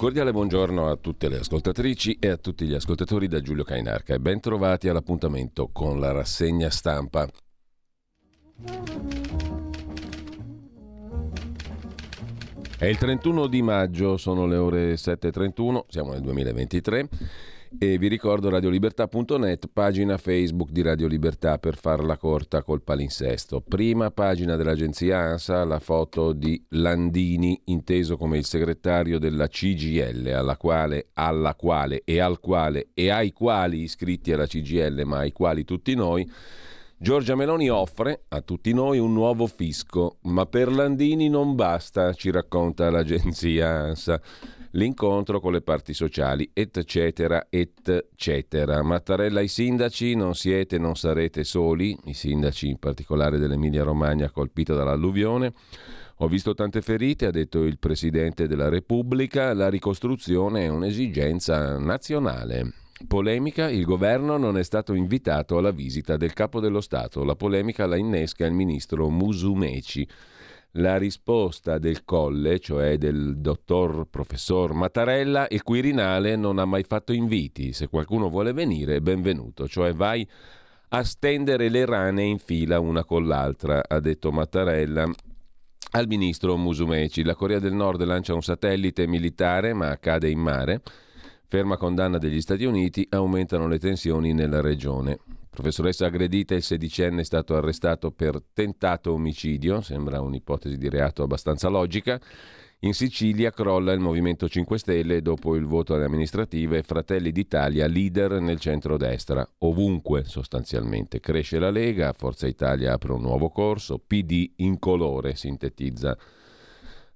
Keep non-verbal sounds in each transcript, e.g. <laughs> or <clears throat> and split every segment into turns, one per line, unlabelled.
Cordiale buongiorno a tutte le ascoltatrici e a tutti gli ascoltatori da Giulio Cainarca e ben all'appuntamento con la rassegna stampa. È il 31 di maggio, sono le ore 7.31, siamo nel 2023 e vi ricordo radiolibertà.net, pagina Facebook di Radio Libertà per farla corta col palinsesto. Prima pagina dell'agenzia ANSA, la foto di Landini, inteso come il segretario della CGL, alla quale, alla quale e al quale e ai quali iscritti alla CGL, ma ai quali tutti noi, Giorgia Meloni offre a tutti noi un nuovo fisco, ma per Landini non basta, ci racconta l'agenzia ANSA l'incontro con le parti sociali, eccetera, eccetera. Mattarella ai sindaci, non siete, non sarete soli, i sindaci in particolare dell'Emilia Romagna colpita dall'alluvione. Ho visto tante ferite, ha detto il Presidente della Repubblica, la ricostruzione è un'esigenza nazionale. Polemica, il governo non è stato invitato alla visita del capo dello Stato. La polemica la innesca il ministro Musumeci. La risposta del Colle, cioè del dottor professor Mattarella, il Quirinale non ha mai fatto inviti. Se qualcuno vuole venire, benvenuto. Cioè vai a stendere le rane in fila una con l'altra, ha detto Mattarella al ministro Musumeci. La Corea del Nord lancia un satellite militare, ma cade in mare. Ferma condanna degli Stati Uniti, aumentano le tensioni nella regione. Professoressa aggredita, il sedicenne è stato arrestato per tentato omicidio, sembra un'ipotesi di reato abbastanza logica. In Sicilia crolla il Movimento 5 Stelle dopo il voto alle amministrative Fratelli d'Italia leader nel centro-destra. Ovunque sostanzialmente cresce la Lega, Forza Italia apre un nuovo corso, PD incolore sintetizza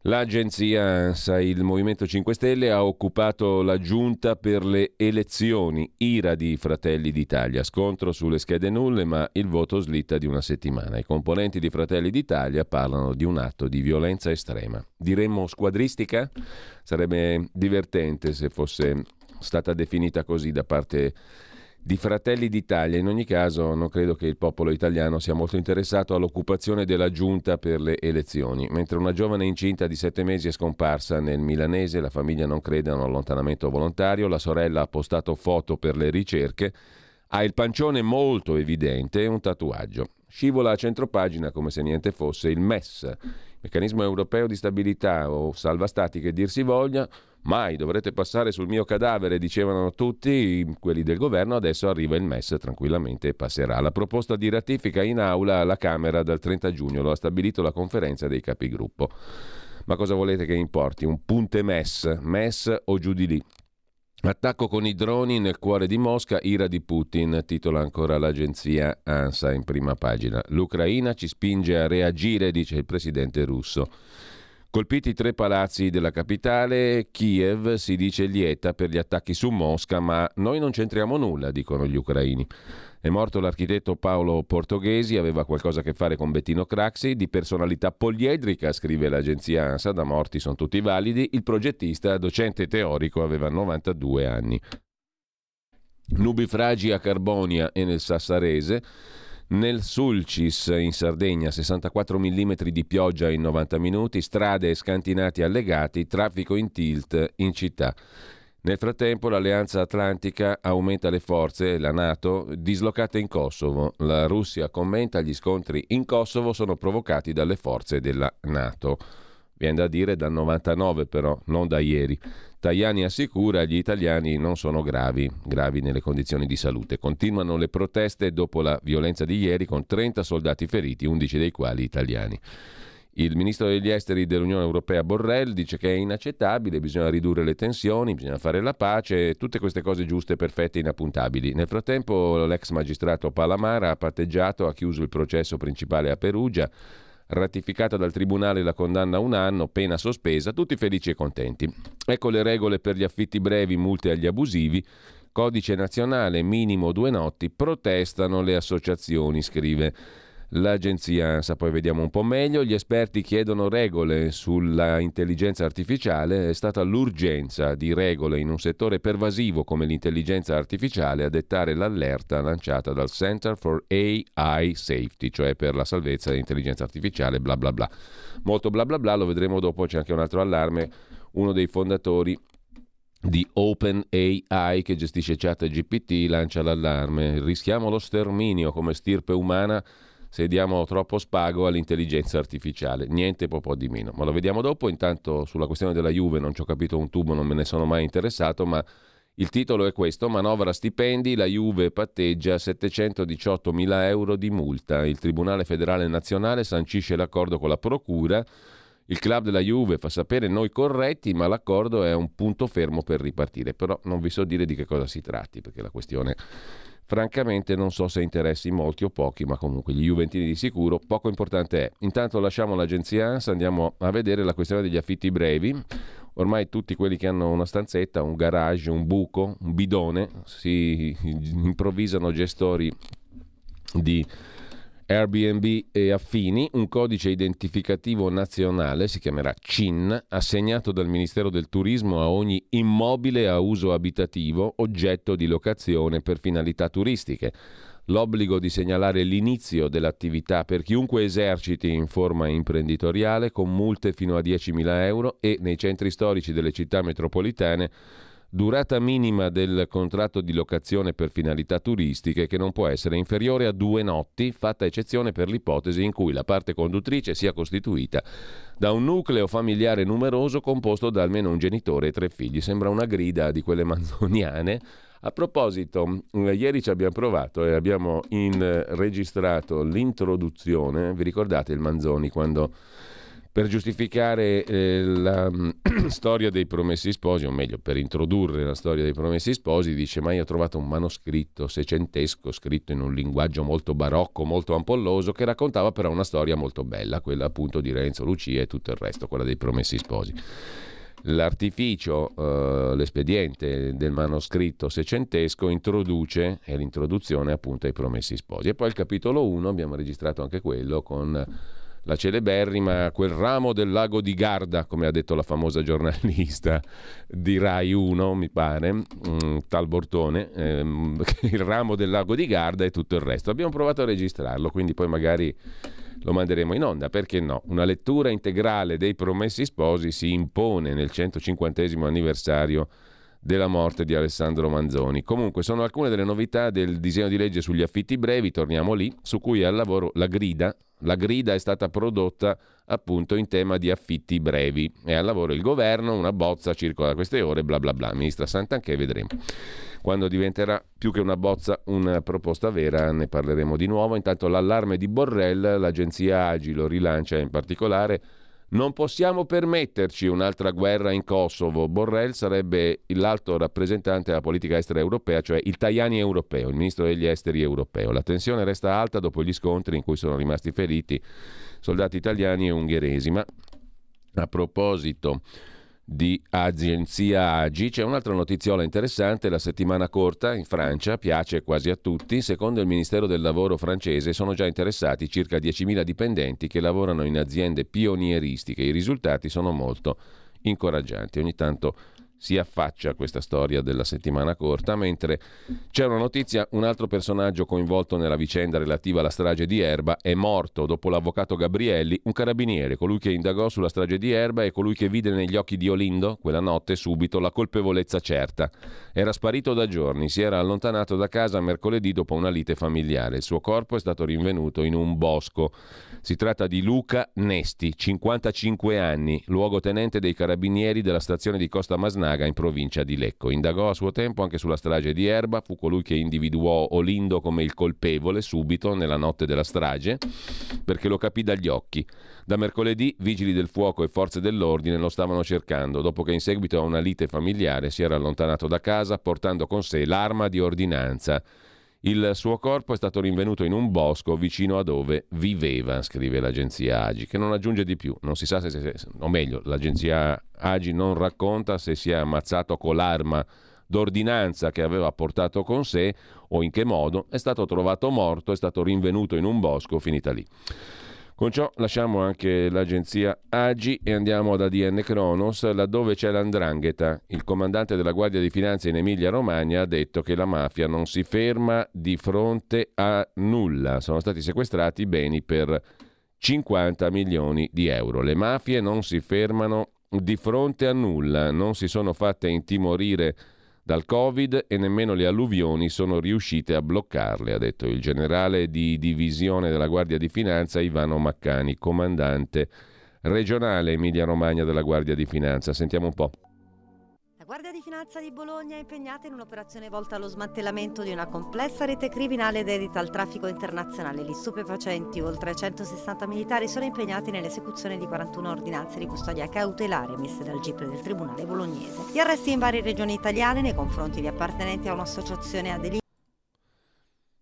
L'agenzia ANSA, il Movimento 5 Stelle, ha occupato la giunta per le elezioni, ira di Fratelli d'Italia, scontro sulle schede nulle, ma il voto slitta di una settimana. I componenti di Fratelli d'Italia parlano di un atto di violenza estrema. Diremmo squadristica? Sarebbe divertente se fosse stata definita così da parte di Fratelli d'Italia. In ogni caso non credo che il popolo italiano sia molto interessato all'occupazione della giunta per le elezioni. Mentre una giovane incinta di sette mesi è scomparsa nel milanese, la famiglia non crede a un allontanamento volontario, la sorella ha postato foto per le ricerche, ha il pancione molto evidente e un tatuaggio. Scivola a centropagina come se niente fosse il MES, meccanismo europeo di stabilità o salva stati che dir si voglia, Mai dovrete passare sul mio cadavere, dicevano tutti quelli del governo, adesso arriva il MES tranquillamente e passerà. La proposta di ratifica in aula alla Camera dal 30 giugno lo ha stabilito la conferenza dei capigruppo. Ma cosa volete che importi? Un punte MES, MES o giù di lì? Attacco con i droni nel cuore di Mosca, ira di Putin, titola ancora l'agenzia ANSA in prima pagina. L'Ucraina ci spinge a reagire, dice il presidente russo. Colpiti tre palazzi della capitale, Kiev si dice lieta per gli attacchi su Mosca, ma noi non c'entriamo nulla, dicono gli ucraini. È morto l'architetto Paolo Portoghesi, aveva qualcosa a che fare con Bettino Craxi, di personalità poliedrica, scrive l'agenzia ANSA, da morti sono tutti validi, il progettista, docente teorico, aveva 92 anni. Nubifragi a Carbonia e nel Sassarese, nel Sulcis in Sardegna 64 mm di pioggia in 90 minuti, strade e scantinati allegati, traffico in tilt in città. Nel frattempo l'Alleanza Atlantica aumenta le forze, la Nato, dislocate in Kosovo. La Russia commenta gli scontri in Kosovo sono provocati dalle forze della Nato. Viene da dire dal 99 però, non da ieri. Tajani assicura gli italiani non sono gravi, gravi nelle condizioni di salute. Continuano le proteste dopo la violenza di ieri con 30 soldati feriti, 11 dei quali italiani. Il ministro degli esteri dell'Unione Europea Borrell dice che è inaccettabile, bisogna ridurre le tensioni, bisogna fare la pace, tutte queste cose giuste, perfette e inappuntabili. Nel frattempo l'ex magistrato Palamara ha patteggiato, ha chiuso il processo principale a Perugia, ratificata dal Tribunale la condanna a un anno, pena sospesa, tutti felici e contenti. Ecco le regole per gli affitti brevi, multe agli abusivi. Codice nazionale, minimo due notti, protestano le associazioni, scrive l'agenzia ANSA. Poi vediamo un po' meglio. Gli esperti chiedono regole sulla intelligenza artificiale. È stata l'urgenza di regole in un settore pervasivo come l'intelligenza artificiale a dettare l'allerta lanciata dal Center for AI Safety, cioè per la salvezza dell'intelligenza artificiale, bla bla bla. Molto bla bla bla, lo vedremo dopo, c'è anche un altro allarme. Uno dei fondatori di OpenAI che gestisce ChatGPT lancia l'allarme. Rischiamo lo sterminio come stirpe umana se diamo troppo spago all'intelligenza artificiale. Niente po', di meno. Ma lo vediamo dopo. Intanto sulla questione della Juve non ci ho capito un tubo, non me ne sono mai interessato, ma il titolo è questo, manovra stipendi, la Juve patteggia 718 mila euro di multa. Il Tribunale federale nazionale sancisce l'accordo con la Procura. Il club della Juve fa sapere noi corretti, ma l'accordo è un punto fermo per ripartire. Però non vi so dire di che cosa si tratti, perché la questione francamente non so se interessi molti o pochi, ma comunque gli Juventini di sicuro, poco importante è. Intanto lasciamo l'agenzia ANSA, andiamo a vedere la questione degli affitti brevi. Ormai tutti quelli che hanno una stanzetta, un garage, un buco, un bidone, si improvvisano gestori di Airbnb e affini, un codice identificativo nazionale, si chiamerà CIN, assegnato dal Ministero del Turismo a ogni immobile a uso abitativo oggetto di locazione per finalità turistiche. L'obbligo di segnalare l'inizio dell'attività per chiunque eserciti in forma imprenditoriale con multe fino a 10.000 euro e nei centri storici delle città metropolitane durata minima del contratto di locazione per finalità turistiche che non può essere inferiore a due notti, fatta eccezione per l'ipotesi in cui la parte conduttrice sia costituita da un nucleo familiare numeroso composto da almeno un genitore e tre figli. Sembra una grida di quelle <laughs> manzoniane. A proposito, ieri ci abbiamo provato e abbiamo in, registrato l'introduzione, vi ricordate il Manzoni quando per giustificare eh, la <clears throat> storia dei promessi sposi, o meglio, per introdurre la storia dei promessi sposi, dice: Ma io ho trovato un manoscritto secentesco scritto in un linguaggio molto barocco, molto ampolloso, che raccontava però una storia molto bella, quella appunto di Renzo, Lucia e tutto il resto, quella dei promessi sposi. L'artificio, eh, l'espediente del manoscritto secentesco introduce, è l'introduzione appunto ai promessi sposi. E poi il capitolo 1, abbiamo registrato anche quello con la celeberrima quel ramo del lago di Garda, come ha detto la famosa giornalista di Rai 1, mi pare, mm, tal Bortone, ehm, <laughs> il ramo del lago di Garda e tutto il resto. Abbiamo provato a registrarlo, quindi poi magari lo manderemo in onda, perché no? Una lettura integrale dei Promessi Sposi si impone nel 150 anniversario della morte di Alessandro Manzoni. Comunque sono alcune delle novità del disegno di legge sugli affitti brevi, torniamo lì, su cui è al lavoro la grida. La grida è stata prodotta appunto in tema di affitti brevi. È al lavoro il governo, una bozza circola da queste ore, bla bla bla. Ministra Santanché, vedremo. Quando diventerà più che una bozza una proposta vera ne parleremo di nuovo. Intanto l'allarme di Borrell, l'agenzia Agi lo rilancia in particolare non possiamo permetterci un'altra guerra in Kosovo. Borrell sarebbe l'alto rappresentante della politica estera europea, cioè il Tajani europeo, il ministro degli esteri europeo. La tensione resta alta dopo gli scontri in cui sono rimasti feriti soldati italiani e ungheresi. Ma a proposito di agenzia Agi. C'è un'altra notiziola interessante, la settimana corta in Francia piace quasi a tutti. Secondo il Ministero del Lavoro francese sono già interessati circa 10.000 dipendenti che lavorano in aziende pionieristiche. I risultati sono molto incoraggianti. Ogni tanto si affaccia questa storia della settimana corta, mentre c'è una notizia, un altro personaggio coinvolto nella vicenda relativa alla strage di Erba è morto dopo l'avvocato Gabrielli, un carabiniere, colui che indagò sulla strage di Erba e colui che vide negli occhi di Olindo, quella notte, subito la colpevolezza certa. Era sparito da giorni, si era allontanato da casa mercoledì dopo una lite familiare. Il suo corpo è stato rinvenuto in un bosco. Si tratta di Luca Nesti, 55 anni, luogotenente dei carabinieri della stazione di Costa Masnaga in provincia di Lecco. Indagò a suo tempo anche sulla strage di Erba, fu colui che individuò Olindo come il colpevole subito nella notte della strage, perché lo capì dagli occhi. Da mercoledì vigili del fuoco e forze dell'ordine lo stavano cercando, dopo che in seguito a una lite familiare si era allontanato da casa portando con sé l'arma di ordinanza. Il suo corpo è stato rinvenuto in un bosco vicino a dove viveva, scrive l'agenzia Agi, che non aggiunge di più. Non si sa se, se o meglio, l'agenzia Agi non racconta se si è ammazzato con l'arma d'ordinanza che aveva portato con sé o in che modo è stato trovato morto, è stato rinvenuto in un bosco, finita lì. Con ciò lasciamo anche l'agenzia Agi e andiamo ad ADN Kronos, laddove c'è l'andrangheta. Il comandante della Guardia di Finanza in Emilia-Romagna ha detto che la mafia non si ferma di fronte a nulla. Sono stati sequestrati beni per 50 milioni di euro. Le mafie non si fermano di fronte a nulla, non si sono fatte intimorire dal Covid e nemmeno le alluvioni sono riuscite a bloccarle, ha detto il generale di divisione della Guardia di Finanza Ivano Maccani, comandante regionale Emilia-Romagna della Guardia di Finanza. Sentiamo un po'.
La Guardia di Finanza di Bologna è impegnata in un'operazione volta allo smantellamento di una complessa rete criminale dedita al traffico internazionale di stupefacenti. Oltre 160 militari sono impegnati nell'esecuzione di 41 ordinanze di custodia cautelare emesse dal GIP del Tribunale bolognese. Gli arresti in varie regioni italiane nei confronti di appartenenti a un'associazione a delitto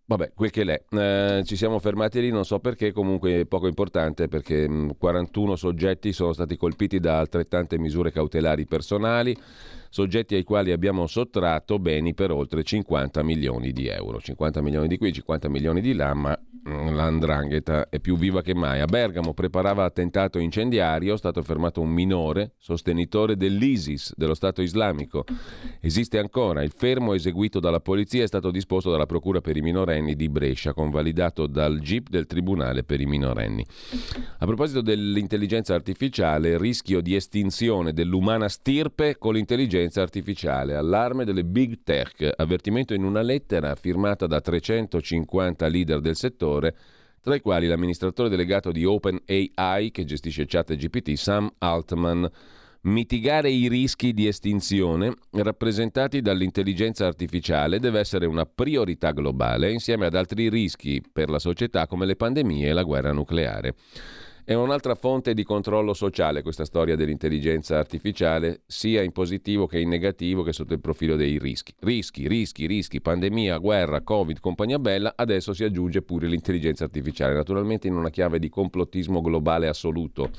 Vabbè, quel che l'è. Eh, ci siamo fermati lì, non so perché, comunque poco importante perché mh, 41 soggetti sono stati colpiti da altrettante misure cautelari personali soggetti ai quali abbiamo sottratto beni per oltre 50 milioni di euro. 50 milioni di qui, 50 milioni di là, ma l'andrangheta è più viva che mai. A Bergamo preparava attentato incendiario, è stato fermato un minore, sostenitore dell'ISIS, dello Stato islamico. Esiste ancora, il fermo eseguito dalla polizia è stato disposto dalla Procura per i minorenni di Brescia, convalidato dal GIP del Tribunale per i minorenni. A proposito dell'intelligenza artificiale, rischio di estinzione dell'umana stirpe con l'intelligenza intelligenza artificiale, allarme delle big tech, avvertimento in una lettera firmata da 350 leader del settore, tra i quali l'amministratore delegato di OpenAI che gestisce ChatGPT, Sam Altman. Mitigare i rischi di estinzione rappresentati dall'intelligenza artificiale deve essere una priorità globale insieme ad altri rischi per la società come le pandemie e la guerra nucleare. È un'altra fonte di controllo sociale questa storia dell'intelligenza artificiale, sia in positivo che in negativo che sotto il profilo dei rischi. Rischi, rischi, rischi, pandemia, guerra, covid, compagnia bella, adesso si aggiunge pure l'intelligenza artificiale, naturalmente in una chiave di complottismo globale assoluto.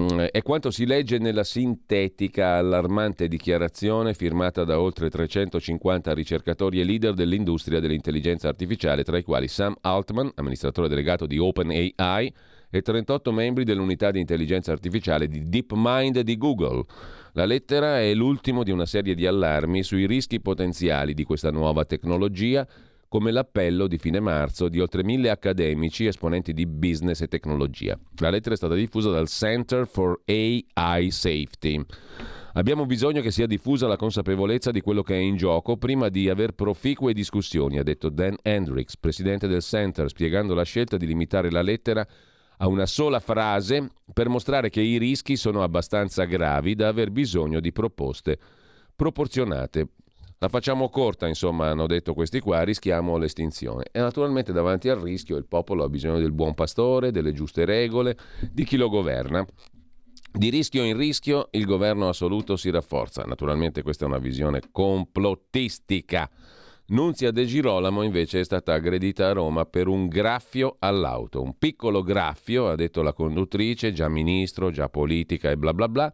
Mm, è quanto si legge nella sintetica allarmante dichiarazione firmata da oltre 350 ricercatori e leader dell'industria dell'intelligenza artificiale, tra i quali Sam Altman, amministratore delegato di OpenAI, e 38 membri dell'unità di intelligenza artificiale di DeepMind di Google. La lettera è l'ultimo di una serie di allarmi sui rischi potenziali di questa nuova tecnologia, come l'appello di fine marzo di oltre mille accademici esponenti di business e tecnologia. La lettera è stata diffusa dal Center for AI Safety. Abbiamo bisogno che sia diffusa la consapevolezza di quello che è in gioco prima di aver proficue discussioni, ha detto Dan Hendricks, presidente del Center, spiegando la scelta di limitare la lettera a una sola frase per mostrare che i rischi sono abbastanza gravi da aver bisogno di proposte proporzionate. La facciamo corta, insomma, hanno detto questi qua, rischiamo l'estinzione. E naturalmente davanti al rischio il popolo ha bisogno del buon pastore, delle giuste regole, di chi lo governa. Di rischio in rischio il governo assoluto si rafforza. Naturalmente questa è una visione complottistica Nunzia De Girolamo invece è stata aggredita a Roma per un graffio all'auto, un piccolo graffio, ha detto la conduttrice, già ministro, già politica e bla bla bla,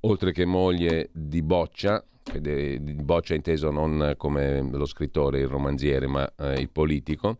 oltre che moglie di Boccia, di Boccia inteso non come lo scrittore, il romanziere, ma eh, il politico,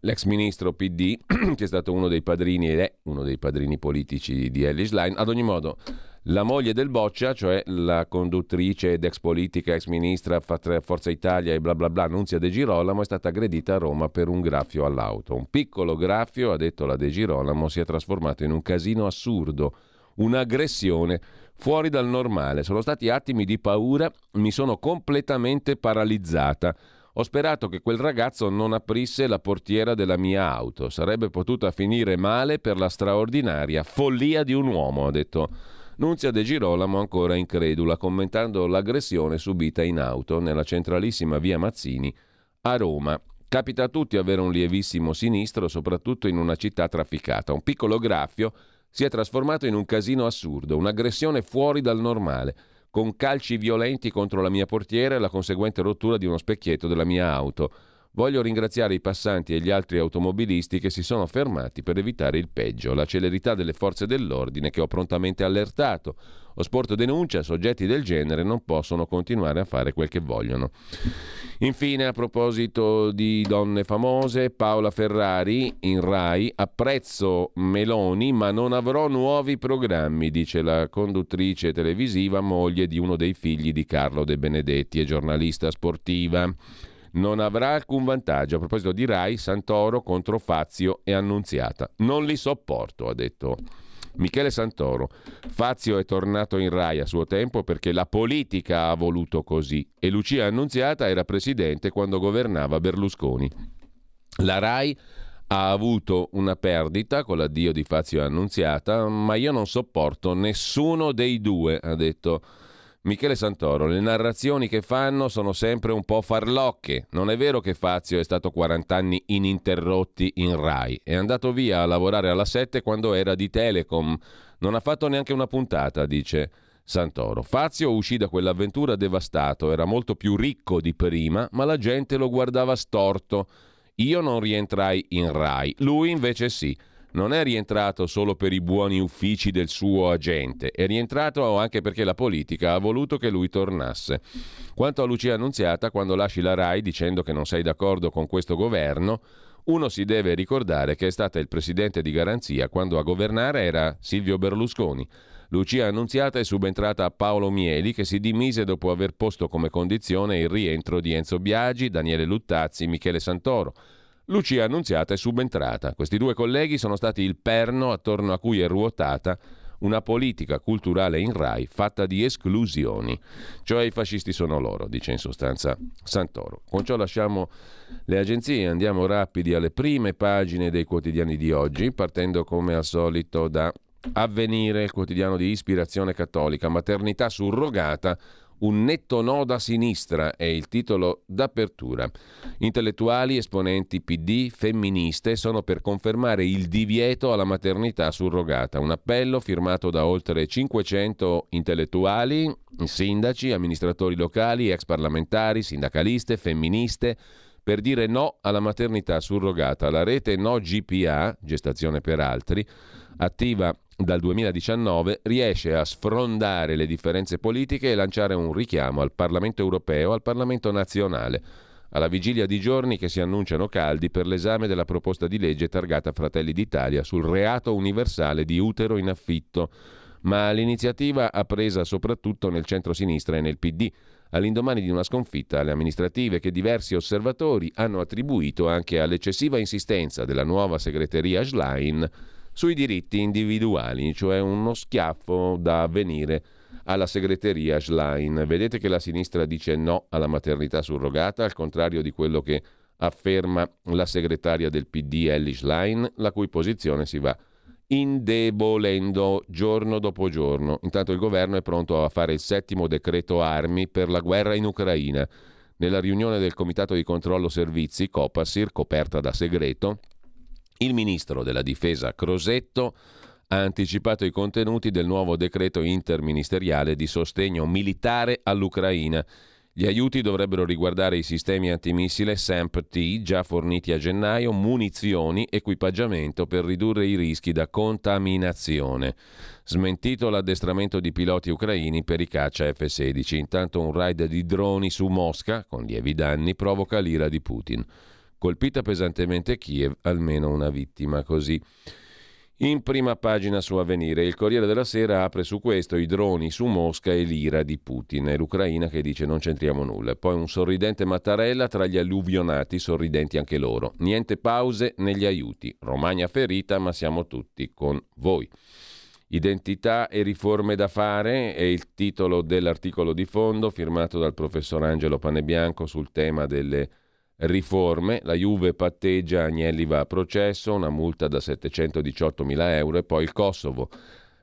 l'ex ministro PD, <clears throat> che è stato uno dei padrini ed è uno dei padrini politici di Ellis Line. Ad ogni modo, La moglie del Boccia, cioè la conduttrice ed ex politica, ex ministra, Forza Italia e bla bla bla, Nunzia De Girolamo, è stata aggredita a Roma per un graffio all'auto. Un piccolo graffio, ha detto la De Girolamo, si è trasformato in un casino assurdo, un'aggressione fuori dal normale. Sono stati attimi di paura, mi sono completamente paralizzata. Ho sperato che quel ragazzo non aprisse la portiera della mia auto. Sarebbe potuta finire male per la straordinaria follia di un uomo, ha detto Nunzia De Girolamo ancora incredula, commentando l'aggressione subita in auto nella centralissima via Mazzini a Roma. Capita a tutti avere un lievissimo sinistro, soprattutto in una città trafficata. Un piccolo graffio si è trasformato in un casino assurdo, un'aggressione fuori dal normale, con calci violenti contro la mia portiera e la conseguente rottura di uno specchietto della mia auto. Voglio ringraziare i passanti e gli altri automobilisti che si sono fermati per evitare il peggio, la celerità delle forze dell'ordine che ho prontamente allertato. Ho sporto denuncia, soggetti del genere non possono continuare a fare quel che vogliono. Infine, a proposito di donne famose, Paola Ferrari in Rai, apprezzo Meloni ma non avrò nuovi programmi, dice la conduttrice televisiva, moglie di uno dei figli di Carlo De Benedetti e giornalista sportiva non avrà alcun vantaggio. A proposito di Rai, Santoro contro Fazio e Annunziata. Non li sopporto, ha detto Michele Santoro. Fazio è tornato in Rai a suo tempo perché la politica ha voluto così e Lucia Annunziata era presidente quando governava Berlusconi. La Rai ha avuto una perdita con l'addio di Fazio Annunziata, ma io non sopporto nessuno dei due, ha detto Michele Santoro, le narrazioni che fanno sono sempre un po' farlocche. Non è vero che Fazio è stato 40 anni ininterrotti in Rai. È andato via a lavorare alla 7 quando era di Telecom. Non ha fatto neanche una puntata, dice Santoro. Fazio uscì da quell'avventura devastato, era molto più ricco di prima, ma la gente lo guardava storto. Io non rientrai in Rai, lui invece sì non è rientrato solo per i buoni uffici del suo agente, è rientrato anche perché la politica ha voluto che lui tornasse. Quanto a Lucia Annunziata, quando lasci la RAI dicendo che non sei d'accordo con questo governo, uno si deve ricordare che è stata il presidente di garanzia quando a governare era Silvio Berlusconi. Lucia Annunziata è subentrata a Paolo Mieli che si dimise dopo aver posto come condizione il rientro di Enzo Biagi, Daniele Luttazzi, Michele Santoro. Lucia Annunziata è subentrata. Questi due colleghi sono stati il perno attorno a cui è ruotata una politica culturale in Rai fatta di esclusioni. Cioè i fascisti sono loro, dice in sostanza Santoro. Con ciò lasciamo le agenzie, andiamo rapidi alle prime pagine dei quotidiani di oggi, partendo come al solito da Avvenire, il quotidiano di ispirazione cattolica, maternità surrogata un netto no da sinistra è il titolo d'apertura. Intellettuali, esponenti PD, femministe sono per confermare il divieto alla maternità surrogata. Un appello firmato da oltre 500 intellettuali, sindaci, amministratori locali, ex parlamentari, sindacaliste, femministe per dire no alla maternità surrogata. La rete No GPA, gestazione per altri, attiva dal 2019 riesce a sfrondare le differenze politiche e lanciare un richiamo al Parlamento europeo al Parlamento nazionale, alla vigilia di giorni che si annunciano caldi per l'esame della proposta di legge targata Fratelli d'Italia sul reato universale di utero in affitto. Ma l'iniziativa ha presa soprattutto nel centro-sinistra e nel PD, all'indomani di una sconfitta alle amministrative che diversi osservatori hanno attribuito anche all'eccessiva insistenza della nuova segreteria Schlein sui diritti individuali, cioè uno schiaffo da avvenire alla segreteria Schlein. Vedete che la sinistra dice no alla maternità surrogata, al contrario di quello che afferma la segretaria del PD Ellie Schlein, la cui posizione si va indebolendo giorno dopo giorno. Intanto il governo è pronto a fare il settimo decreto armi per la guerra in Ucraina. Nella riunione del Comitato di Controllo Servizi, Copasir, coperta da segreto, il ministro della difesa Crosetto ha anticipato i contenuti del nuovo decreto interministeriale di sostegno militare all'Ucraina. Gli aiuti dovrebbero riguardare i sistemi antimissile SAMP-T già forniti a gennaio, munizioni, equipaggiamento per ridurre i rischi da contaminazione. Smentito l'addestramento di piloti ucraini per i caccia F-16. Intanto un raid di droni su Mosca, con lievi danni, provoca l'ira di Putin. Colpita pesantemente Kiev, almeno una vittima così. in prima pagina su Avvenire. Il Corriere della Sera apre su questo i droni su Mosca e l'ira di Putin e l'Ucraina che dice non c'entriamo nulla. Poi un sorridente Mattarella tra gli alluvionati, sorridenti anche loro. Niente pause negli aiuti. Romagna ferita, ma siamo tutti con voi. Identità e riforme da fare è il titolo dell'articolo di fondo firmato dal professor Angelo Panebianco sul tema delle riforme. La Juve patteggia, Agnelli va a processo, una multa da 718 mila euro e poi il Kosovo.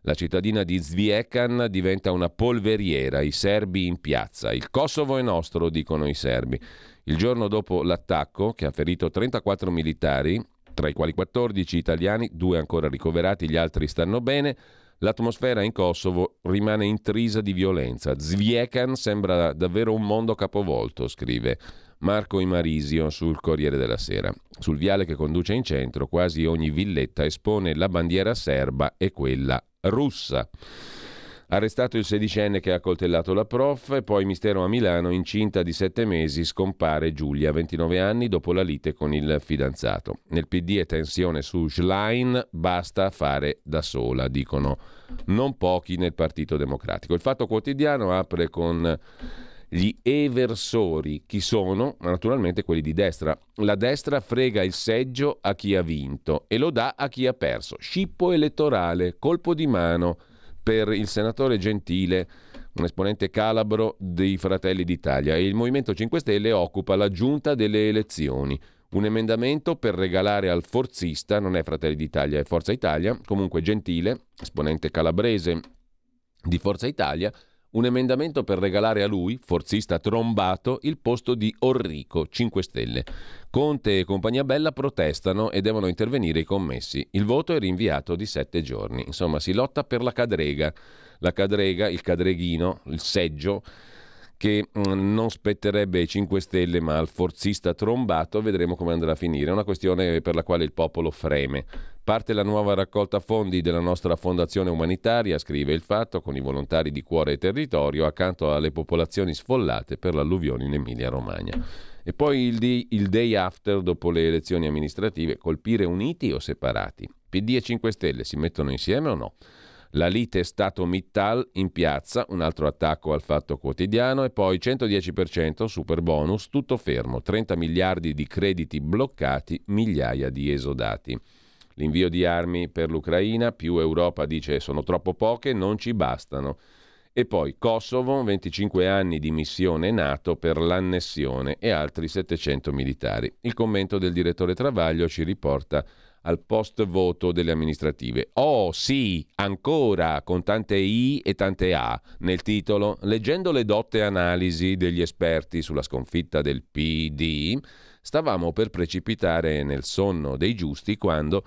La cittadina di Zviekan diventa una polveriera, i serbi in piazza. Il Kosovo è nostro, dicono i serbi. Il giorno dopo l'attacco, che ha ferito 34 militari, tra i quali 14 italiani, due ancora ricoverati, gli altri stanno bene, l'atmosfera in Kosovo rimane intrisa di violenza. Zviekan sembra davvero un mondo capovolto, scrive Marco Imarisio sul Corriere della Sera. Sul viale che conduce in centro, quasi ogni villetta espone la bandiera serba e quella russa. Arrestato il sedicenne che ha coltellato la prof poi mistero a Milano, incinta di sette mesi, scompare Giulia, 29 anni, dopo la lite con il fidanzato. Nel PD è tensione su Schlein, basta fare da sola, dicono non pochi nel Partito Democratico. Il Fatto Quotidiano apre con gli eversori, chi sono? Naturalmente quelli di destra. La destra frega il seggio a chi ha vinto e lo dà a chi ha perso. Scippo elettorale, colpo di mano per il senatore Gentile, un esponente calabro dei Fratelli d'Italia. E il Movimento 5 Stelle occupa la giunta delle elezioni. Un emendamento per regalare al forzista, non è Fratelli d'Italia, è Forza Italia, comunque Gentile, esponente calabrese di Forza Italia, un emendamento per regalare a lui, forzista trombato, il posto di Orrico, 5 Stelle. Conte e compagnia bella protestano e devono intervenire i commessi. Il voto è rinviato di sette giorni. Insomma, si lotta per la cadrega. La cadrega, il cadreghino, il seggio che mm, non spetterebbe ai 5 Stelle ma al forzista trombato, vedremo come andrà a finire. È una questione per la quale il popolo freme. Parte la nuova raccolta fondi della nostra fondazione umanitaria, scrive il fatto, con i volontari di cuore e territorio, accanto alle popolazioni sfollate per l'alluvione in Emilia-Romagna. E poi il, di, il day after, dopo le elezioni amministrative, colpire uniti o separati? PD e 5 Stelle si mettono insieme o no? La lite Stato-Mittal in piazza, un altro attacco al fatto quotidiano e poi 110% super bonus, tutto fermo, 30 miliardi di crediti bloccati, migliaia di esodati. L'invio di armi per l'Ucraina, più Europa dice sono troppo poche, non ci bastano. E poi Kosovo, 25 anni di missione NATO per l'annessione e altri 700 militari. Il commento del direttore Travaglio ci riporta al post voto delle amministrative. Oh sì, ancora, con tante I e tante A nel titolo, leggendo le dotte analisi degli esperti sulla sconfitta del PD, stavamo per precipitare nel sonno dei giusti quando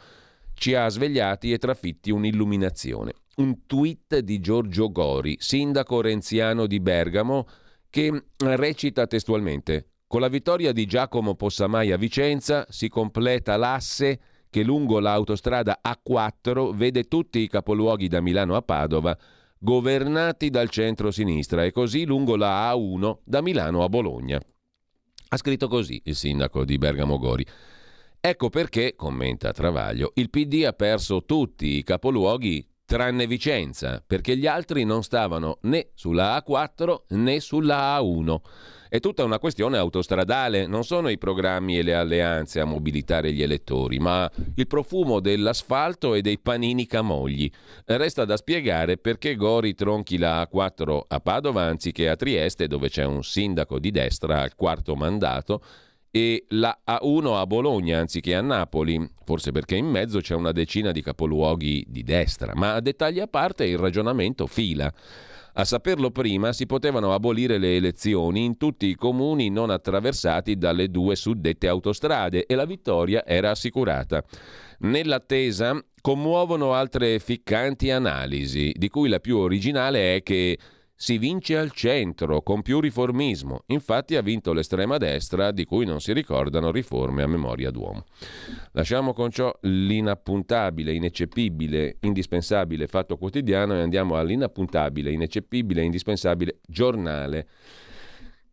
ci ha svegliati e trafitti un'illuminazione. Un tweet di Giorgio Gori, sindaco renziano di Bergamo, che recita testualmente con la vittoria di Giacomo Possamai a Vicenza si completa l'asse che lungo l'autostrada A4 vede tutti i capoluoghi da Milano a Padova governati dal centro-sinistra e così lungo la A1 da Milano a Bologna. Ha scritto così il sindaco di Bergamo Gori. Ecco perché, commenta Travaglio, il PD ha perso tutti i capoluoghi tranne Vicenza, perché gli altri non stavano né sulla A4 né sulla A1. È tutta una questione autostradale, non sono i programmi e le alleanze a mobilitare gli elettori, ma il profumo dell'asfalto e dei panini camogli. Resta da spiegare perché Gori tronchi la A4 a Padova anziché a Trieste, dove c'è un sindaco di destra al quarto mandato, e la A1 a Bologna anziché a Napoli, forse perché in mezzo c'è una decina di capoluoghi di destra, ma a dettagli a parte il ragionamento fila. A saperlo prima si potevano abolire le elezioni in tutti i comuni non attraversati dalle due suddette autostrade e la vittoria era assicurata. Nell'attesa commuovono altre ficcanti analisi, di cui la più originale è che si vince al centro, con più riformismo. Infatti ha vinto l'estrema destra, di cui non si ricordano riforme a memoria d'uomo. Lasciamo con ciò l'inappuntabile, ineccepibile, indispensabile fatto quotidiano e andiamo all'inappuntabile, ineccepibile, indispensabile giornale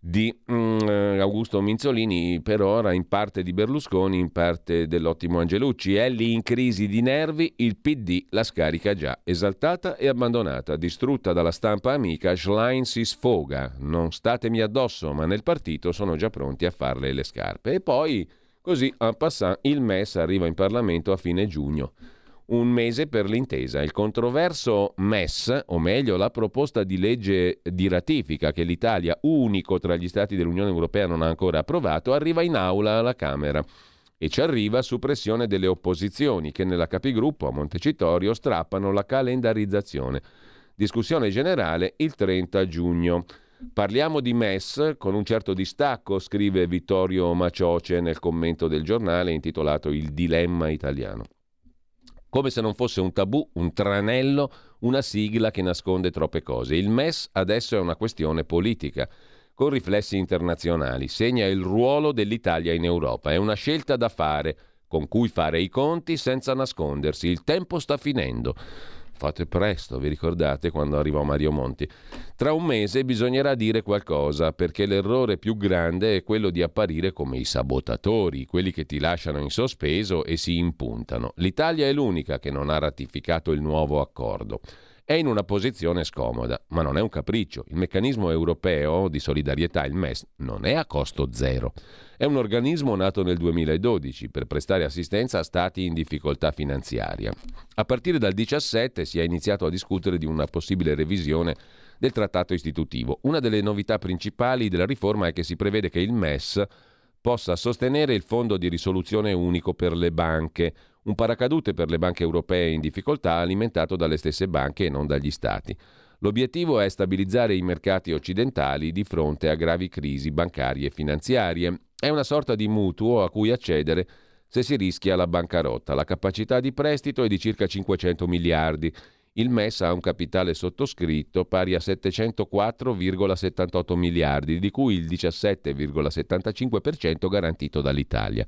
di mm, eh, Augusto Minzolini, per ora in parte di Berlusconi, in parte dell'ottimo Angelucci. È lì in crisi di nervi, il PD la scarica già, esaltata e abbandonata, distrutta dalla stampa amica, Schlein si sfoga. Non statemi addosso, ma nel partito sono già pronti a farle le scarpe. E poi, così, en passant, il MES arriva in Parlamento a fine giugno un mese per l'intesa. Il controverso MES, o meglio la proposta di legge di ratifica che l'Italia, unico tra gli Stati dell'Unione Europea, non ha ancora approvato, arriva in aula alla Camera e ci arriva su pressione delle opposizioni che nella capigruppo a Montecitorio strappano la calendarizzazione. Discussione generale il 30 giugno. Parliamo di MES con un certo distacco, scrive Vittorio Macioce nel commento del giornale intitolato Il dilemma italiano come se non fosse un tabù, un tranello, una sigla che nasconde troppe cose. Il MES adesso è una questione politica, con riflessi internazionali, segna il ruolo dell'Italia in Europa, è una scelta da fare, con cui fare i conti senza nascondersi. Il tempo sta finendo. Fate presto, vi ricordate quando arrivò Mario Monti? Tra un mese bisognerà dire qualcosa, perché l'errore più grande è quello di apparire come i sabotatori, quelli che ti lasciano in sospeso e si impuntano. L'Italia è l'unica che non ha ratificato il nuovo accordo. È in una posizione scomoda, ma non è un capriccio. Il meccanismo europeo di solidarietà, il MES, non è a costo zero. È un organismo nato nel 2012 per prestare assistenza a stati in difficoltà finanziaria. A partire dal 2017 si è iniziato a discutere di una possibile revisione del trattato istitutivo. Una delle novità principali della riforma è che si prevede che il MES possa sostenere il fondo di risoluzione unico per le banche, un paracadute per le banche europee in difficoltà alimentato dalle stesse banche e non dagli stati. L'obiettivo è stabilizzare i mercati occidentali di fronte a gravi crisi bancarie e finanziarie è una sorta di mutuo a cui accedere se si rischia la bancarotta. La capacità di prestito è di circa 500 miliardi. Il MES ha un capitale sottoscritto pari a 704,78 miliardi, di cui il 17,75% garantito dall'Italia.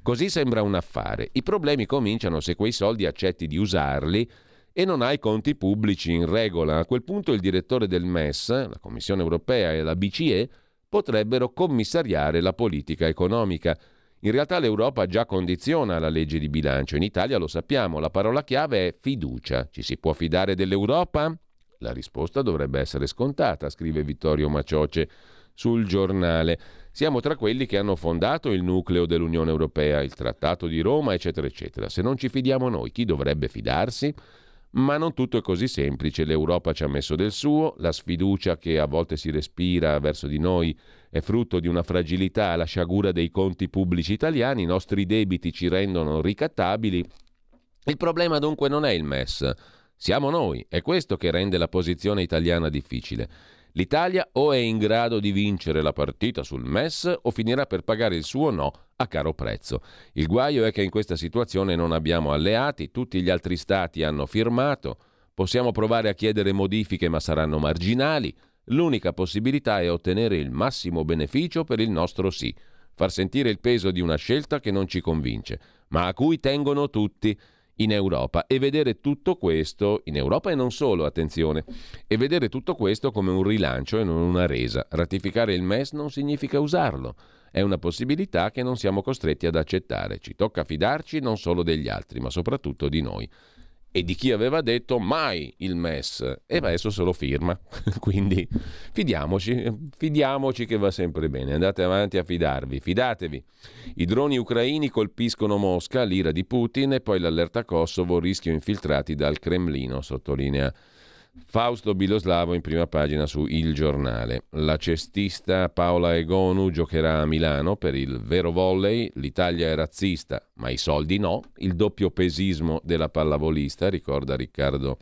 Così sembra un affare. I problemi cominciano se quei soldi accetti di usarli e non hai conti pubblici in regola. A quel punto il direttore del MES, la Commissione europea e la BCE potrebbero commissariare la politica economica. In realtà l'Europa già condiziona la legge di bilancio. In Italia lo sappiamo, la parola chiave è fiducia. Ci si può fidare dell'Europa? La risposta dovrebbe essere scontata, scrive Vittorio Macioce sul giornale. Siamo tra quelli che hanno fondato il nucleo dell'Unione Europea, il Trattato di Roma, eccetera, eccetera. Se non ci fidiamo noi, chi dovrebbe fidarsi? Ma non tutto è così semplice, l'Europa ci ha messo del suo, la sfiducia che a volte si respira verso di noi è frutto di una fragilità alla sciagura dei conti pubblici italiani, i nostri debiti ci rendono ricattabili. Il problema dunque non è il MES, siamo noi, è questo che rende la posizione italiana difficile. L'Italia o è in grado di vincere la partita sul MES o finirà per pagare il suo no a caro prezzo. Il guaio è che in questa situazione non abbiamo alleati, tutti gli altri stati hanno firmato, possiamo provare a chiedere modifiche ma saranno marginali, l'unica possibilità è ottenere il massimo beneficio per il nostro sì, far sentire il peso di una scelta che non ci convince, ma a cui tengono tutti in Europa e vedere tutto questo, in Europa e non solo, attenzione, e vedere tutto questo come un rilancio e non una resa. Ratificare il MES non significa usarlo, è una possibilità che non siamo costretti ad accettare. Ci tocca fidarci non solo degli altri, ma soprattutto di noi e di chi aveva detto mai il MES e adesso se lo firma. <laughs> Quindi fidiamoci, fidiamoci che va sempre bene. Andate avanti a fidarvi, fidatevi. I droni ucraini colpiscono Mosca, l'ira di Putin e poi l'allerta Kosovo, rischio infiltrati dal Cremlino, sottolinea Fausto Biloslavo in prima pagina su Il Giornale. La cestista Paola Egonu giocherà a Milano per il vero volley. L'Italia è razzista, ma i soldi no. Il doppio pesismo della pallavolista, ricorda Riccardo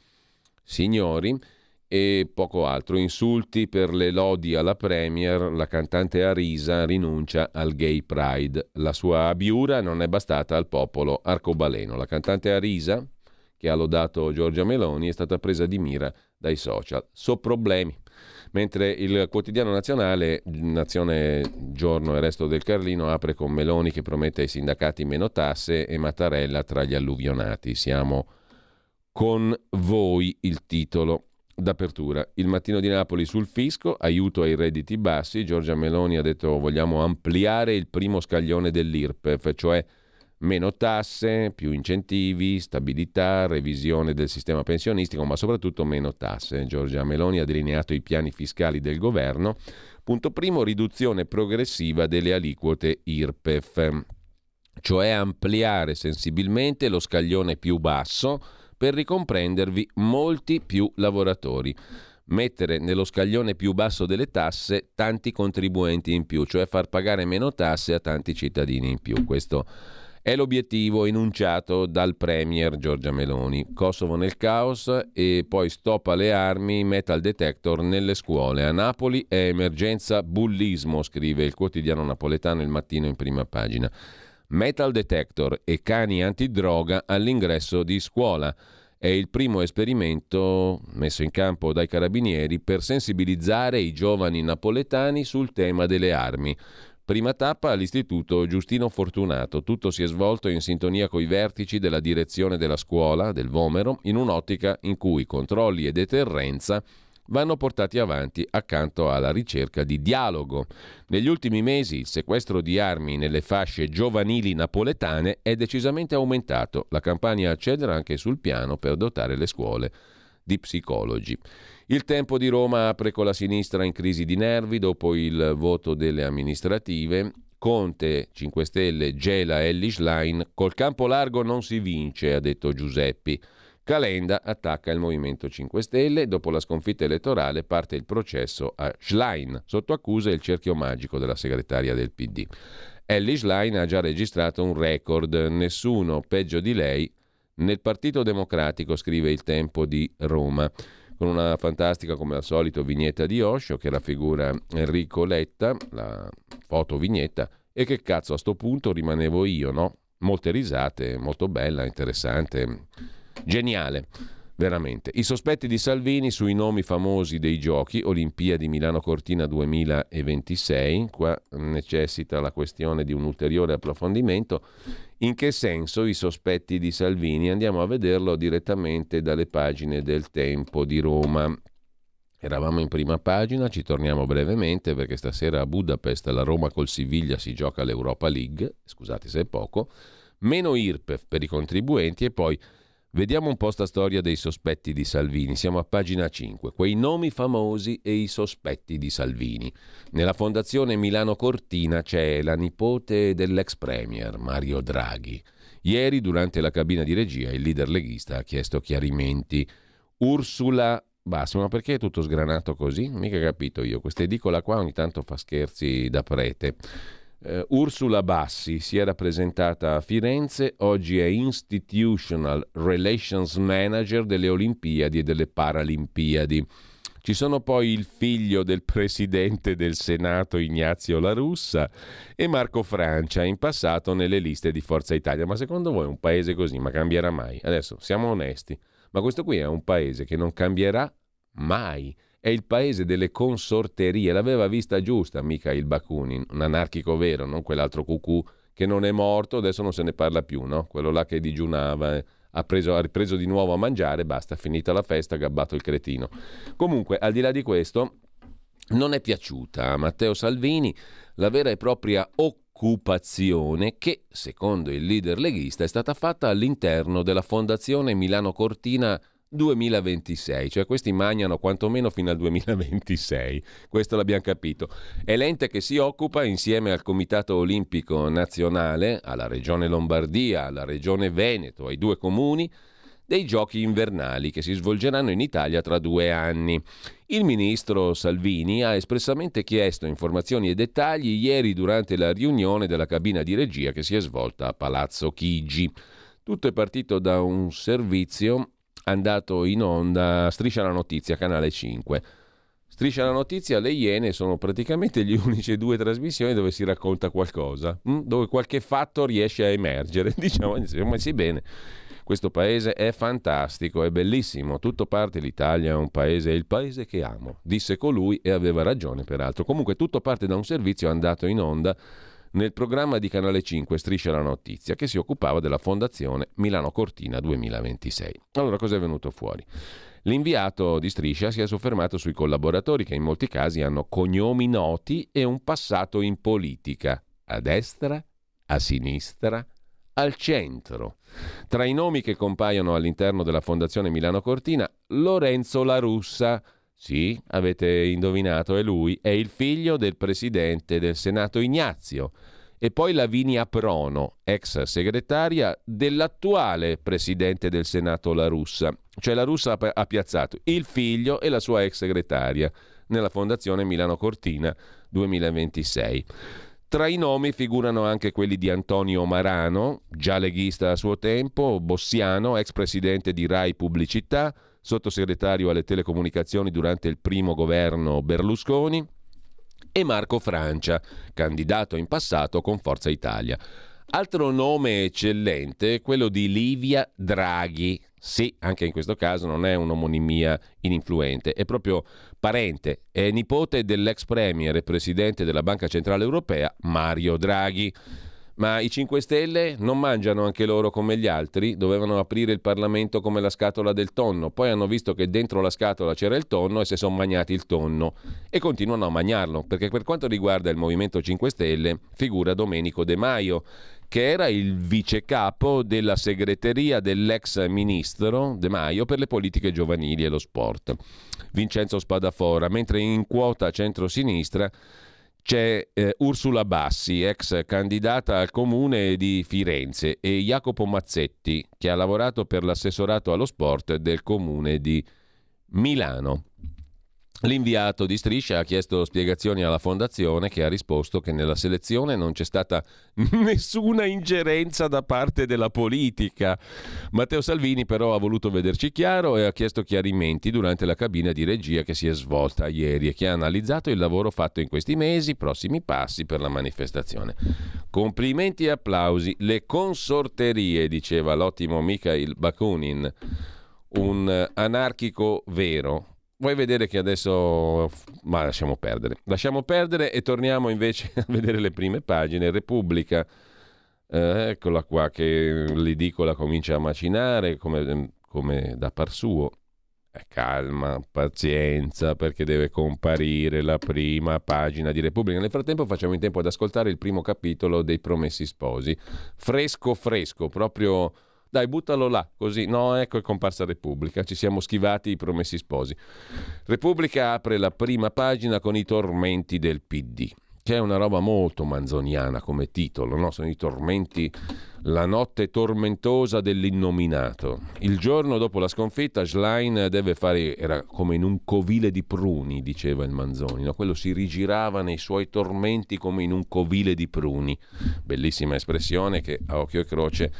Signori. E poco altro. Insulti per le lodi alla Premier. La cantante Arisa rinuncia al gay pride. La sua abiura non è bastata al popolo arcobaleno. La cantante Arisa, che ha lodato Giorgia Meloni, è stata presa di mira dai social. So problemi. Mentre il quotidiano nazionale, Nazione Giorno e Resto del Carlino, apre con Meloni che promette ai sindacati meno tasse e Mattarella tra gli alluvionati. Siamo con voi il titolo. d'apertura. Il mattino di Napoli sul fisco, aiuto ai redditi bassi. Giorgia Meloni ha detto vogliamo ampliare il primo scaglione dell'IRPEF, cioè meno tasse, più incentivi, stabilità, revisione del sistema pensionistico, ma soprattutto meno tasse. Giorgia Meloni ha delineato i piani fiscali del governo. Punto primo, riduzione progressiva delle aliquote IRPEF, cioè ampliare sensibilmente lo scaglione più basso per ricomprendervi molti più lavoratori mettere nello scaglione più basso delle tasse tanti contribuenti in più, cioè far pagare meno tasse a tanti cittadini in più. Questo è l'obiettivo enunciato dal Premier Giorgia Meloni. Kosovo nel caos e poi stop alle armi, metal detector nelle scuole. A Napoli è emergenza bullismo, scrive il quotidiano napoletano il mattino in prima pagina. Metal detector e cani antidroga all'ingresso di scuola. È il primo esperimento messo in campo dai carabinieri per sensibilizzare i giovani napoletani sul tema delle armi. Prima tappa all'Istituto Giustino Fortunato. Tutto si è svolto in sintonia coi vertici della direzione della scuola, del Vomero, in un'ottica in cui controlli e deterrenza vanno portati avanti accanto alla ricerca di dialogo. Negli ultimi mesi il sequestro di armi nelle fasce giovanili napoletane è decisamente aumentato. La campagna accedera anche sul piano per dotare le scuole di psicologi. Il tempo di Roma apre con la sinistra in crisi di nervi dopo il voto delle amministrative. Conte, 5 Stelle, gela Ellis Line. Col campo largo non si vince, ha detto Giuseppi. Calenda attacca il Movimento 5 Stelle. Dopo la sconfitta elettorale parte il processo a Schlein. Sotto accusa il cerchio magico della segretaria del PD. Ellie Schlein ha già registrato un record. Nessuno peggio di lei nel Partito Democratico, scrive il Tempo di Roma con una fantastica, come al solito, vignetta di Osho che raffigura Enrico Letta, la foto vignetta, e che cazzo a sto punto rimanevo io, no? Molte risate, molto bella, interessante, geniale. Veramente. I sospetti di Salvini sui nomi famosi dei giochi, Olimpiadi Milano Cortina 2026, qua necessita la questione di un ulteriore approfondimento. In che senso i sospetti di Salvini? Andiamo a vederlo direttamente dalle pagine del Tempo di Roma. Eravamo in prima pagina, ci torniamo brevemente perché stasera a Budapest la Roma col Siviglia si gioca l'Europa League, scusate se è poco, meno IRPEF per i contribuenti e poi Vediamo un po' sta storia dei sospetti di Salvini. Siamo a pagina 5. Quei nomi famosi e i sospetti di Salvini. Nella Fondazione Milano Cortina c'è la nipote dell'ex premier Mario Draghi. Ieri, durante la cabina di regia, il leader leghista ha chiesto chiarimenti. Ursula Basso, ma perché è tutto sgranato così? Mica capito io. Questa edicola qua ogni tanto fa scherzi da prete. Uh, Ursula Bassi si era presentata a Firenze, oggi è Institutional Relations Manager delle Olimpiadi e delle Paralimpiadi. Ci sono poi il figlio del presidente del Senato Ignazio La Russa e Marco Francia, in passato nelle liste di Forza Italia. Ma secondo voi un paese così, ma cambierà mai? Adesso siamo onesti, ma questo qui è un paese che non cambierà mai è il paese delle consorterie. L'aveva vista giusta Mikhail Bakunin, un anarchico vero, non quell'altro cucù che non è morto, adesso non se ne parla più, no? Quello là che digiunava, eh, ha, preso, ha ripreso di nuovo a mangiare, basta, finita la festa, gabbato il cretino. Comunque, al di là di questo, non è piaciuta a Matteo Salvini la vera e propria occupazione che, secondo il leader leghista, è stata fatta all'interno della Fondazione Milano Cortina 2026, cioè questi magnano quantomeno fino al 2026, questo l'abbiamo capito. È l'ente che si occupa insieme al Comitato Olimpico Nazionale, alla Regione Lombardia, alla Regione Veneto, ai due comuni, dei giochi invernali che si svolgeranno in Italia tra due anni. Il ministro Salvini ha espressamente chiesto informazioni e dettagli ieri durante la riunione della cabina di regia che si è svolta a Palazzo Chigi. Tutto è partito da un servizio andato in onda Striscia la notizia, canale 5. Striscia la notizia, le Iene sono praticamente gli <laughs> unici due trasmissioni dove si racconta qualcosa, hm? dove qualche fatto riesce a emergere. <laughs> Diciamo, sì bene. Questo paese è fantastico, è bellissimo, tutto parte l'Italia è un paese, è il paese che amo, disse colui e aveva ragione peraltro. Comunque tutto parte da un servizio andato in onda nel programma di Canale 5 Striscia la Notizia che si occupava della fondazione Milano Cortina 2026. Allora cosa è venuto fuori? L'inviato di Striscia si è soffermato sui collaboratori che in molti casi hanno cognomi noti e un passato in politica, a destra, a sinistra, al centro. Tra i nomi che compaiono all'interno della Fondazione Milano Cortina, Lorenzo La Russa. Sì, avete indovinato, è lui, è il figlio del presidente del Senato Ignazio. E poi Lavinia Prono, ex segretaria dell'attuale presidente del Senato La Russa. Cioè la Russa ha piazzato il figlio e la sua ex segretaria nella Fondazione Milano Cortina 2026. Tra i nomi figurano anche quelli di Antonio Marano, già leghista a suo tempo, Bossiano, ex presidente di Rai Pubblicità, sottosegretario alle telecomunicazioni durante il primo governo Berlusconi, e Marco Francia, candidato in passato con Forza Italia. Altro nome eccellente è quello di Livia Draghi, sì, anche in questo caso non è un'omonimia ininfluente, è proprio parente, è nipote dell'ex premier e presidente della Banca Centrale Europea Mario Draghi. Ma i 5 Stelle non mangiano anche loro come gli altri? Dovevano aprire il Parlamento come la scatola del tonno, poi hanno visto che dentro la scatola c'era il tonno e si sono mangiati il tonno. E continuano a mangiarlo, perché per quanto riguarda il Movimento 5 Stelle figura Domenico De Maio, che era il vice capo della segreteria dell'ex ministro De Maio per le politiche giovanili e lo sport, Vincenzo Spadafora, mentre in quota centro-sinistra c'è eh, Ursula Bassi, ex candidata al comune di Firenze, e Jacopo Mazzetti, che ha lavorato per l'assessorato allo sport del comune di Milano. L'inviato di Striscia ha chiesto spiegazioni alla fondazione che ha risposto che nella selezione non c'è stata <laughs> nessuna ingerenza da parte della politica. Matteo Salvini però ha voluto vederci chiaro e ha chiesto chiarimenti durante la cabina di regia che si è svolta ieri e che ha analizzato il lavoro fatto in questi mesi, prossimi passi per la manifestazione. Complimenti e applausi. Le consorterie, diceva l'ottimo Mikhail Bakunin, un anarchico vero Vuoi vedere che adesso... Ma lasciamo perdere. Lasciamo perdere e torniamo invece <laughs> a vedere le prime pagine. Repubblica, eh, eccola qua che l'edicola comincia a macinare come, come da par suo. Eh, calma, pazienza, perché deve comparire la prima pagina di Repubblica. Nel frattempo facciamo in tempo ad ascoltare il primo capitolo dei Promessi Sposi. Fresco, fresco, proprio dai, buttalo là, così. No, ecco è comparsa Repubblica. Ci siamo schivati i promessi sposi. Repubblica apre la prima pagina con i tormenti del PD che è una roba molto manzoniana come titolo, no? sono i tormenti, la notte tormentosa dell'innominato. Il giorno dopo la sconfitta Schlein deve fare, era come in un covile di pruni, diceva il Manzoni, no? quello si rigirava nei suoi tormenti come in un covile di pruni. Bellissima espressione che a occhio e croce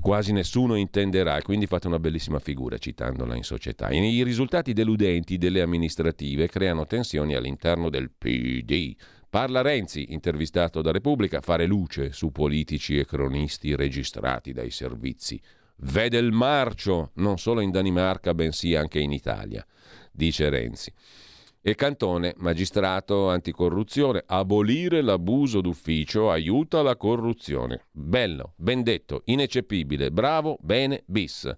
quasi nessuno intenderà e quindi fate una bellissima figura citandola in società. I risultati deludenti delle amministrative creano tensioni all'interno del PD Parla Renzi, intervistato da Repubblica, fare luce su politici e cronisti registrati dai servizi. Vede il marcio non solo in Danimarca, bensì anche in Italia, dice Renzi. E Cantone, magistrato anticorruzione, abolire l'abuso d'ufficio aiuta la corruzione. Bello, ben detto, ineccepibile, bravo, bene, bis.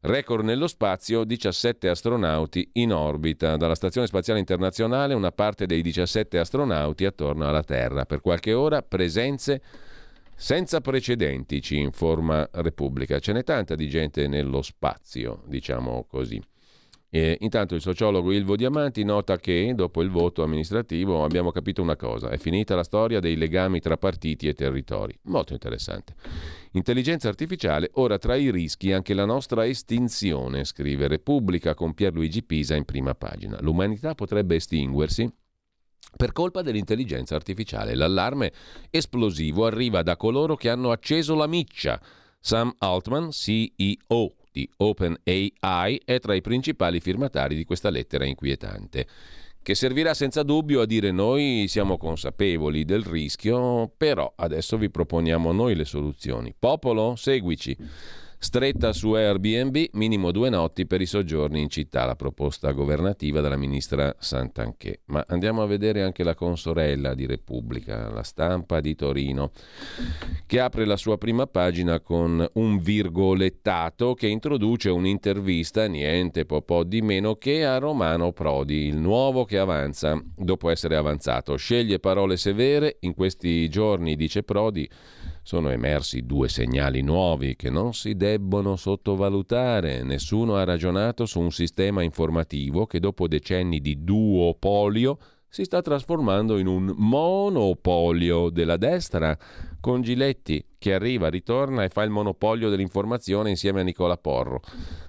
Record nello spazio, 17 astronauti in orbita. Dalla Stazione Spaziale Internazionale una parte dei 17 astronauti attorno alla Terra. Per qualche ora presenze senza precedenti, ci informa Repubblica. Ce n'è tanta di gente nello spazio, diciamo così. E intanto il sociologo Ilvo Diamanti nota che, dopo il voto amministrativo, abbiamo capito una cosa, è finita la storia dei legami tra partiti e territori. Molto interessante. Intelligenza artificiale, ora tra i rischi anche la nostra estinzione, scrive Repubblica con Pierluigi Pisa in prima pagina. L'umanità potrebbe estinguersi per colpa dell'intelligenza artificiale. L'allarme esplosivo arriva da coloro che hanno acceso la miccia. Sam Altman, CEO di OpenAI, è tra i principali firmatari di questa lettera inquietante che servirà senza dubbio a dire noi siamo consapevoli del rischio, però adesso vi proponiamo noi le soluzioni. Popolo, seguici. Stretta su Airbnb, minimo due notti per i soggiorni in città, la proposta governativa della ministra Santanché. Ma andiamo a vedere anche la consorella di Repubblica, la stampa di Torino, che apre la sua prima pagina con un virgolettato che introduce un'intervista, niente po', po di meno che a Romano Prodi, il nuovo che avanza dopo essere avanzato. Sceglie parole severe, in questi giorni, dice Prodi, sono emersi due segnali nuovi che non si debbono sottovalutare. Nessuno ha ragionato su un sistema informativo che dopo decenni di duopolio si sta trasformando in un monopolio della destra, con Giletti che arriva, ritorna e fa il monopolio dell'informazione insieme a Nicola Porro.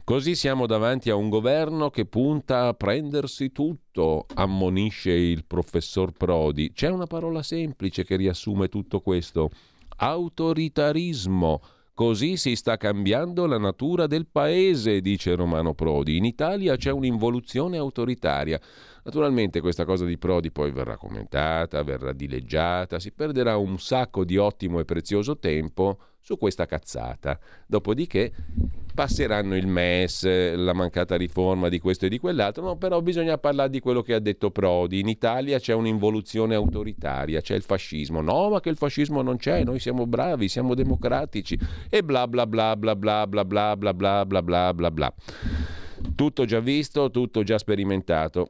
Così siamo davanti a un governo che punta a prendersi tutto, ammonisce il professor Prodi. C'è una parola semplice che riassume tutto questo autoritarismo. Così si sta cambiando la natura del paese, dice Romano Prodi. In Italia c'è un'involuzione autoritaria. Naturalmente questa cosa di Prodi poi verrà commentata, verrà dileggiata, si perderà un sacco di ottimo e prezioso tempo su questa cazzata. Dopodiché passeranno il MES, la mancata riforma di questo e di quell'altro, no, però bisogna parlare di quello che ha detto Prodi. In Italia c'è un'involuzione autoritaria, c'è il fascismo. No, ma che il fascismo non c'è, noi siamo bravi, siamo democratici e bla bla bla bla bla bla bla bla bla bla bla bla. Tutto già visto, tutto già sperimentato.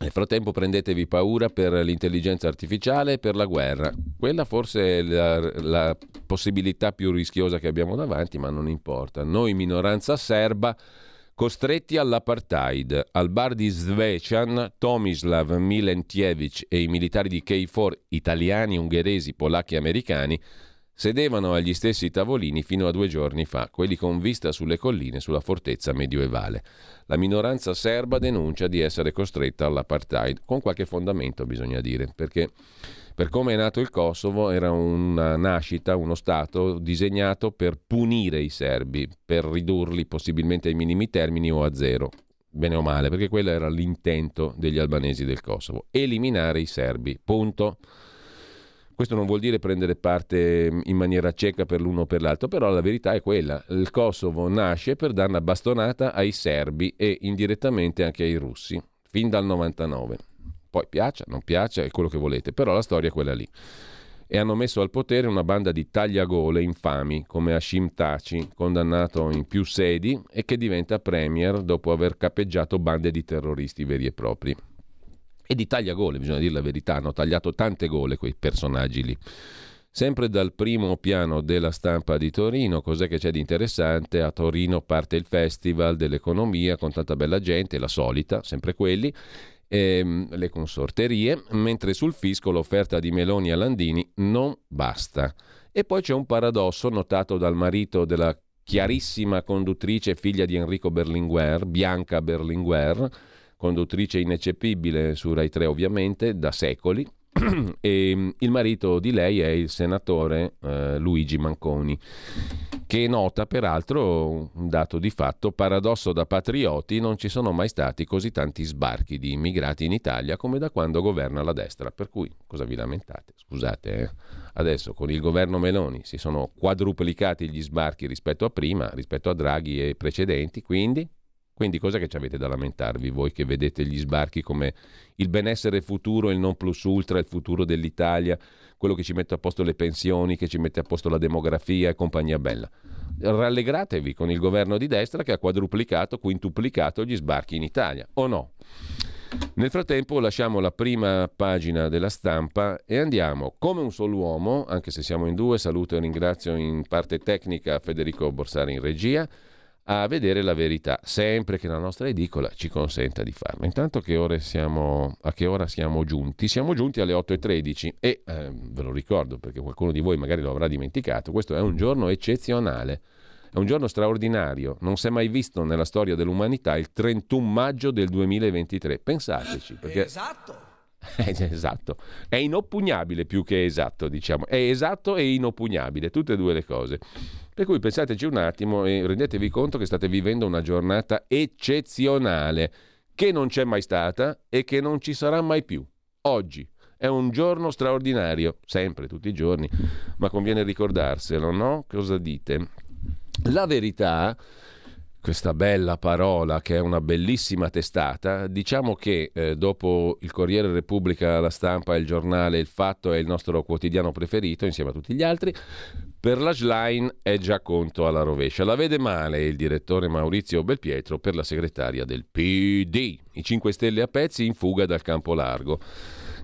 Nel frattempo prendetevi paura per l'intelligenza artificiale e per la guerra. Quella forse è la, la, possibilità più rischiosa che abbiamo davanti, ma non importa. Noi, minoranza serba, costretti all'apartheid. Al bar di Svecian, Tomislav Milentievich e i militari di KFOR italiani, ungheresi, polacchi e americani sedevano agli stessi tavolini fino a due giorni fa, quelli con vista sulle colline sulla fortezza medioevale. La minoranza serba denuncia di essere costretta all'apartheid, con qualche fondamento bisogna dire, perché per come è nato il Kosovo era una nascita, uno Stato disegnato per punire i serbi, per ridurli possibilmente ai minimi termini o a zero, bene o male, perché quello era l'intento degli albanesi del Kosovo, eliminare i serbi, punto. Questo non vuol dire prendere parte in maniera cieca per l'uno o per l'altro, però la verità è quella. Il Kosovo nasce per dare una bastonata ai serbi e indirettamente anche ai russi, fin dal 99. Poi piaccia, non piaccia, è quello che volete, però la storia è quella lì. E hanno messo al potere una banda di tagliagole infami come Hashim Taci, condannato in più sedi e che diventa premier dopo aver capeggiato bande di terroristi veri e propri e di tagliagole, bisogna dire la verità, hanno tagliato tante gole quei personaggi lì. Sempre dal primo piano della stampa di Torino, cos'è che c'è di interessante? A Torino parte il Festival dell'Economia con tanta bella gente, la solita, sempre quelli, ehm, le consorterie, mentre sul fisco l'offerta di Meloni a Landini non basta. E poi c'è un paradosso notato dal marito della chiarissima conduttrice figlia di Enrico Berlinguer, Bianca Berlinguer, conduttrice ineccepibile su Rai 3 ovviamente da secoli, <clears throat> e mm, il marito di lei è il senatore eh, Luigi Manconi, che nota peraltro un dato di fatto, paradosso da patrioti, non ci sono mai stati così tanti sbarchi di immigrati in Italia come da quando governa la destra, per cui cosa vi lamentate? Scusate, eh? adesso con il governo Meloni si sono quadruplicati gli sbarchi rispetto a prima, rispetto a Draghi e precedenti, quindi quindi cosa che ci avete da lamentarvi voi che vedete gli sbarchi come il benessere futuro, il non plus ultra, il futuro dell'Italia, quello che ci mette a posto le pensioni, che ci mette a posto la demografia e compagnia bella. Rallegratevi con il governo di destra che ha quadruplicato, quintuplicato gli sbarchi in Italia, o no? Nel frattempo lasciamo la prima pagina della stampa e andiamo come un solo uomo, anche se siamo in due, saluto e ringrazio in parte tecnica Federico Borsari in regia, a vedere la verità, sempre che la nostra edicola ci consenta di farlo. Intanto che siamo, a che ora siamo giunti? Siamo giunti alle 8.13 e eh, ve lo ricordo perché qualcuno di voi magari lo avrà dimenticato, questo è un giorno eccezionale, è un giorno straordinario, non si è mai visto nella storia dell'umanità il 31 maggio del 2023, pensateci. Perché...
Esatto. <laughs>
Eh, esatto, è inoppugnabile più che esatto, diciamo, è esatto e inoppugnabile, tutte e due le cose. Per cui pensateci un attimo e rendetevi conto che state vivendo una giornata eccezionale, che non c'è mai stata e che non ci sarà mai più. Oggi è un giorno straordinario, sempre, tutti i giorni, ma conviene ricordarselo, no? Cosa dite? La verità questa bella parola che è una bellissima testata, diciamo che eh, dopo il Corriere Repubblica, la stampa, il giornale, il fatto è il nostro quotidiano preferito insieme a tutti gli altri, per la Schlein è già conto alla rovescia. La vede male il direttore Maurizio Belpietro per la segretaria del PD. I 5 Stelle a pezzi in fuga dal campo largo.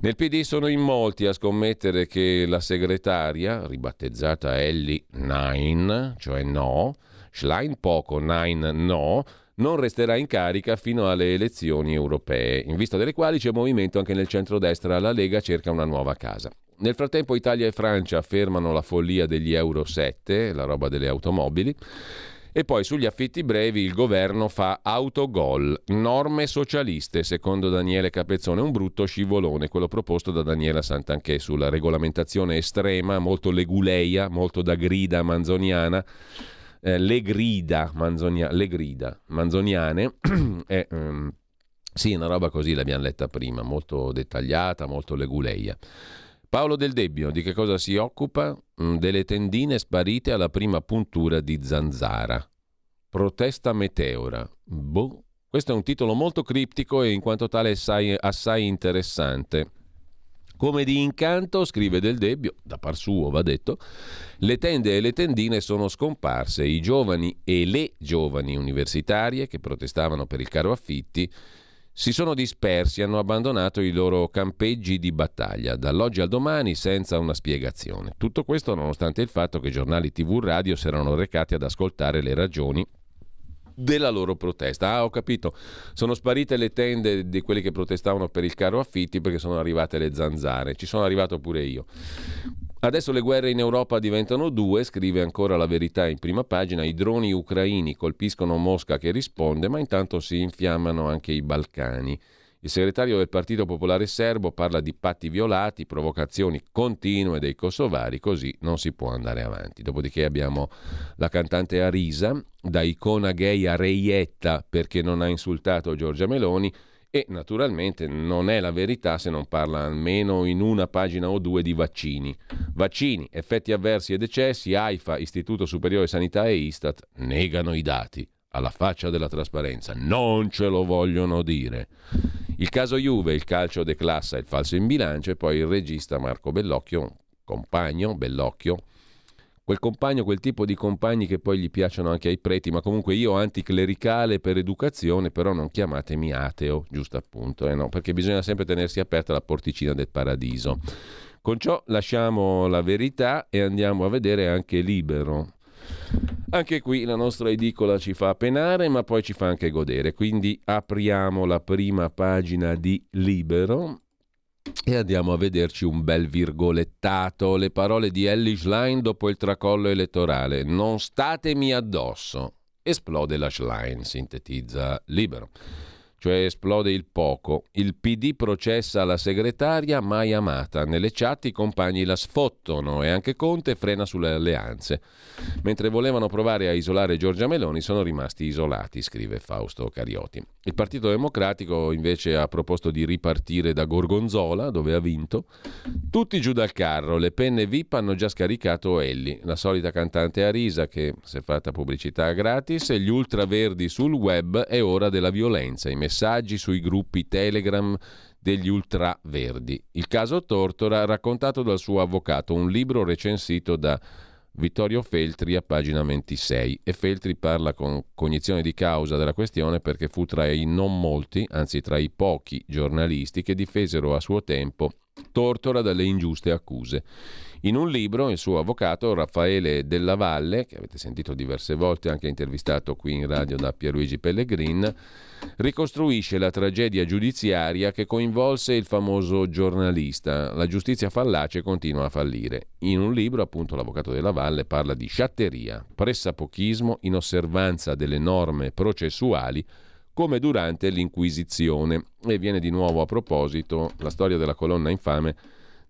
Nel PD sono in molti a scommettere che la segretaria, ribattezzata Ellie Nine, cioè no, Schlein poco, Nine no, non resterà in carica fino alle elezioni europee, in vista delle quali c'è movimento anche nel centrodestra, la Lega cerca una nuova casa. Nel frattempo Italia e Francia affermano la follia degli Euro 7, la roba delle automobili, e poi sugli affitti brevi il governo fa autogol, norme socialiste, secondo Daniele Capezzone, un brutto scivolone, quello proposto da Daniela Santanché sulla regolamentazione estrema, molto leguleia, molto da grida manzoniana eh, le grida, manzonia, le grida manzoniane <clears throat> è um, sì, una roba così l'abbiamo letta prima, molto dettagliata, molto leguleia. Paolo Del Debbio, di che cosa si occupa? Mm, delle tendine sparite alla prima puntura di Zanzara. Protesta meteora. Boh. Questo è un titolo molto criptico e in quanto tale assai, assai interessante. Come di incanto, scrive Del Debbio, da par suo va detto, le tende e le tendine sono scomparse. I giovani e le giovani universitarie che protestavano per il caro affitti si sono dispersi, hanno abbandonato i loro campeggi di battaglia, dall'oggi al domani senza una spiegazione. Tutto questo nonostante il fatto che giornali tv radio si erano recati ad ascoltare le ragioni della loro protesta. Ah, ho capito, sono sparite le tende di quelli che protestavano per il caro affitti perché sono arrivate le zanzare. Ci sono arrivato pure io. Adesso le guerre in Europa diventano due, scrive ancora la verità in prima pagina, i droni ucraini colpiscono Mosca che risponde, ma intanto si infiammano anche i Balcani. Il segretario del Partito Popolare Serbo parla di patti violati, provocazioni continue dei kosovari, così non si può andare avanti. Dopodiché abbiamo la cantante Arisa, da icona gay a reietta perché non ha insultato Giorgia Meloni, e naturalmente non è la verità se non parla almeno in una pagina o due di vaccini. Vaccini, effetti avversi e decessi, AIFA, Istituto Superiore Sanità e Istat negano i dati alla faccia della trasparenza. Non ce lo vogliono dire. Il caso Juve, il calcio declassa il falso in bilancio e poi il regista Marco Bellocchio, compagno Bellocchio, quel compagno, quel tipo di compagni che poi gli piacciono anche ai preti, ma comunque io anticlericale per educazione, però non chiamatemi ateo, giusto appunto, eh no, perché bisogna sempre tenersi aperta la porticina del paradiso. Con ciò lasciamo la verità e andiamo a vedere anche libero. Anche qui la nostra edicola ci fa penare, ma poi ci fa anche godere. Quindi apriamo la prima pagina di Libero e andiamo a vederci un bel virgolettato. Le parole di Ellie Schlein dopo il tracollo elettorale. Non statemi addosso. Esplode la Schlein, sintetizza Libero cioè esplode il poco. Il PD processa la segretaria mai amata. Nelle chat i compagni la sfottono e anche Conte frena sulle alleanze. Mentre volevano provare a isolare Giorgia Meloni sono rimasti isolati, scrive Fausto Carioti. Il Partito Democratico invece ha proposto di ripartire da Gorgonzola, dove ha vinto. Tutti giù dal carro, le penne VIP hanno già scaricato Elli, la solita cantante a risa che si è fatta pubblicità gratis, e gli ultraverdi sul web è ora della violenza. I messaggi sui gruppi Telegram degli ultraverdi. Il caso Tortora raccontato dal suo avvocato, un libro recensito da Vittorio Feltri a pagina 26 e Feltri parla con cognizione di causa della questione perché fu tra i non molti, anzi tra i pochi giornalisti che difesero a suo tempo Tortora dalle ingiuste accuse. In un libro il suo avvocato Raffaele Della Valle, che avete sentito diverse volte anche intervistato qui in radio da Pierluigi Pellegrin, ricostruisce la tragedia giudiziaria che coinvolse il famoso giornalista. La giustizia fallace continua a fallire. In un libro, appunto, l'avvocato Della Valle parla di sciatteria, pressapochismo, inosservanza delle norme processuali come durante l'Inquisizione. E viene di nuovo a proposito la storia della colonna infame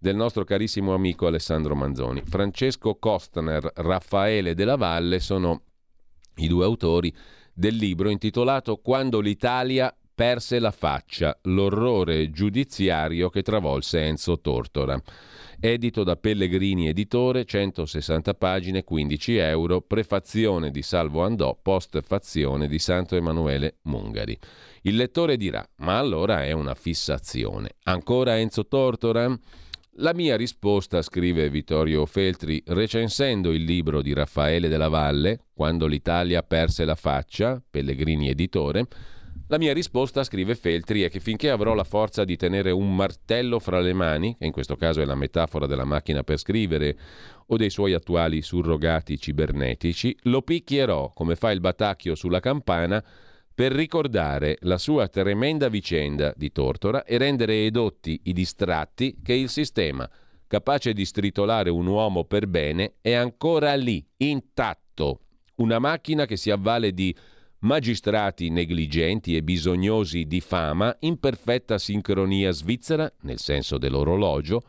del nostro carissimo amico Alessandro Manzoni. Francesco Costner, Raffaele della Valle sono i due autori del libro intitolato Quando l'Italia perse la faccia, l'orrore giudiziario che travolse Enzo Tortora. Edito da Pellegrini Editore, 160 pagine, 15 euro, prefazione di Salvo Andò, postfazione di Santo Emanuele Mungari. Il lettore dirà, ma allora è una fissazione. Ancora Enzo Tortora? La mia risposta, scrive Vittorio Feltri, recensendo il libro di Raffaele della Valle, Quando l'Italia perse la faccia, Pellegrini Editore, la mia risposta, scrive Feltri, è che finché avrò la forza di tenere un martello fra le mani, che in questo caso è la metafora della macchina per scrivere o dei suoi attuali surrogati cibernetici, lo picchierò, come fa il batacchio sulla campana, per ricordare la sua tremenda vicenda di Tortora e rendere edotti i distratti che il sistema, capace di stritolare un uomo per bene, è ancora lì, intatto. Una macchina che si avvale di magistrati negligenti e bisognosi di fama in perfetta sincronia svizzera, nel senso dell'orologio,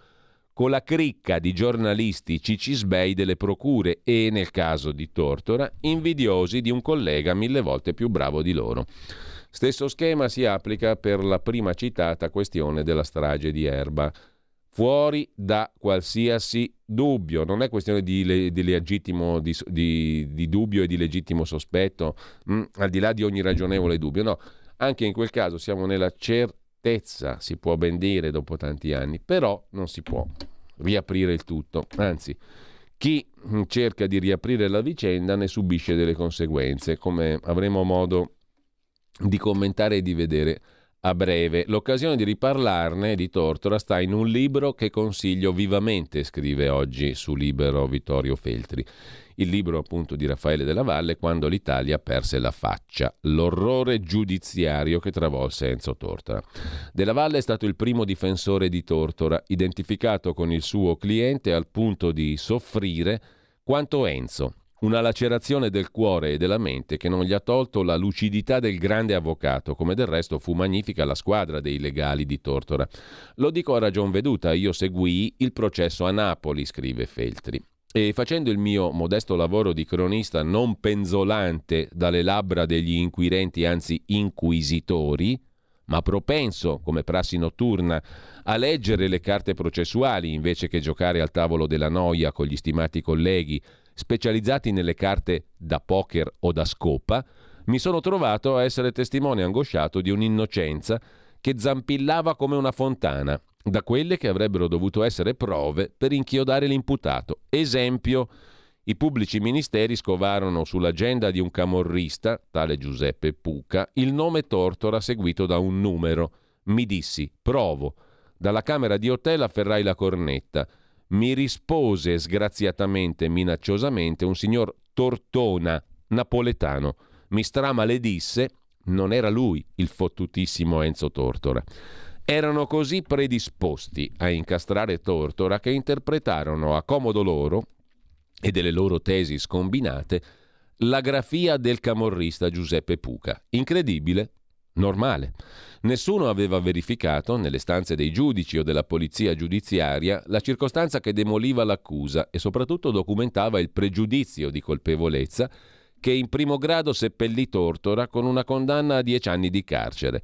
con la cricca di giornalisti cicisbei delle procure e, nel caso di Tortora, invidiosi di un collega mille volte più bravo di loro. Stesso schema si applica per la prima citata questione della strage di Erba. Fuori da qualsiasi dubbio, non è questione di, di legittimo di, di, dubbio e di legittimo sospetto, mh, mm, al di là di ogni ragionevole dubbio, no, anche in quel caso siamo nella certezza certezza, si può ben dire dopo tanti anni, però non si può riaprire il tutto. Anzi, chi cerca di riaprire la vicenda ne subisce delle conseguenze, come avremo modo di commentare e di vedere a breve. L'occasione di riparlarne di Tortora sta in un libro che consiglio vivamente, scrive oggi su Libero Vittorio Feltri il libro appunto di Raffaele della Valle, Quando l'Italia perse la faccia, l'orrore giudiziario che travolse Enzo Tortora. Della Valle è stato il primo difensore di Tortora, identificato con il suo cliente al punto di soffrire quanto Enzo, una lacerazione del cuore e della mente che non gli ha tolto la lucidità del grande avvocato, come del resto fu magnifica la squadra dei legali di Tortora. Lo dico a ragion veduta, io seguii il processo a Napoli, scrive Feltri. E facendo il mio modesto lavoro di cronista non penzolante dalle labbra degli inquirenti, anzi inquisitori, ma propenso, come prassi notturna, a leggere le carte processuali invece che giocare al tavolo della noia con gli stimati colleghi specializzati nelle carte da poker o da scopa, mi sono trovato a essere testimone angosciato di un'innocenza che zampillava come una fontana da quelle che avrebbero dovuto essere prove per inchiodare l'imputato. Esempio, i pubblici ministeri scovarono sull'agenda di un camorrista, tale Giuseppe Puca, il nome Tortora seguito da un numero. Mi dissi, provo. Dalla camera di hotel afferrai la cornetta. Mi rispose sgraziatamente, minacciosamente, un signor Tortona, napoletano. Mi stramaledisse, non era lui il fottutissimo Enzo Tortora. Erano così predisposti a incastrare Tortora che interpretarono a comodo loro e delle loro tesi scombinate la grafia del camorrista Giuseppe Puca. Incredibile? Normale. Nessuno aveva verificato, nelle stanze dei giudici o della polizia giudiziaria, la circostanza che demoliva l'accusa e soprattutto documentava il pregiudizio di colpevolezza che in primo grado seppellì Tortora con una condanna a dieci anni di carcere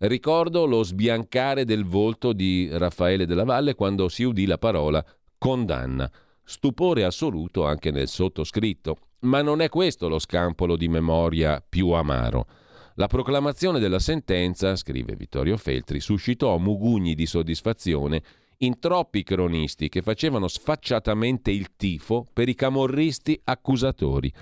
Ricordo lo sbiancare del volto di Raffaele della Valle quando si udì la parola condanna. Stupore assoluto anche nel sottoscritto. Ma non è questo lo scampolo di memoria più amaro. La proclamazione della sentenza, scrive Vittorio Feltri, suscitò mugugni di soddisfazione in troppi cronisti che facevano sfacciatamente il tifo per i camorristi accusatori.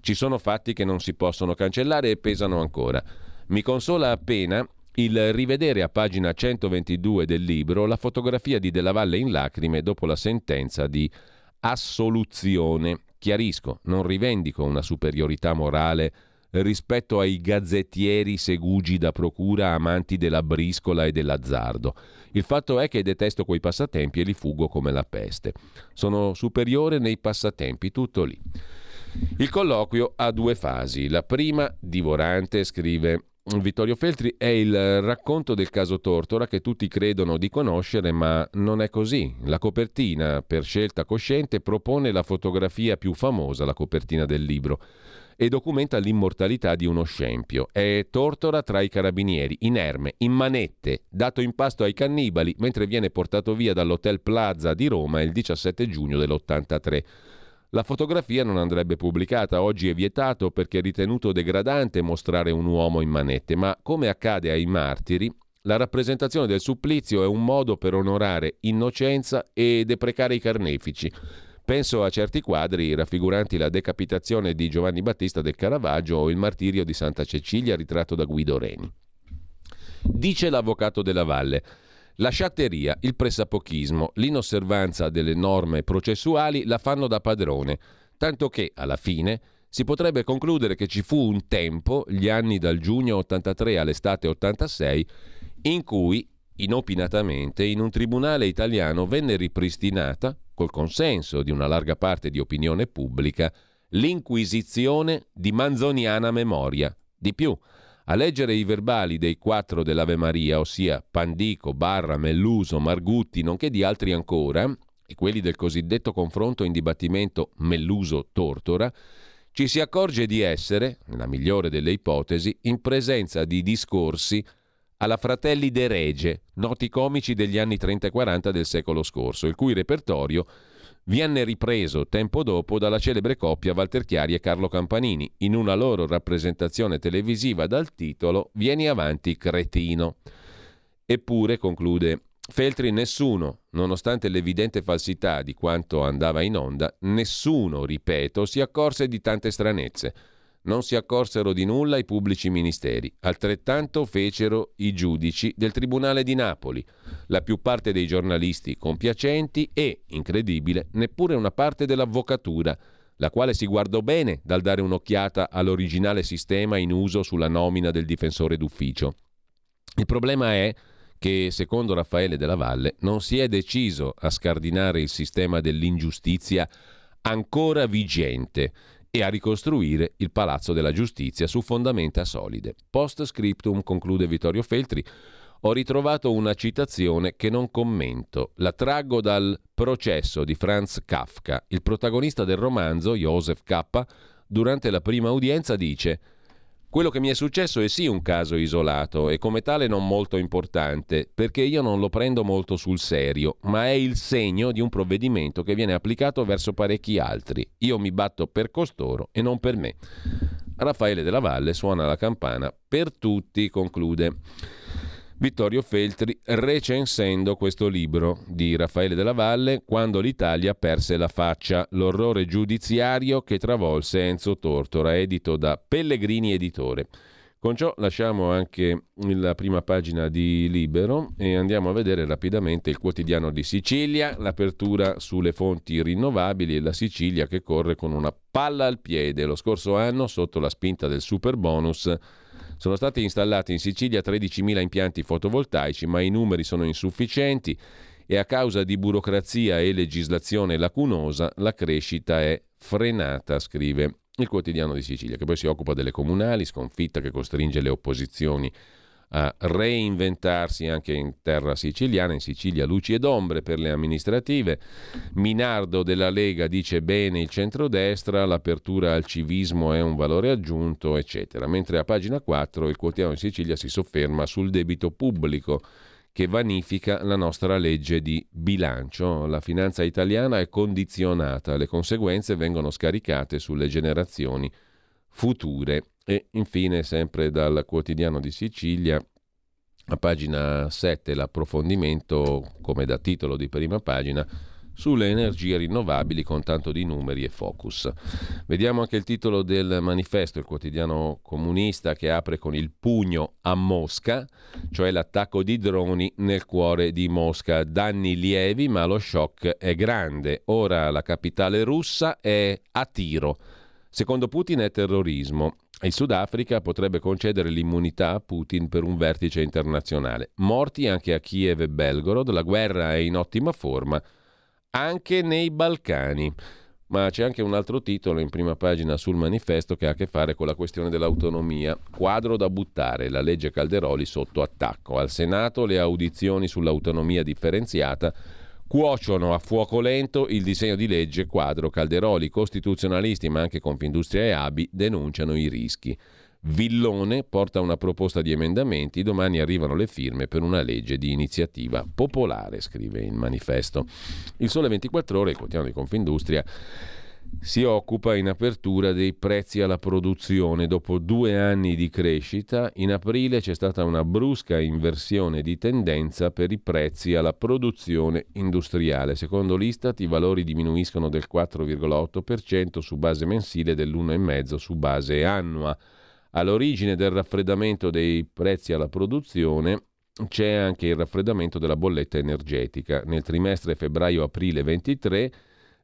Ci sono fatti che non si possono cancellare e pesano ancora. Mi consola appena il rivedere a pagina 122 del libro la fotografia di Della Valle in lacrime dopo la sentenza di assoluzione. Chiarisco, non rivendico una superiorità morale rispetto ai gazzettieri segugi da procura amanti della briscola e dell'azzardo. Il fatto è che detesto quei passatempi e li fuggo come la peste. Sono superiore nei passatempi, tutto lì. Il colloquio ha due fasi. La prima, divorante, scrive Vittorio Feltri è il racconto del caso Tortora che tutti credono di conoscere, ma non è così. La copertina, per scelta cosciente, propone la fotografia più famosa, la copertina del libro. e documenta l'immortalità di uno scempio. È Tortora tra i carabinieri, inerme, in manette, dato in pasto ai cannibali, mentre viene portato via dall'Hotel Plaza di Roma il 17 giugno dell'83. La fotografia non andrebbe pubblicata, oggi è vietato perché è ritenuto degradante mostrare un uomo in manette, ma come accade ai martiri, la rappresentazione del supplizio è un modo per onorare innocenza e deprecare i carnefici. Penso a certi quadri raffiguranti la decapitazione di Giovanni Battista del Caravaggio o il martirio di Santa Cecilia ritratto da Guido Reni. Dice l'avvocato della Valle. La sciatteria, il pressapochismo, l'inosservanza delle norme processuali la fanno da padrone, tanto che, alla fine, si potrebbe concludere che ci fu un tempo, gli anni dal giugno 83 all'estate 86, in cui, inopinatamente, in un tribunale italiano venne ripristinata, col consenso di una larga parte di opinione pubblica, l'inquisizione di manzoniana memoria. Di più, a leggere i verbali dei quattro dell'Ave Maria, ossia Pandico, Barra, Melluso, Margutti, nonché di altri ancora, e quelli del cosiddetto confronto in dibattimento Melluso-Tortora, ci si accorge di essere, nella migliore delle ipotesi, in presenza di discorsi alla Fratelli de Rege, noti comici degli anni 30 e 40 del secolo scorso, il cui repertorio viene ripreso tempo dopo dalla celebre coppia Walter Chiari e Carlo Campanini in una loro rappresentazione televisiva dal titolo Vieni avanti cretino. Eppure, conclude Feltri, nessuno, nonostante l'evidente falsità di quanto andava in onda, nessuno, ripeto, si accorse di tante stranezze. Non si accorsero di nulla i pubblici ministeri, altrettanto fecero i giudici del Tribunale di Napoli, la più parte dei giornalisti compiacenti e, incredibile, neppure una parte dell'avvocatura, la quale si guardò bene dal dare un'occhiata all'originale sistema in uso sulla nomina del difensore d'ufficio. Il problema è che, secondo Raffaele della Valle, non si è deciso a scardinare il sistema dell'ingiustizia ancora vigente e a ricostruire il Palazzo della Giustizia su fondamenta solide. Post scriptum, conclude Vittorio Feltri, ho ritrovato una citazione che non commento. La traggo dal processo di Franz Kafka. Il protagonista del romanzo, Joseph K., durante la prima udienza dice quello che mi è successo è sì un caso isolato e come tale non molto importante, perché io non lo prendo molto sul serio, ma è il segno di un provvedimento che viene applicato verso parecchi altri. Io mi batto per costoro e non per me. Raffaele della Valle suona la campana per tutti, conclude. Vittorio Feltri recensendo questo libro di Raffaele della Valle Quando l'Italia perse la faccia, l'orrore giudiziario che travolse Enzo Tortora, edito da Pellegrini Editore. Con ciò lasciamo anche la prima pagina di Libero e andiamo a vedere rapidamente il quotidiano di Sicilia, l'apertura sulle fonti rinnovabili e la Sicilia che corre con una palla al piede. Lo scorso anno, sotto la spinta del super bonus, sono stati installati in Sicilia 13.000 impianti fotovoltaici, ma i numeri sono insufficienti e a causa di burocrazia e legislazione lacunosa la crescita è frenata, scrive il quotidiano di Sicilia, che poi si occupa delle comunali, sconfitta che costringe le opposizioni a reinventarsi anche in terra siciliana, in Sicilia luci ed ombre per le amministrative. Minardo della Lega dice bene il centrodestra, l'apertura al civismo è un valore aggiunto, eccetera. Mentre a pagina 4 il quotidiano di Sicilia si sofferma sul debito pubblico che vanifica la nostra legge di bilancio. La finanza italiana è condizionata, le conseguenze vengono scaricate sulle generazioni future. E infine, sempre dal quotidiano di Sicilia, a pagina 7 l'approfondimento, come da titolo di prima pagina, sulle energie rinnovabili con tanto di numeri e focus. Vediamo anche il titolo del manifesto, il quotidiano comunista che apre con il pugno a Mosca, cioè l'attacco di droni nel cuore di Mosca. Danni lievi, ma lo shock è grande. Ora la capitale russa è a tiro. Secondo Putin è terrorismo. Il Sudafrica potrebbe concedere l'immunità a Putin per un vertice internazionale. Morti anche a Kiev e Belgorod, la guerra è in ottima forma anche nei Balcani. Ma c'è anche un altro titolo in prima pagina sul manifesto che ha a che fare con la questione dell'autonomia. Quadro da buttare, la legge Calderoli sotto attacco. Al Senato le audizioni sull'autonomia differenziata cuociono a fuoco lento il disegno di legge quadro Calderoli. Costituzionalisti, ma anche Confindustria e ABI, denunciano i rischi. Villone porta una proposta di emendamenti, domani arrivano le firme per una legge di iniziativa popolare, scrive il manifesto. Il Sole 24 ore, il quotidiano di Confindustria, si occupa in apertura dei prezzi alla produzione. Dopo due anni di crescita, in aprile c'è stata una brusca inversione di tendenza per i prezzi alla produzione industriale. Secondo l'Istat i valori diminuiscono del 4,8% su base mensile e dell'1,5% su base annua. All'origine del raffreddamento dei prezzi alla produzione c'è anche il raffreddamento della bolletta energetica. Nel trimestre febbraio-aprile 23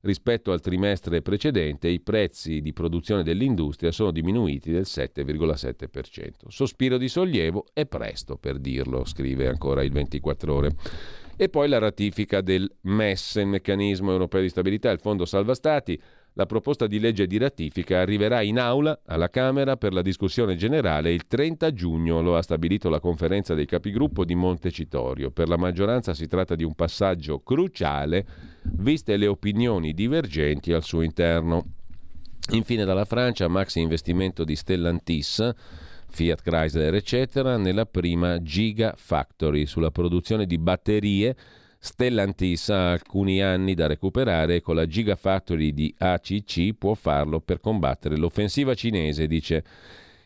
Rispetto al trimestre precedente i prezzi di produzione dell'industria sono diminuiti del 7,7%. Sospiro di sollievo è presto per dirlo, scrive ancora il 24 ore. E poi la ratifica del MES, il meccanismo europeo di stabilità, il fondo salva stati, la proposta di legge di ratifica arriverà in aula alla Camera per la discussione generale il 30 giugno, lo ha stabilito la conferenza dei capigruppo di Montecitorio. Per la maggioranza si tratta di un passaggio cruciale, viste le opinioni divergenti al suo interno. Infine dalla Francia, maxi investimento di Stellantis. Fiat Chrysler, eccetera, nella prima Gigafactory sulla produzione di batterie Stellantis ha alcuni anni da recuperare e con la Gigafactory di ACC può farlo per combattere l'offensiva cinese, dice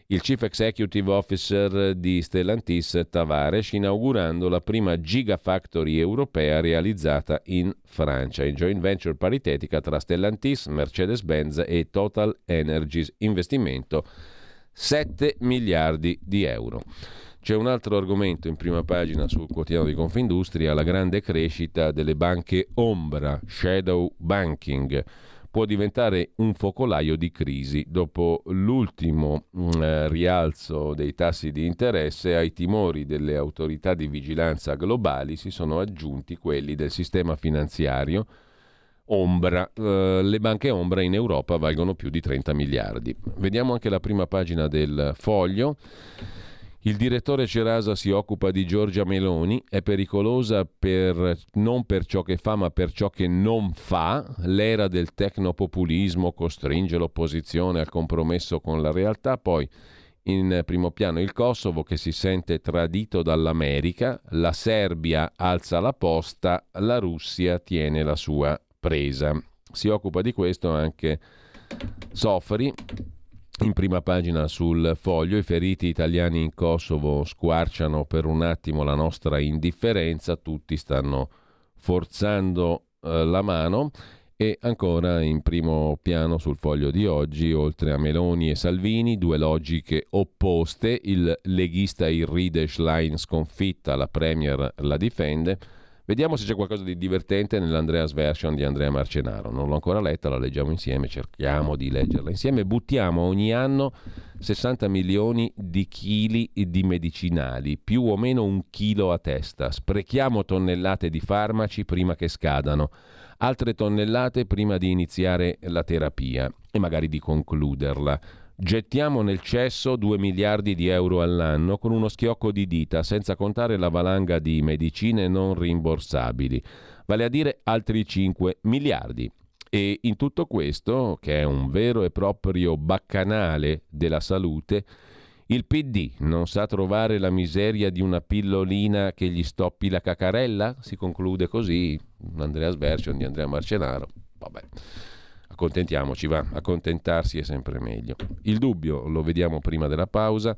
il Chief Executive Officer di Stellantis Tavares, inaugurando la prima Gigafactory europea realizzata in Francia, in joint venture paritetica tra Stellantis, Mercedes-Benz e Total Energies, investimento 7 miliardi di euro. C'è un altro argomento in prima pagina sul quotidiano di Confindustria, la grande crescita delle banche ombra, shadow banking può diventare un focolaio di crisi. Dopo l'ultimo mm, eh, rialzo dei tassi di interesse, ai timori delle autorità di vigilanza globali si sono aggiunti quelli del sistema finanziario ombra. Eh, le banche ombra in Europa valgono più di 30 miliardi. Vediamo anche la prima pagina del foglio. Il direttore Cerasa si occupa di Giorgia Meloni, è pericolosa per, non per ciò che fa ma per ciò che non fa. L'era del tecnopopulismo costringe l'opposizione al compromesso con la realtà. Poi in primo piano il Kosovo che si sente tradito dall'America, la Serbia alza la posta, la Russia tiene la sua presa. Si occupa di questo anche Sofri in prima pagina sul foglio, i feriti italiani in Kosovo squarciano per un attimo la nostra indifferenza, tutti stanno forzando eh, la mano. E ancora in primo piano sul foglio di oggi, oltre a Meloni e Salvini, due logiche opposte, il leghista Irride Schlein sconfitta, la Premier la difende, Vediamo se c'è qualcosa di divertente nell'Andreas Version di Andrea Marcenaro. Non l'ho ancora letta, la leggiamo insieme, cerchiamo di leggerla insieme. Buttiamo ogni anno 60 milioni di chili di medicinali, più o meno un chilo a testa. Sprechiamo tonnellate di farmaci prima che scadano, altre tonnellate prima di iniziare la terapia e magari di concluderla. Gettiamo nel cesso 2 miliardi di euro all'anno con uno schiocco di dita, senza contare la valanga di medicine non rimborsabili, vale a dire altri 5 miliardi. E in tutto questo, che è un vero e proprio baccanale della salute, il PD non sa trovare la miseria di una pillolina che gli stoppi la cacarella? Si conclude così Andrea Sversion di Andrea Marcenaro. Vabbè. Accontentiamoci, va, accontentarsi è sempre meglio. Il dubbio lo vediamo prima della pausa.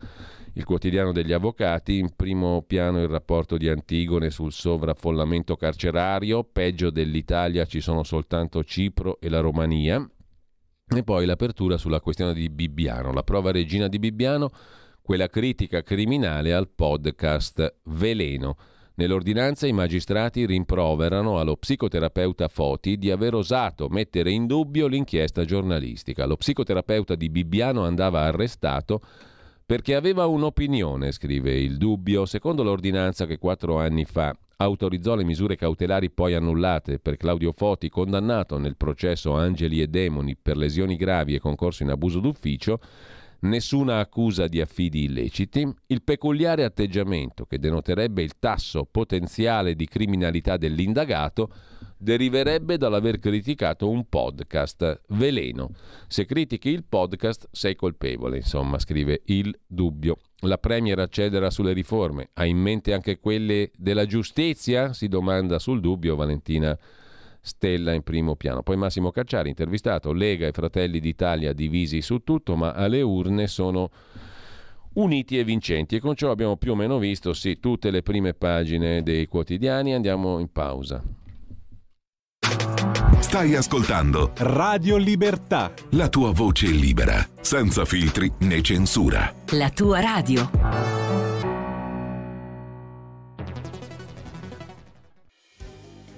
Il quotidiano degli avvocati, in primo piano il rapporto di Antigone sul sovraffollamento carcerario, peggio dell'Italia ci sono soltanto Cipro e la Romania. E poi l'apertura sulla questione di Bibbiano, la prova regina di Bibbiano, quella critica criminale al podcast Veleno. Nell'ordinanza i magistrati rimproverano allo psicoterapeuta Foti di aver osato mettere in dubbio l'inchiesta giornalistica. Lo psicoterapeuta di Bibbiano andava arrestato perché aveva un'opinione, scrive il dubbio, secondo l'ordinanza che quattro anni fa autorizzò le misure cautelari poi annullate per Claudio Foti, condannato nel processo Angeli e Demoni per lesioni gravi e concorso in abuso d'ufficio, nessuna accusa di affidi illeciti, il peculiare atteggiamento che denoterebbe il tasso potenziale di criminalità dell'indagato deriverebbe dall'aver criticato un podcast. Veleno. Se critichi il podcast sei colpevole, insomma, scrive il dubbio. La Premier accederà sulle riforme. Ha in mente anche quelle della giustizia? Si domanda sul dubbio Valentina Stella in primo piano. Poi Massimo Cacciari, intervistato, Lega e Fratelli d'Italia divisi su tutto, ma alle urne sono uniti e vincenti. E con ciò abbiamo più o meno visto, sì, tutte le prime pagine dei quotidiani. Andiamo in pausa.
Stai ascoltando
Radio Libertà.
La tua voce libera, senza filtri né censura.
La tua radio.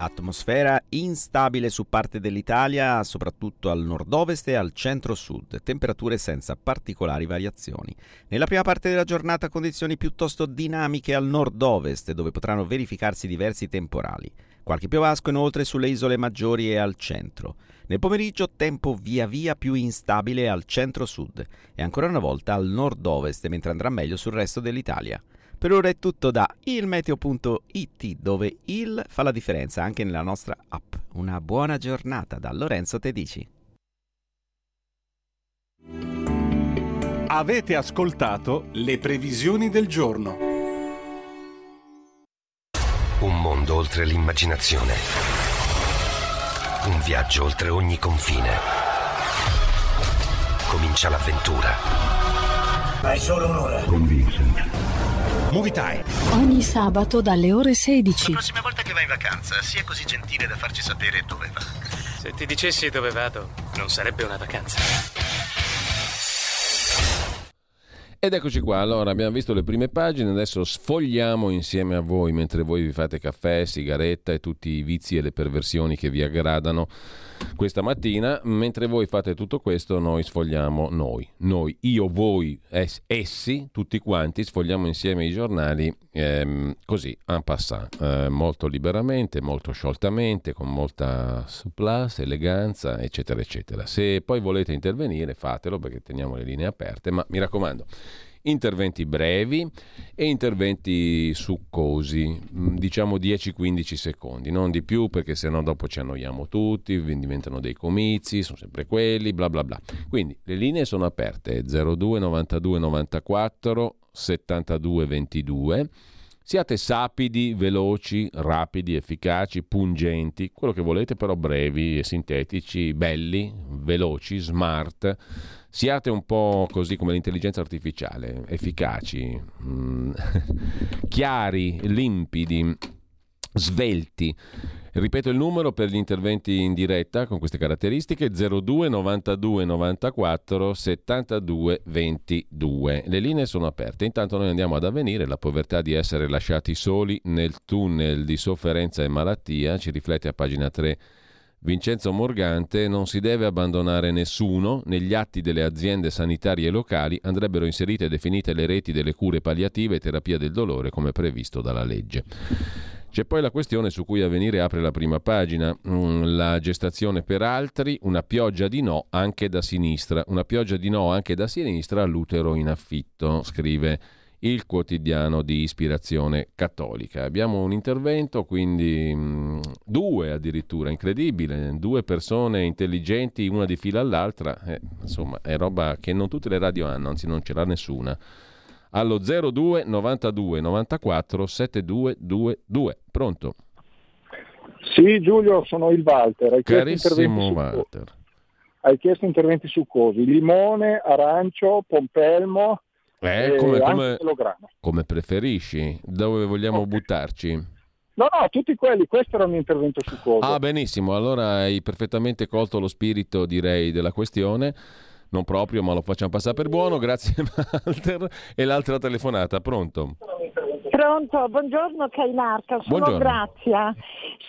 Atmosfera instabile su parte dell'Italia, soprattutto al nord-ovest e al centro-sud, temperature senza particolari variazioni. Nella prima parte della giornata condizioni piuttosto dinamiche al nord-ovest, dove potranno verificarsi diversi temporali. Qualche piovasco inoltre sulle isole maggiori e al centro. Nel pomeriggio tempo via via più instabile al centro-sud e ancora una volta al nord-ovest, mentre andrà meglio sul resto dell'Italia. Per ora è tutto da ilmeteo.it dove il fa la differenza anche nella nostra app. Una buona giornata da Lorenzo Tedici.
Avete ascoltato le previsioni del giorno.
Un mondo oltre l'immaginazione un viaggio oltre ogni confine. Comincia l'avventura.
Hai solo un'ora.
Con Vincent.
Movie Time.
Ogni sabato dalle ore 16.
La prossima volta che vai in vacanza, sia così gentile da farci sapere dove va.
Se ti dicessi dove vado, non sarebbe una vacanza.
Ed eccoci qua, allora abbiamo visto le prime pagine, adesso sfogliamo insieme a voi mentre voi vi fate caffè, sigaretta e tutti i vizi e le perversioni che vi aggradano questa mattina. Mentre voi fate tutto questo, noi sfogliamo, noi, noi, io, voi, es, essi, tutti quanti, sfogliamo insieme i giornali ehm, così, en passant, eh, molto liberamente, molto scioltamente, con molta souplesse, eleganza, eccetera, eccetera. Se poi volete intervenire, fatelo perché teniamo le linee aperte, ma mi raccomando interventi brevi e interventi succosi, mm, diciamo 10-15 secondi, non di più perché sennò dopo ci annoiamo tutti, diventano dei comizi, sono sempre quelli, bla bla bla. Quindi le linee sono aperte 02 92 94 72 22. Siate sapidi, veloci, rapidi, efficaci, pungenti, quello che volete, però brevi e sintetici, belli, veloci, smart siate un po' così come l'intelligenza artificiale, efficaci, mm, <laughs> chiari, limpidi, svelti. Ripeto il numero per gli interventi in diretta con queste caratteristiche 02 92 94 72 22. Le linee sono aperte. Intanto noi andiamo ad avvenire. La povertà di essere lasciati soli nel tunnel di sofferenza e malattia ci riflette a pagina 3 Vincenzo Morgante non si deve abbandonare nessuno, negli atti delle aziende sanitarie locali andrebbero inserite e definite le reti delle cure palliative e terapia del dolore come previsto dalla legge. C'è poi la questione su cui Avvenire apre la prima pagina, mm, la gestazione per altri, una pioggia di no anche da sinistra, una pioggia di no anche da sinistra all'utero in affitto, scrive il quotidiano di ispirazione cattolica. Abbiamo un intervento, quindi mm, due addirittura, incredibile, due persone intelligenti, una di fila all'altra, eh, insomma è roba che non tutte le radio hanno, anzi non ce l'ha nessuna. Allo 02 92 94 7222. Pronto?
Sì, Giulio, sono il Walter. Hai
Carissimo Walter.
Hai chiesto interventi succosi. Limone, arancio, pompelmo
eh, come, come, come preferisci? Dove vogliamo buttarci?
No, no, tutti quelli, questo era un intervento succoso.
Ah, benissimo, allora hai perfettamente colto lo spirito, direi, della questione. Non proprio, ma lo facciamo passare per buono. Grazie, <laughs> Walter. E l'altra telefonata, pronto?
Pronto, buongiorno Cainarca, sono
Buongiorno.
Grazia.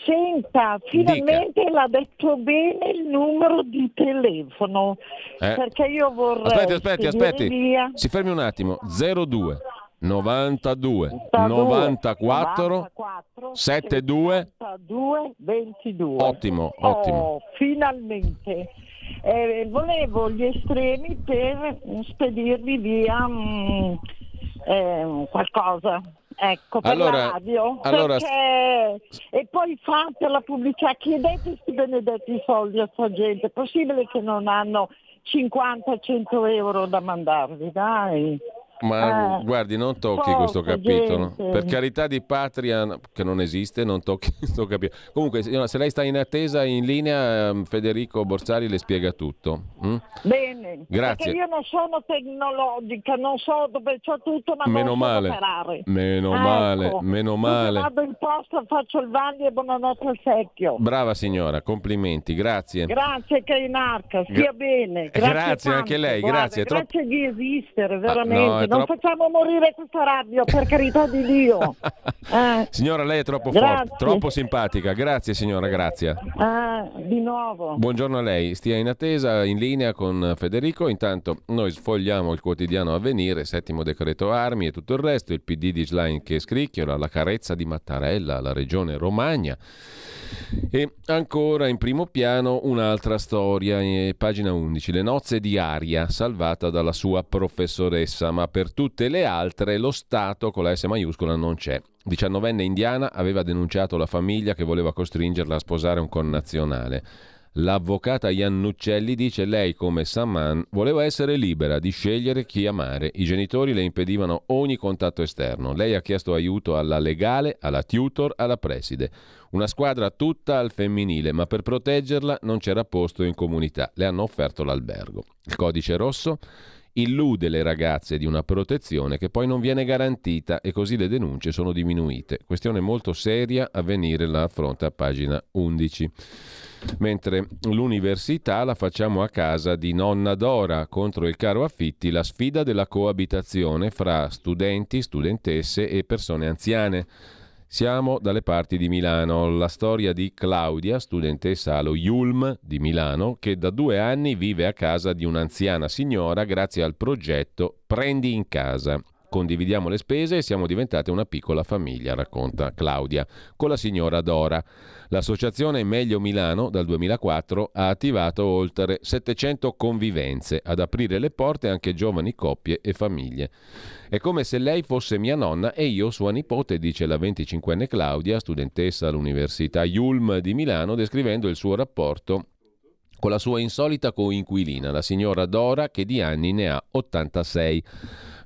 Senta, finalmente l'ha detto bene il numero di telefono,
Eh.
perché io vorrei...
Aspetti, aspetti, aspetti.
via-
Si fermi un attimo. 02 92 94
94
72
72 22.
Ottimo, ottimo.
Oh, finalmente. Eh, volevo gli estremi per mm, spedirvi via mm, eh, qualcosa. Ecco, per
Allora-
la radio.
allora-
Perché... E poi fate la pubblicità, chiedete questi benedetti soldi a sta gente. È possibile che non hanno 50-100 euro da mandarvi, dai.
Ma
Eh,
guardi, non tocchi questo capitolo.
gente.
Per carità di patria, no, che non esiste, non tocchi <laughs> questo capitolo. Comunque, se lei sta in attesa, in linea, ehm, Federico Borsari le spiega tutto. mm?
Bene,
Grazie.
perché io non sono tecnologica, non so dove c'ho tutto, ma
Meno
non
male.
so operare.
Meno
Ecco.
male, meno male.
Vado in posta, faccio il vaglio e buonanotte al secchio.
Brava signora, complimenti, grazie.
Grazie Cainarca, stia
Gra-
bene.
Grazie
Grazie,
anche lei,
guarda,
grazie, è troppo-
Grazie di esistere,
no,
veramente.
è
non
troppo-
facciamo morire questa radio, per carità di Dio. <laughs> Eh,
Signora, lei è troppo
Grazie.
forte, troppo simpatica. Grazie signora, grazie.
eh, di nuovo.
Buongiorno a lei, stia in attesa, in linea con Federico. Intanto noi sfogliamo il quotidiano Avvenire, settimo decreto armi e tutto il resto, il PD di Schlein che scricchiola, la carezza di Mattarella, la regione Romagna. E ancora in primo piano un'altra storia, eh, pagina 11, le nozze di Aria, salvata dalla sua professoressa, ma per tutte le altre lo Stato con la S maiuscola non c'è. Diciannovenne indiana aveva denunciato la famiglia che voleva costringerla a sposare un connazionale. L'avvocata Iannuccelli dice lei come Saman voleva essere libera di scegliere chi amare. I genitori le impedivano ogni contatto esterno. Lei ha chiesto aiuto alla legale, alla tutor, alla preside. Una squadra tutta al femminile, ma per proteggerla non c'era posto in comunità. Le hanno offerto l'albergo. Il codice rosso illude le ragazze di una protezione che poi non viene garantita e così le denunce sono diminuite. Questione molto seria, avvenire la affronta a pagina 11. Mentre l'università la facciamo a casa di nonna Dora contro il caro affitti, la sfida della coabitazione fra studenti, studentesse e persone anziane. Siamo dalle parti di Milano, la storia di Claudia, studentessa allo Yulm di Milano, che da due anni vive a casa di un'anziana signora grazie al progetto Prendi in casa. Condividiamo le spese e siamo diventate una piccola famiglia, racconta Claudia, con la signora Dora. L'associazione Meglio Milano dal 2004 ha attivato oltre 700 convivenze, ad aprire le porte anche giovani coppie e famiglie. È come se lei fosse mia nonna e io sua nipote, dice la 25enne Claudia, studentessa all'Università Yulm di Milano, descrivendo il suo rapporto con la sua insolita coinquilina, la signora Dora, che di anni ne ha 86.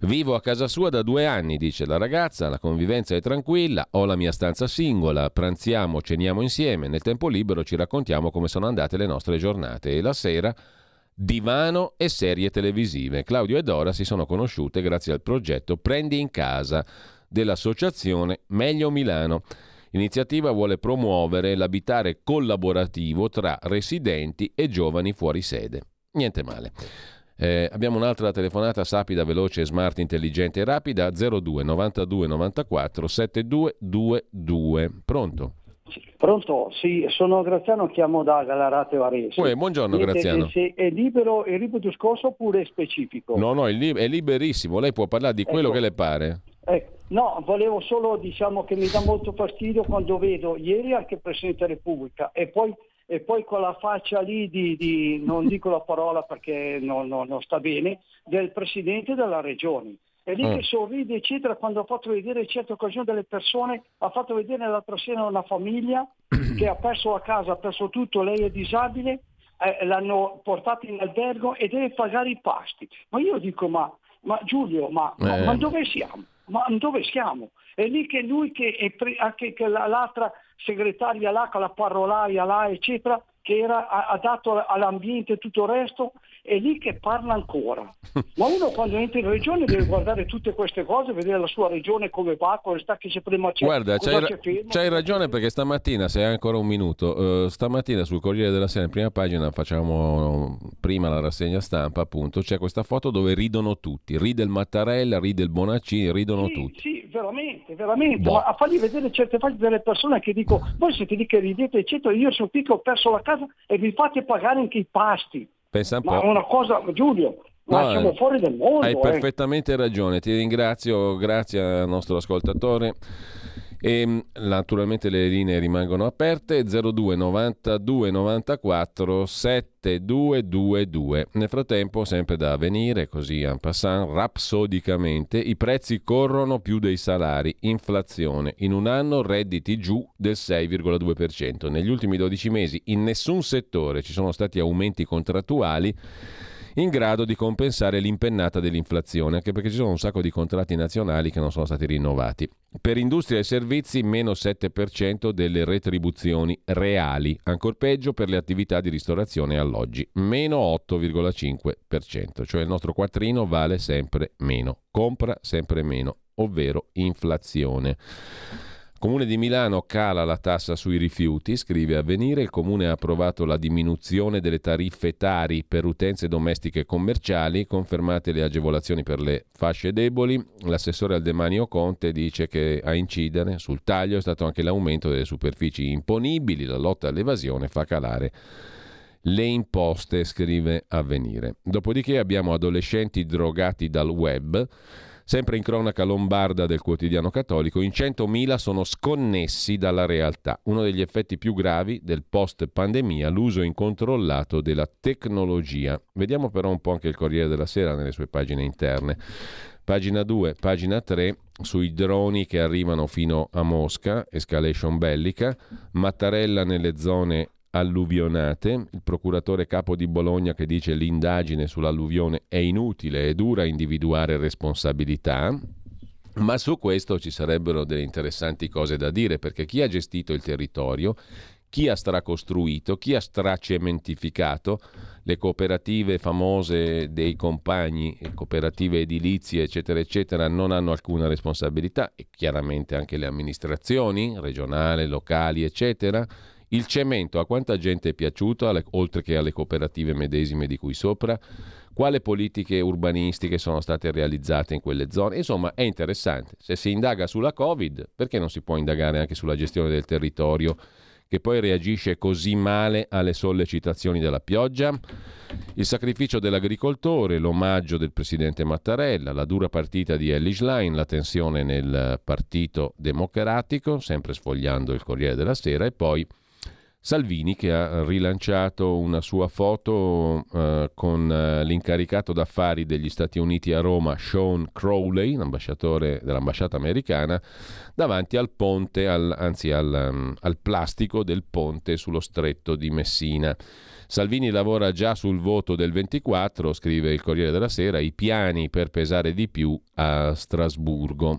Vivo a casa sua da due anni, dice la ragazza, la convivenza è tranquilla, ho la mia stanza singola, pranziamo, ceniamo insieme, nel tempo libero ci raccontiamo come sono andate le nostre giornate e la sera divano e serie televisive. Claudio e Dora si sono conosciute grazie al progetto Prendi in casa dell'associazione Meglio Milano. L'iniziativa vuole promuovere l'abitare collaborativo tra residenti e giovani fuori sede. Niente male. Eh, abbiamo un'altra telefonata sapida, veloce, smart, intelligente e rapida 02 92 94 7222. Pronto?
Pronto? Sì, sono Graziano, chiamo da Galarate Varese.
Uè, buongiorno,
Niente,
Graziano.
se è libero il ripeto discorso oppure è specifico?
No, no, è, li- è liberissimo, lei può parlare di quello
Ecco.
che le pare.
Ecco, no, volevo solo, diciamo che mi dà molto fastidio quando vedo ieri anche il Presidente della Repubblica e poi, e poi con la faccia lì di, di- non dico la parola perché non, non- non sta bene, del Presidente della Regione. E lì
Mm.
che sorride, eccetera, quando ha fatto vedere certe occasioni delle persone, ha fatto vedere l'altra sera una famiglia <clears throat> che ha perso la casa, ha perso tutto, lei è disabile, eh, l'hanno portata in albergo e deve pagare i pasti. Ma io dico, ma Ma Giulio, ma, ma-
Eh.
ma dove siamo? Ma dove siamo? È lì che lui che, pre- anche che la- l'altra segretaria là, con la parolaia là, eccetera, che era, dato all'ambiente e tutto il resto, è lì che parla ancora. <laughs> Ma uno quando entra in regione deve guardare tutte queste cose, vedere la sua regione come va, come sta, che c'è prima c'è,
Guarda,
cosa
c'hai, ra-
c'è
c'hai ragione perché stamattina, se hai ancora un minuto, eh, stamattina sul Corriere della Sera, in prima pagina, facciamo prima la rassegna stampa, appunto, c'è questa foto dove ridono tutti. Ride il Mattarella, ride il Bonaccini, ridono tutti.
Sì, veramente, veramente,
Boh.
ma a fargli vedere certe facce delle persone che dico, voi siete lì che ridete, eccetera, io sono qui che ho perso la casa e vi fate pagare anche i pasti.
Pensa un
Ma
po'.
una cosa, Giulio, ma
No,
siamo
eh,
fuori del mondo.
Hai
eh.
perfettamente ragione, ti ringrazio, grazie al nostro ascoltatore. E mh, naturalmente le linee rimangono aperte 02 92 94 7222. Nel frattempo, sempre da avvenire, così en passant, rapsodicamente, i prezzi corrono più dei salari, inflazione. In un anno redditi giù del 6,2%. Negli ultimi 12 mesi in nessun settore ci sono stati aumenti contrattuali in grado di compensare l'impennata dell'inflazione, anche perché ci sono un sacco di contratti nazionali che non sono stati rinnovati. Per industria e servizi meno 7% delle retribuzioni reali, ancor peggio per le attività di ristorazione e alloggi, meno 8,5%, cioè il nostro quattrino vale sempre meno, compra sempre meno, ovvero inflazione. Comune di Milano cala la tassa sui rifiuti, scrive Avvenire, il Comune ha approvato la diminuzione delle tariffe tari per utenze domestiche e commerciali, confermate le agevolazioni per le fasce deboli. L'assessore al demanio Conte dice che a incidere sul taglio è stato anche l'aumento delle superfici imponibili, la lotta all'evasione fa calare le imposte, scrive Avvenire. Dopodiché abbiamo adolescenti drogati dal web. Sempre in cronaca lombarda del quotidiano cattolico, in 100.000 sono sconnessi dalla realtà. Uno degli effetti più gravi del post-pandemia, l'uso incontrollato della tecnologia. Vediamo però un po' anche il Corriere della Sera nelle sue pagine interne. Pagina 2, pagina 3, sui droni che arrivano fino a Mosca, escalation bellica, Mattarella nelle zone alluvionate, il procuratore capo di Bologna che dice l'indagine sull'alluvione è inutile, è dura individuare responsabilità, ma su questo ci sarebbero delle interessanti cose da dire perché chi ha gestito il territorio, chi ha stracostruito, chi ha stracementificato le cooperative famose dei compagni, e cooperative edilizie, eccetera, eccetera, non hanno alcuna responsabilità e chiaramente anche le amministrazioni regionali, locali, eccetera. Il cemento a quanta gente è piaciuto, alle- oltre che alle cooperative medesime di cui sopra? Quale politiche urbanistiche sono state realizzate in quelle zone? Insomma, è interessante. Se si indaga sulla Covid, perché non si può indagare anche sulla gestione del territorio che poi reagisce così male alle sollecitazioni della pioggia? Il sacrificio dell'agricoltore, l'omaggio del presidente Mattarella, la dura partita di Ellie Schlein, la tensione nel Partito Democratico, sempre sfogliando il Corriere della Sera, e poi Salvini che ha rilanciato una sua foto eh, con eh, l'incaricato d'affari degli Stati Uniti a Roma, Sean Crowley, l'ambasciatore dell'ambasciata americana, davanti al ponte, al- anzi al, um, al plastico del ponte sullo stretto di Messina. Salvini lavora già sul voto del 24, scrive il Corriere della Sera, i piani per pesare di più a Strasburgo.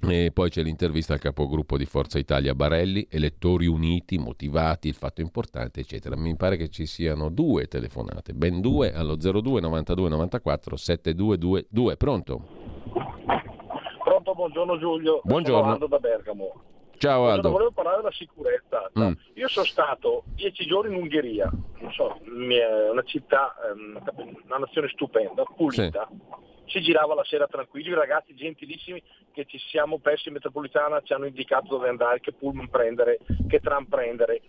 E poi c'è l'intervista al capogruppo di Forza Italia Barelli, elettori uniti, motivati, il fatto importante, eccetera. Mi pare che ci siano due telefonate, ben due allo 02 92 94 7222. Pronto?
Pronto, buongiorno Giulio.
Buongiorno.
Sono Aldo da Bergamo.
Ciao Aldo.
volevo parlare della sicurezza.
Mm.
Io sono stato dieci giorni in Ungheria, non so, una città, ehm, una nazione stupenda, pulita. Si girava la sera tranquilli, ragazzi gentilissimi che ci siamo persi in metropolitana, ci hanno indicato dove andare, che pullman prendere, che tram prendere,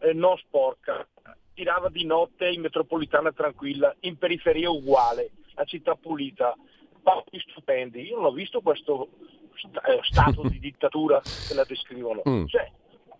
eh, non sporca. Girava di notte in metropolitana tranquilla, in periferia uguale, la città pulita, posti stupendi. Io non ho visto questo sta- eh, stato di <laughs> dittatura che la descrivono.
Mm.
Cioè,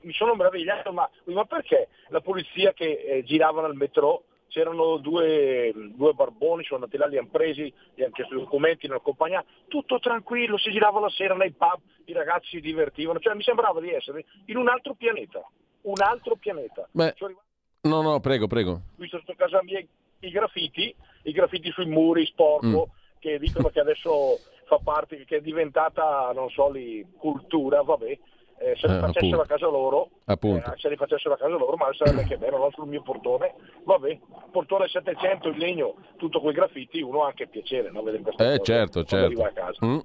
mi sono meravigliato, ma, ma perché la polizia che eh, girava nel metro c'erano due, due barboni, sono andati là, li hanno presi, gli hanno chiesto i documenti, li hanno accompagnati, tutto tranquillo, si girava la sera nei pub, i ragazzi si divertivano, cioè mi sembrava di essere in un altro pianeta, un altro pianeta.
Beh,
arrivato
no, no, prego, prego.
qui sotto casa mia i graffiti, i graffiti sui muri, sporco, che dicono che adesso fa parte, che è diventata, non so, lì, cultura, vabbè, eh, se li
Eh,
facessero a casa loro, eh, se li facessero a casa loro, ma sarebbe che bello, no? sul mio portone, vabbè, portone 700 in legno, tutto quei graffiti, uno ha anche piacere, no? Vedere queste
Eh
cose
certo, certo.
a casa.
Mm.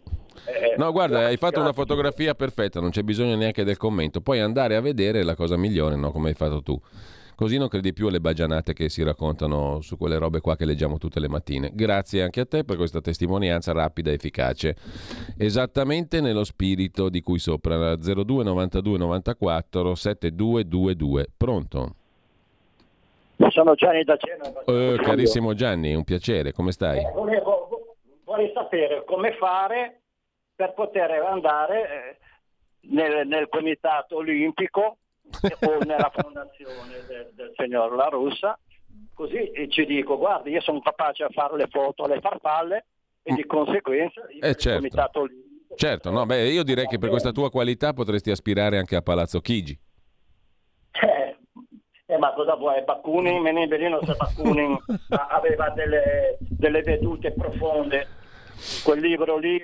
Eh,
No, guarda, hai fatto una fotografia perfetta, non c'è bisogno neanche del commento. Poi andare a vedere la cosa migliore, no? Come hai fatto tu. Così non credi più alle bagianate che si raccontano su quelle robe qua che leggiamo tutte le mattine. Grazie anche a te per questa testimonianza rapida e efficace. Esattamente nello spirito di cui sopra. 02 92 94 7222. Pronto?
Sono Gianni da Genova.
Eh, carissimo Gianni, un piacere, come stai?
Eh, volevo- vorrei sapere come fare per poter andare eh, nel, nel comitato olimpico o nella fondazione del, del signor La Russa, così ci dico, guarda, io sono capace a fare le foto alle farfalle e di conseguenza io
Eh, certo.
comitato olimpico
Certo, no, beh, io direi che per questa tua qualità potresti aspirare anche a Palazzo Chigi.
Eh, eh, ma cosa vuoi? Bakunin, Menembelino se Bakunin <laughs> aveva delle, delle vedute profonde. Quel libro lì,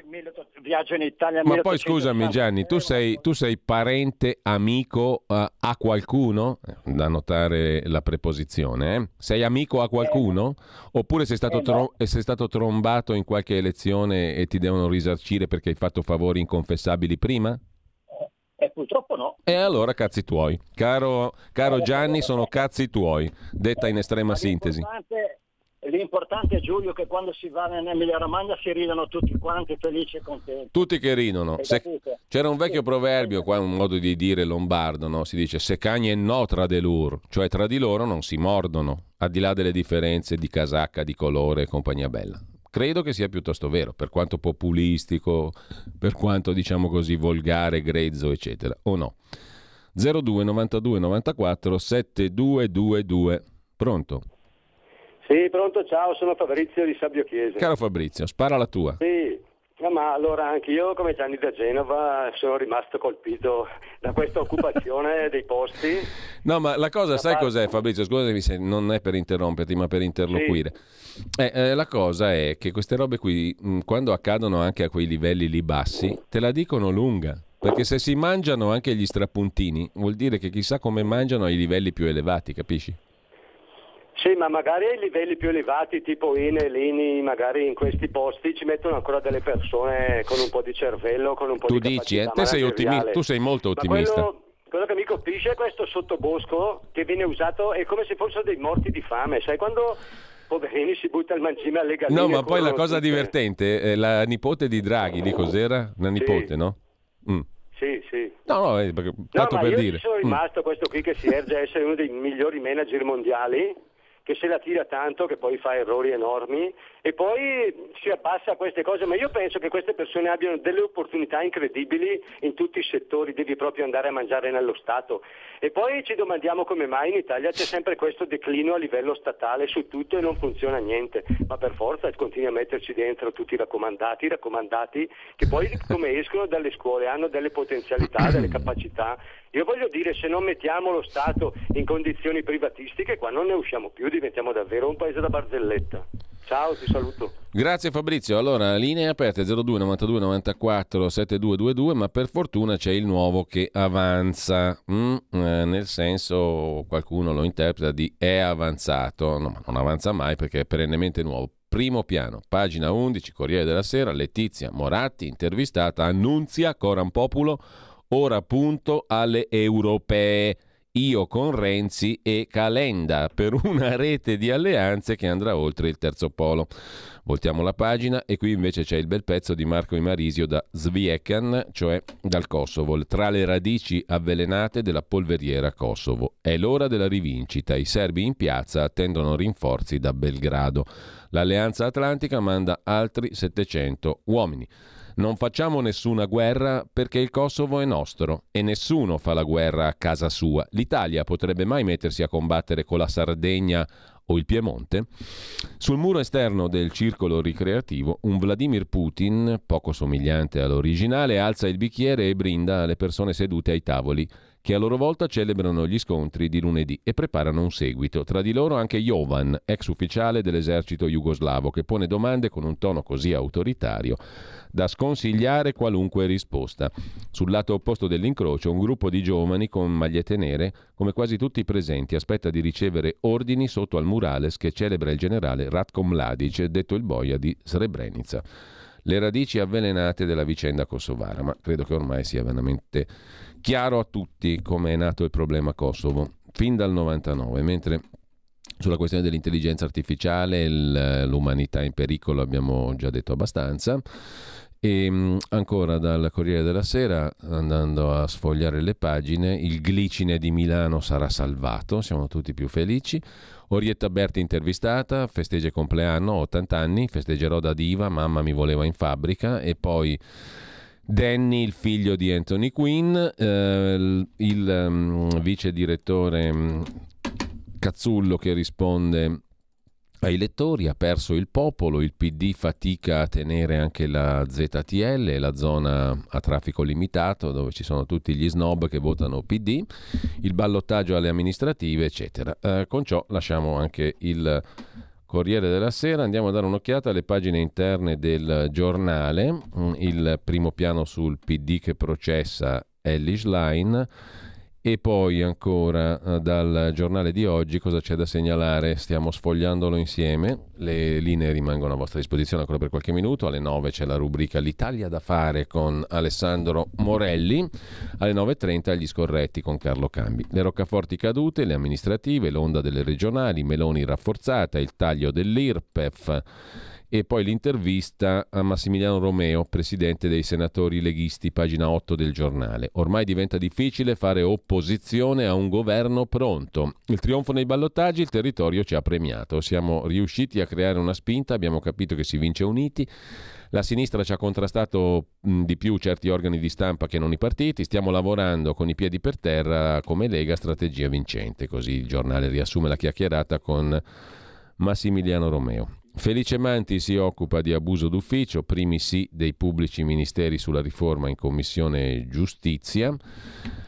Viaggio in Italia.
Ma poi
1860.
scusami Gianni, tu sei, tu sei parente, amico eh, a qualcuno? Eh, Da notare la preposizione. eh? Sei amico a qualcuno? Oppure sei stato,
Eh,
tro- sei stato trombato in qualche elezione e ti devono risarcire perché hai fatto favori inconfessabili prima?
E purtroppo no.
E allora cazzi tuoi. Caro, caro Gianni, sono cazzi tuoi, detta in estrema sintesi.
L'importante, l'importante, Giulio che quando si va in Emilia Romagna si ridano tutti quanti felici e contenti.
Tutti che ridono. Se- c'era un vecchio proverbio, qua un modo di dire lombardo, no? si dice se cagni e no tra de lur, cioè tra di loro non si mordono, al di là delle differenze di casacca, di colore e compagnia bella. Credo che sia piuttosto vero, per quanto populistico, per quanto diciamo così volgare, grezzo, eccetera, o no? 02 92 94 7222. Pronto?
Sì, pronto, ciao, sono Fabrizio di Sabbio Chiesa.
Caro Fabrizio, spara la tua.
Sì, ma allora anche io come Gianni da Genova sono rimasto colpito da questa occupazione <laughs> dei posti.
No, ma la cosa,
Da
sai
parte-
cos'è Fabrizio? Scusami se non è per interromperti, ma per interloquire. Eh, eh, la cosa è che queste robe qui, mh, quando accadono anche a quei livelli lì bassi, te la dicono lunga. Perché se si mangiano anche gli strapuntini, vuol dire che chissà come mangiano ai livelli più elevati, capisci?
Sì, ma magari ai livelli più elevati, tipo INE, Lini, magari in questi posti ci mettono ancora delle persone con un po' di cervello, con un po'
Tu
di
dici, eh?
capacità
Te sei ottimi- tu sei molto ottimista.
quello, quello che mi colpisce è questo sottobosco che viene usato, è come se fossero dei morti di fame, sai quando poverini si butta il mangime alle galline
No, ma poi la cosa
tutte.
divertente è la nipote di Draghi, di cos'era? La nipote, no? Mm.
Sì, sì.
No, no, eh,
No,
tanto
ma
per
io
dire.
sono
Mm.
rimasto questo qui che si erge a essere uno dei migliori manager mondiali, che se la tira tanto, che poi fa errori enormi e poi si abbassa a queste cose, ma io penso che queste persone abbiano delle opportunità incredibili in tutti i settori, devi proprio andare a mangiare nello Stato. E poi ci domandiamo come mai in Italia c'è sempre questo declino a livello statale su tutto e non funziona niente, ma per forza continui a metterci dentro tutti i raccomandati, i raccomandati che poi come escono dalle scuole hanno delle potenzialità, delle capacità. Io voglio dire, se non mettiamo lo Stato in condizioni privatistiche, qua non ne usciamo più, diventiamo davvero un paese da barzelletta. Ciao, ti saluto.
Grazie Fabrizio. Allora, linee aperte 02 92 94 7222, ma per fortuna c'è il nuovo che avanza, mm, eh, nel senso qualcuno lo interpreta di è avanzato, no, ma non avanza mai perché è perennemente nuovo. Primo piano, pagina 11, Corriere della Sera, Letizia Moratti, intervistata, annunzia Coran Populo, ora appunto alle europee. Io con Renzi e Calenda per una rete di alleanze che andrà oltre il terzo polo. Voltiamo la pagina e qui invece c'è il bel pezzo di Marco Imarisio da Sviekan, cioè dal Kosovo, tra le radici avvelenate della polveriera Kosovo. È l'ora della rivincita, i serbi in piazza attendono rinforzi da Belgrado. L'Alleanza Atlantica manda altri 700 uomini. Non facciamo nessuna guerra perché il Kosovo è nostro e nessuno fa la guerra a casa sua. L'Italia potrebbe mai mettersi a combattere con la Sardegna o il Piemonte? Sul muro esterno del circolo ricreativo, un Vladimir Putin, poco somigliante all'originale, alza il bicchiere e brinda alle persone sedute ai tavoli che a loro volta celebrano gli scontri di lunedì e preparano un seguito. Tra di loro anche Jovan, ex ufficiale dell'esercito jugoslavo, che pone domande con un tono così autoritario da sconsigliare qualunque risposta. Sul lato opposto dell'incrocio, un gruppo di giovani con magliette nere, come quasi tutti i presenti, aspetta di ricevere ordini sotto al murales che celebra il generale Ratko Mladic, detto il boia di Srebrenica. Le radici avvelenate della vicenda kosovara, ma credo che ormai sia veramente chiaro a tutti come è nato il problema Kosovo, fin dal 99, mentre sulla questione dell'intelligenza artificiale, l'umanità in pericolo abbiamo già detto abbastanza. E mm, ancora dal Corriere della Sera, andando a sfogliare le pagine, il glicine di Milano sarà salvato, siamo tutti più felici. Orietta Berti intervistata, festeggia compleanno, 80 anni, festeggerò da diva, mamma mi voleva in fabbrica e poi... Danny, il figlio di Anthony Quinn, eh, il, um, vice direttore um, Cazzullo che risponde ai lettori, ha perso il popolo, il PD fatica a tenere anche la ZTL, la zona a traffico limitato dove ci sono tutti gli snob che votano PD, il ballottaggio alle amministrative, eccetera. Eh, con ciò lasciamo anche il Corriere della Sera, andiamo a dare un'occhiata alle pagine interne del giornale, mm, il primo piano sul PD che processa Ellis Line e poi ancora eh, dal giornale di oggi cosa c'è da segnalare? Stiamo sfogliandolo insieme, le linee rimangono a vostra disposizione ancora per qualche minuto, alle 9 c'è la rubrica L'Italia da fare con Alessandro Morelli, alle 9.30 gli scorretti con Carlo Cambi. Le roccaforti cadute, le amministrative, l'onda delle regionali, Meloni rafforzata, il taglio dell'IRPEF e poi l'intervista a Massimiliano Romeo, presidente dei senatori leghisti, pagina 8 del giornale. Ormai diventa difficile fare opposizione a un governo pronto. Il trionfo nei ballottaggi, il territorio ci ha premiato. Siamo riusciti a creare una spinta, abbiamo capito che si vince uniti. La sinistra ci ha contrastato di più certi organi di stampa che non i partiti. Stiamo lavorando con i piedi per terra come Lega, strategia vincente. Così il giornale riassume la chiacchierata con Massimiliano Romeo. Felice Manti si occupa di abuso d'ufficio, primi sì dei pubblici ministeri sulla riforma in Commissione Giustizia.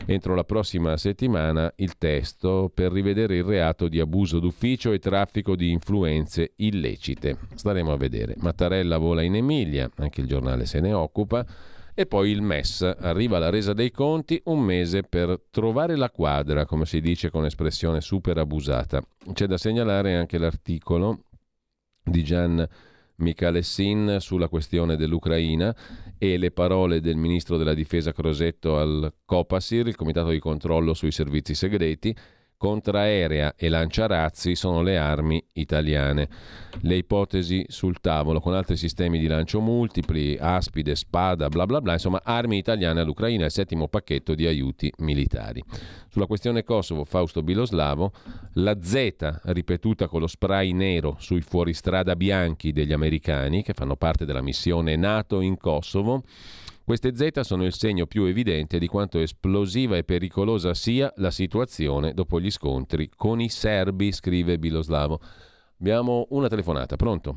Entro la prossima settimana il testo per rivedere il reato di abuso d'ufficio e traffico di influenze illecite. Staremo a vedere. Mattarella vola in Emilia, anche il giornale se ne occupa. E poi il MES, arriva la resa dei conti, un mese per trovare la quadra, come si dice con espressione super abusata. C'è da segnalare anche l'articolo di Gian Michalessin sulla questione dell'Ucraina e le parole del ministro della difesa Crosetto al Copasir, il comitato di controllo sui servizi segreti, contraerea e lanciarazzi sono le armi italiane. Le ipotesi sul tavolo con altri sistemi di lancio multipli, aspide, spada, bla bla bla, insomma armi italiane all'Ucraina, il settimo pacchetto di aiuti militari. Sulla questione Kosovo, Fausto Biloslavo, la Z ripetuta con lo spray nero sui fuoristrada bianchi degli americani che fanno parte della missione NATO in Kosovo queste Z sono il segno più evidente di quanto esplosiva e pericolosa sia la situazione dopo gli scontri con i serbi, scrive Biloslavo. Abbiamo una telefonata, pronto?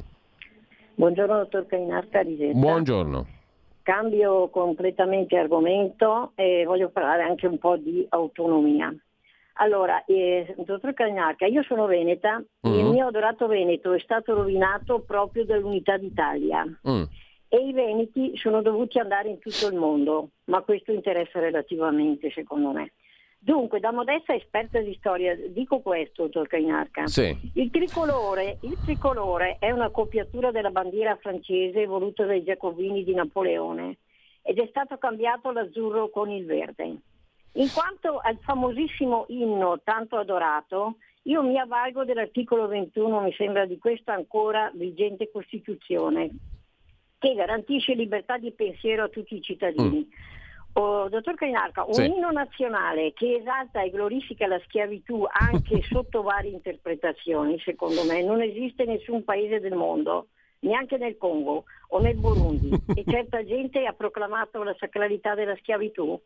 Buongiorno dottor Cainarca Risetta.
Buongiorno.
Cambio completamente argomento e voglio parlare anche un po' di autonomia. Allora, eh, dottor Cainarca, io sono veneta mm. e il mio adorato Veneto è stato rovinato proprio dall'unità d'Italia. Mm e i veneti sono dovuti andare in tutto il mondo, ma questo interessa relativamente secondo me. Dunque, da modesta esperta di storia, dico questo, dottor Cainarca.
Sì.
Il, tricolore, il tricolore è una copiatura della bandiera francese voluta dai giacobini di Napoleone ed è stato cambiato l'azzurro con il verde. In quanto al famosissimo inno tanto adorato, io mi avvalgo dell'articolo 21, mi sembra di questa ancora vigente Costituzione, che garantisce libertà di pensiero a tutti i cittadini. Mm. Oh, dottor Cainarca, un sì. inno nazionale che esalta e glorifica la schiavitù anche <laughs> sotto varie interpretazioni, secondo me, non esiste in nessun paese del mondo, neanche nel Congo o nel Burundi, <laughs> e certa gente ha proclamato la sacralità della schiavitù.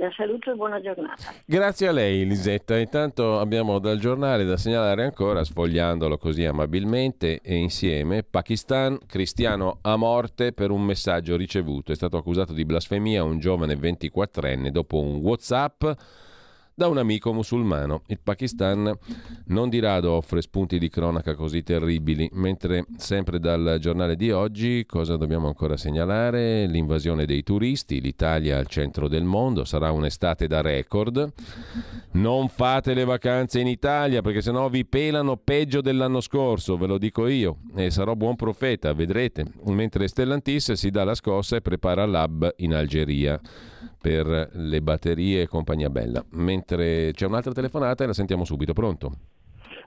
La saluto e buona giornata.
Grazie a lei Lisetta. Intanto abbiamo dal giornale da segnalare ancora, sfogliandolo così amabilmente e insieme, Pakistan, cristiano a morte per un messaggio ricevuto. È stato accusato di blasfemia un giovane 24enne dopo un Whatsapp da un amico musulmano. Il Pakistan non di rado offre spunti di cronaca così terribili, mentre sempre dal giornale di oggi cosa dobbiamo ancora segnalare? L'invasione dei turisti, l'Italia al centro del mondo, sarà un'estate da record. Non fate le vacanze in Italia perché sennò vi pelano peggio dell'anno scorso, ve lo dico io, e sarò buon profeta, vedrete. Mentre Stellantis si dà la scossa e prepara l'hub in Algeria per le batterie e compagnia bella. Mentre c'è un'altra telefonata e la sentiamo subito. Pronto?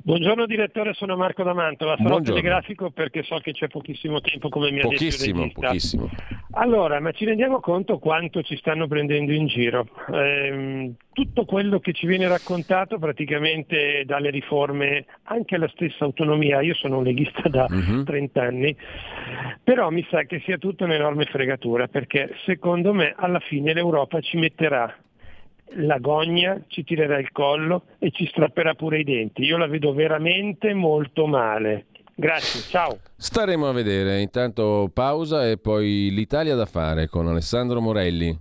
Buongiorno direttore, sono Marco D'Amantova, sarò Buongiorno. telegrafico perché so che c'è pochissimo tempo come mi ha
pochissimo,
detto
Pochissimo,
Allora, ma ci rendiamo conto quanto ci stanno prendendo in giro? Ehm, tutto quello che ci viene raccontato praticamente dalle riforme, anche la stessa autonomia, io sono un leghista da uh-huh. Mhm. 30 anni, però mi sa che sia tutto un'enorme fregatura perché secondo me alla fine l'Europa ci metterà la gogna, ci tirerà il collo e ci strapperà pure i denti. Io la vedo veramente molto male. Grazie, ciao.
Staremo a vedere. Intanto pausa e poi l'Italia da fare con Alessandro Morelli.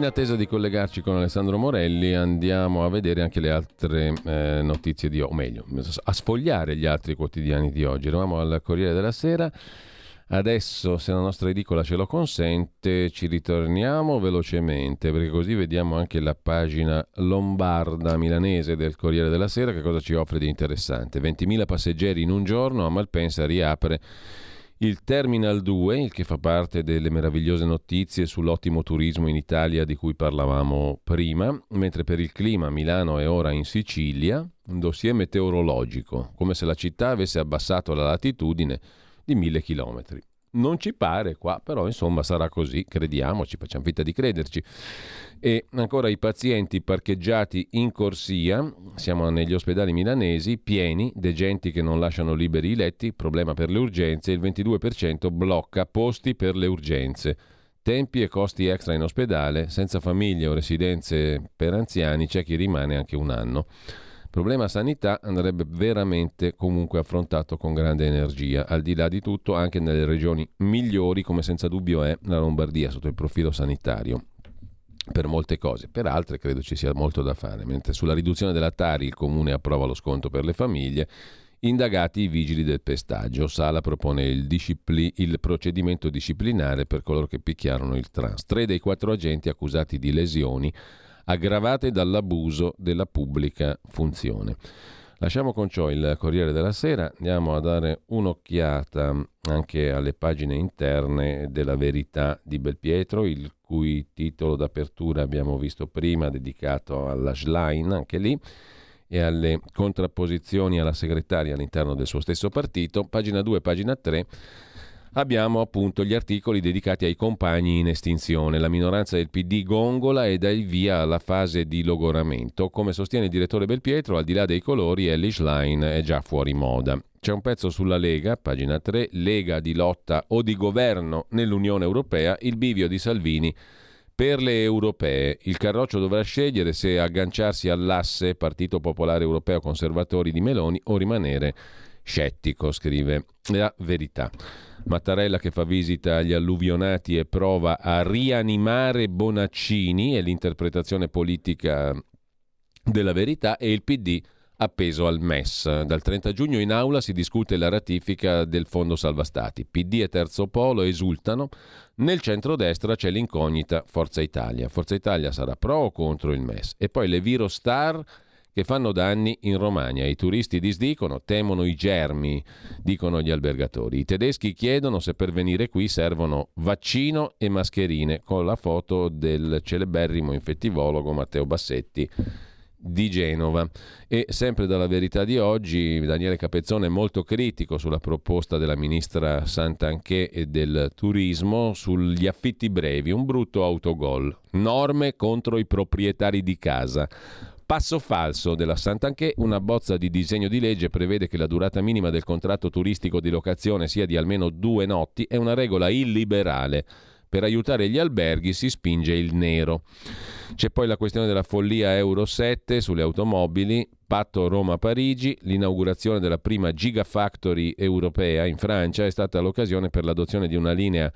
In attesa di collegarci con Alessandro Morelli andiamo a vedere anche le altre eh, notizie di oggi, o meglio, a sfogliare gli altri quotidiani di oggi. Eravamo al Corriere della Sera, adesso se la nostra edicola ce lo consente ci ritorniamo velocemente perché così vediamo anche la pagina lombarda milanese del Corriere della Sera che cosa ci offre di interessante. 20.000 passeggeri in un giorno, a Malpensa riapre il Terminal 2, il che fa parte delle meravigliose notizie sull'ottimo turismo in Italia di cui parlavamo prima, mentre per il clima Milano è ora in Sicilia, un dossier meteorologico, come se la città avesse abbassato la latitudine di mille chilometri. Non ci pare qua, però insomma sarà così, crediamoci, facciamo finta di crederci. E ancora i pazienti parcheggiati in corsia, siamo negli ospedali milanesi, pieni, degenti che non lasciano liberi i letti, problema per le urgenze, il 22% blocca posti per le urgenze. Tempi e costi extra in ospedale, senza famiglie o residenze per anziani, c'è chi rimane anche un anno. Il problema sanità andrebbe veramente comunque affrontato con grande energia, al di là di tutto anche nelle regioni migliori come senza dubbio è la Lombardia sotto il profilo sanitario per molte cose, per altre credo ci sia molto da fare, mentre sulla riduzione della Tari il comune approva lo sconto per le famiglie, indagati i vigili del pestaggio. Sala propone il, discipli- il, procedimento disciplinare per coloro che picchiarono il trans. Tre dei quattro agenti accusati di lesioni aggravate dall'abuso della pubblica funzione. Lasciamo con ciò il Corriere della Sera, andiamo a dare un'occhiata anche alle pagine interne della Verità di Belpietro, il cui titolo d'apertura abbiamo visto prima, dedicato alla Schlein, anche lì, e alle contrapposizioni alla segretaria all'interno del suo stesso partito. Pagina 2, pagina 3 abbiamo appunto gli articoli dedicati ai compagni in estinzione. La minoranza del PD gongola e dà il via alla fase di logoramento. Come sostiene il direttore Belpietro, al di là dei colori, Ellie Schlein è già fuori moda. C'è un pezzo sulla Lega, pagina 3, Lega di lotta o di governo nell'Unione Europea, il bivio di Salvini per le europee. Il Carroccio dovrà scegliere se agganciarsi all'asse Partito Popolare Europeo Conservatori di Meloni o rimanere scettico, scrive la verità. Mattarella che fa visita agli alluvionati e prova a rianimare Bonaccini è l'interpretazione politica della verità e il PD appeso al MES. Dal 30 giugno in aula si discute la ratifica del Fondo Salva Stati. PD e Terzo Polo esultano. Nel centrodestra c'è l'incognita Forza Italia. Forza Italia sarà pro o contro il MES. E poi le Virostar che fanno danni in Romagna. I turisti disdicono, temono i germi, dicono gli albergatori. I tedeschi chiedono se per venire qui servono vaccino e mascherine, con la foto del celeberrimo infettivologo Matteo Bassetti di Genova. E sempre dalla verità di oggi, Daniele Capezzone è molto critico sulla proposta della ministra Santanché e del turismo sugli affitti brevi, un brutto autogol. Norme contro i proprietari di casa. Passo falso della Santanché, una bozza di disegno di legge prevede che la durata minima del contratto turistico di locazione sia di almeno due notti, è una regola illiberale. Per aiutare gli alberghi si spinge il nero. C'è poi la questione della follia Euro 7 sulle automobili, patto Roma-Parigi, l'inaugurazione della prima Gigafactory europea in Francia è stata l'occasione per l'adozione di una linea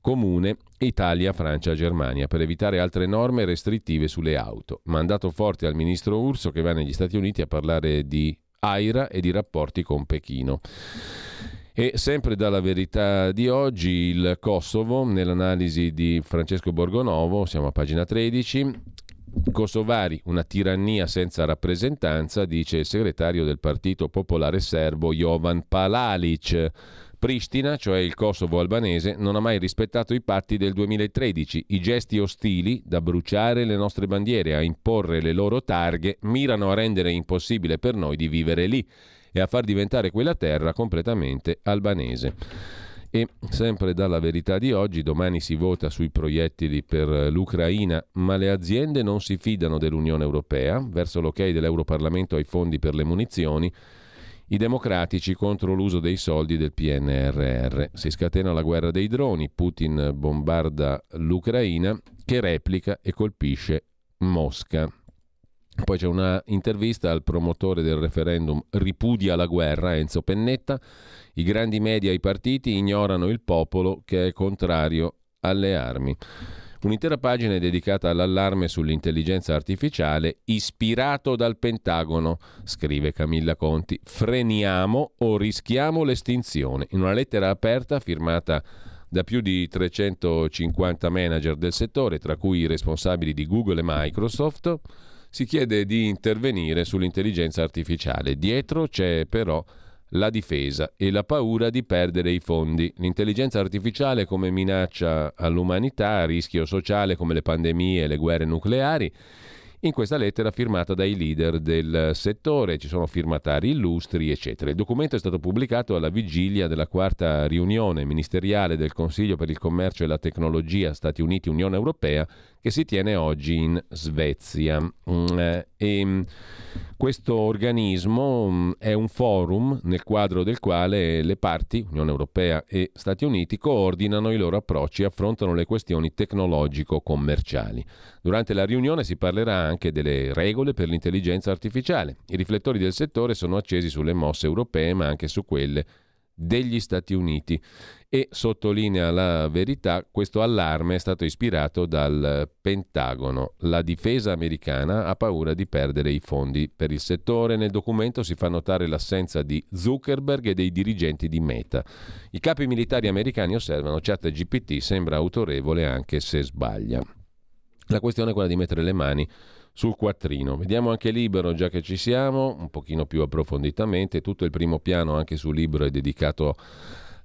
comune Italia, Francia, Germania per evitare altre norme restrittive sulle auto. Mandato forte al ministro Urso che va negli Stati Uniti a parlare di AIRA e di rapporti con Pechino. E sempre dalla verità di oggi, il Kosovo, nell'analisi di Francesco Borgonovo, siamo a pagina 13, Kosovari, una tirannia senza rappresentanza, dice il segretario del Partito Popolare Serbo Jovan Palalic. Pristina, cioè il Kosovo albanese, non ha mai rispettato i patti del 2013. I gesti ostili, da bruciare le nostre bandiere, a imporre le loro targhe, mirano a rendere impossibile per noi di vivere lì e a far diventare quella terra completamente albanese. E sempre dalla verità di oggi, domani si vota sui proiettili per l'Ucraina, ma le aziende non si fidano dell'Unione Europea, verso l'ok dell'Europarlamento ai fondi per le munizioni, i democratici contro l'uso dei soldi del PNRR. Si scatena la guerra dei droni, Putin bombarda l'Ucraina che replica e colpisce Mosca. Poi c'è una intervista al promotore del referendum ripudia la guerra, Enzo Pennetta. I grandi media e i partiti ignorano il popolo che è contrario alle armi. Un'intera pagina è dedicata all'allarme sull'intelligenza artificiale ispirato dal Pentagono, scrive Camilla Conti. Freniamo o rischiamo l'estinzione. In una lettera aperta firmata da più di 350 manager del settore, tra cui i responsabili di Google e Microsoft, si chiede di intervenire sull'intelligenza artificiale. Dietro c'è però la difesa e la paura di perdere i fondi. L'intelligenza artificiale come minaccia all'umanità, rischio sociale come le pandemie e le guerre nucleari. In questa lettera firmata dai leader del settore, ci sono firmatari illustri, eccetera. Il documento è stato pubblicato alla vigilia della quarta riunione ministeriale del Consiglio per il commercio e la tecnologia Stati Uniti-Unione Europea che si tiene oggi in Svezia. Mm, eh, e mm, questo organismo mm, è un forum nel quadro del quale le parti, Unione Europea e Stati Uniti, coordinano i loro approcci e affrontano le questioni tecnologico-commerciali. Durante la riunione si parlerà anche delle regole per l'intelligenza artificiale. I riflettori del settore sono accesi sulle mosse europee, ma anche su quelle degli Stati Uniti e sottolinea la verità, questo allarme è stato ispirato dal Pentagono. La difesa americana ha paura di perdere i fondi per il settore. Nel documento si fa notare l'assenza di Zuckerberg e dei dirigenti di Meta. I capi militari americani osservano ChatGPT sembra autorevole anche se sbaglia. La questione è quella di mettere le mani sul quattrino. Vediamo anche Libero, già che ci siamo, un pochino più approfonditamente. Tutto il primo piano anche su Libero è dedicato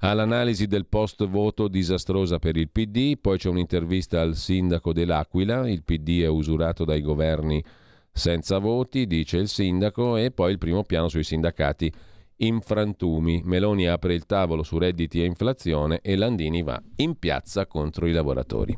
all'analisi del post voto disastrosa per il PD, poi c'è un'intervista al sindaco dell'Aquila, il PD è usurato dai governi senza voti, dice il sindaco, e poi il primo piano sui sindacati in frantumi. Meloni apre il tavolo su redditi e inflazione e Landini va in piazza contro i lavoratori.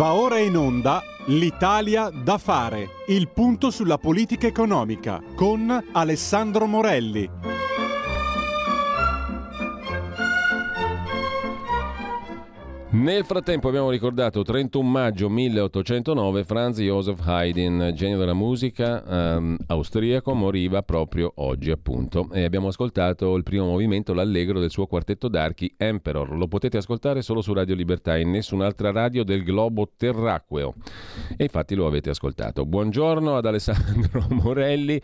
Va ora in onda L'Italia da fare, il punto sulla politica economica con Alessandro Morelli.
Nel frattempo abbiamo ricordato 31 maggio 1809 Franz Joseph Haydn, genio della musica ehm, austriaco, moriva proprio oggi appunto e abbiamo ascoltato il primo movimento, l'allegro del suo quartetto d'archi Emperor. Lo potete ascoltare solo su Radio Libertà e nessun'altra radio del globo terracqueo e infatti lo avete ascoltato. Buongiorno ad Alessandro <laughs> Morelli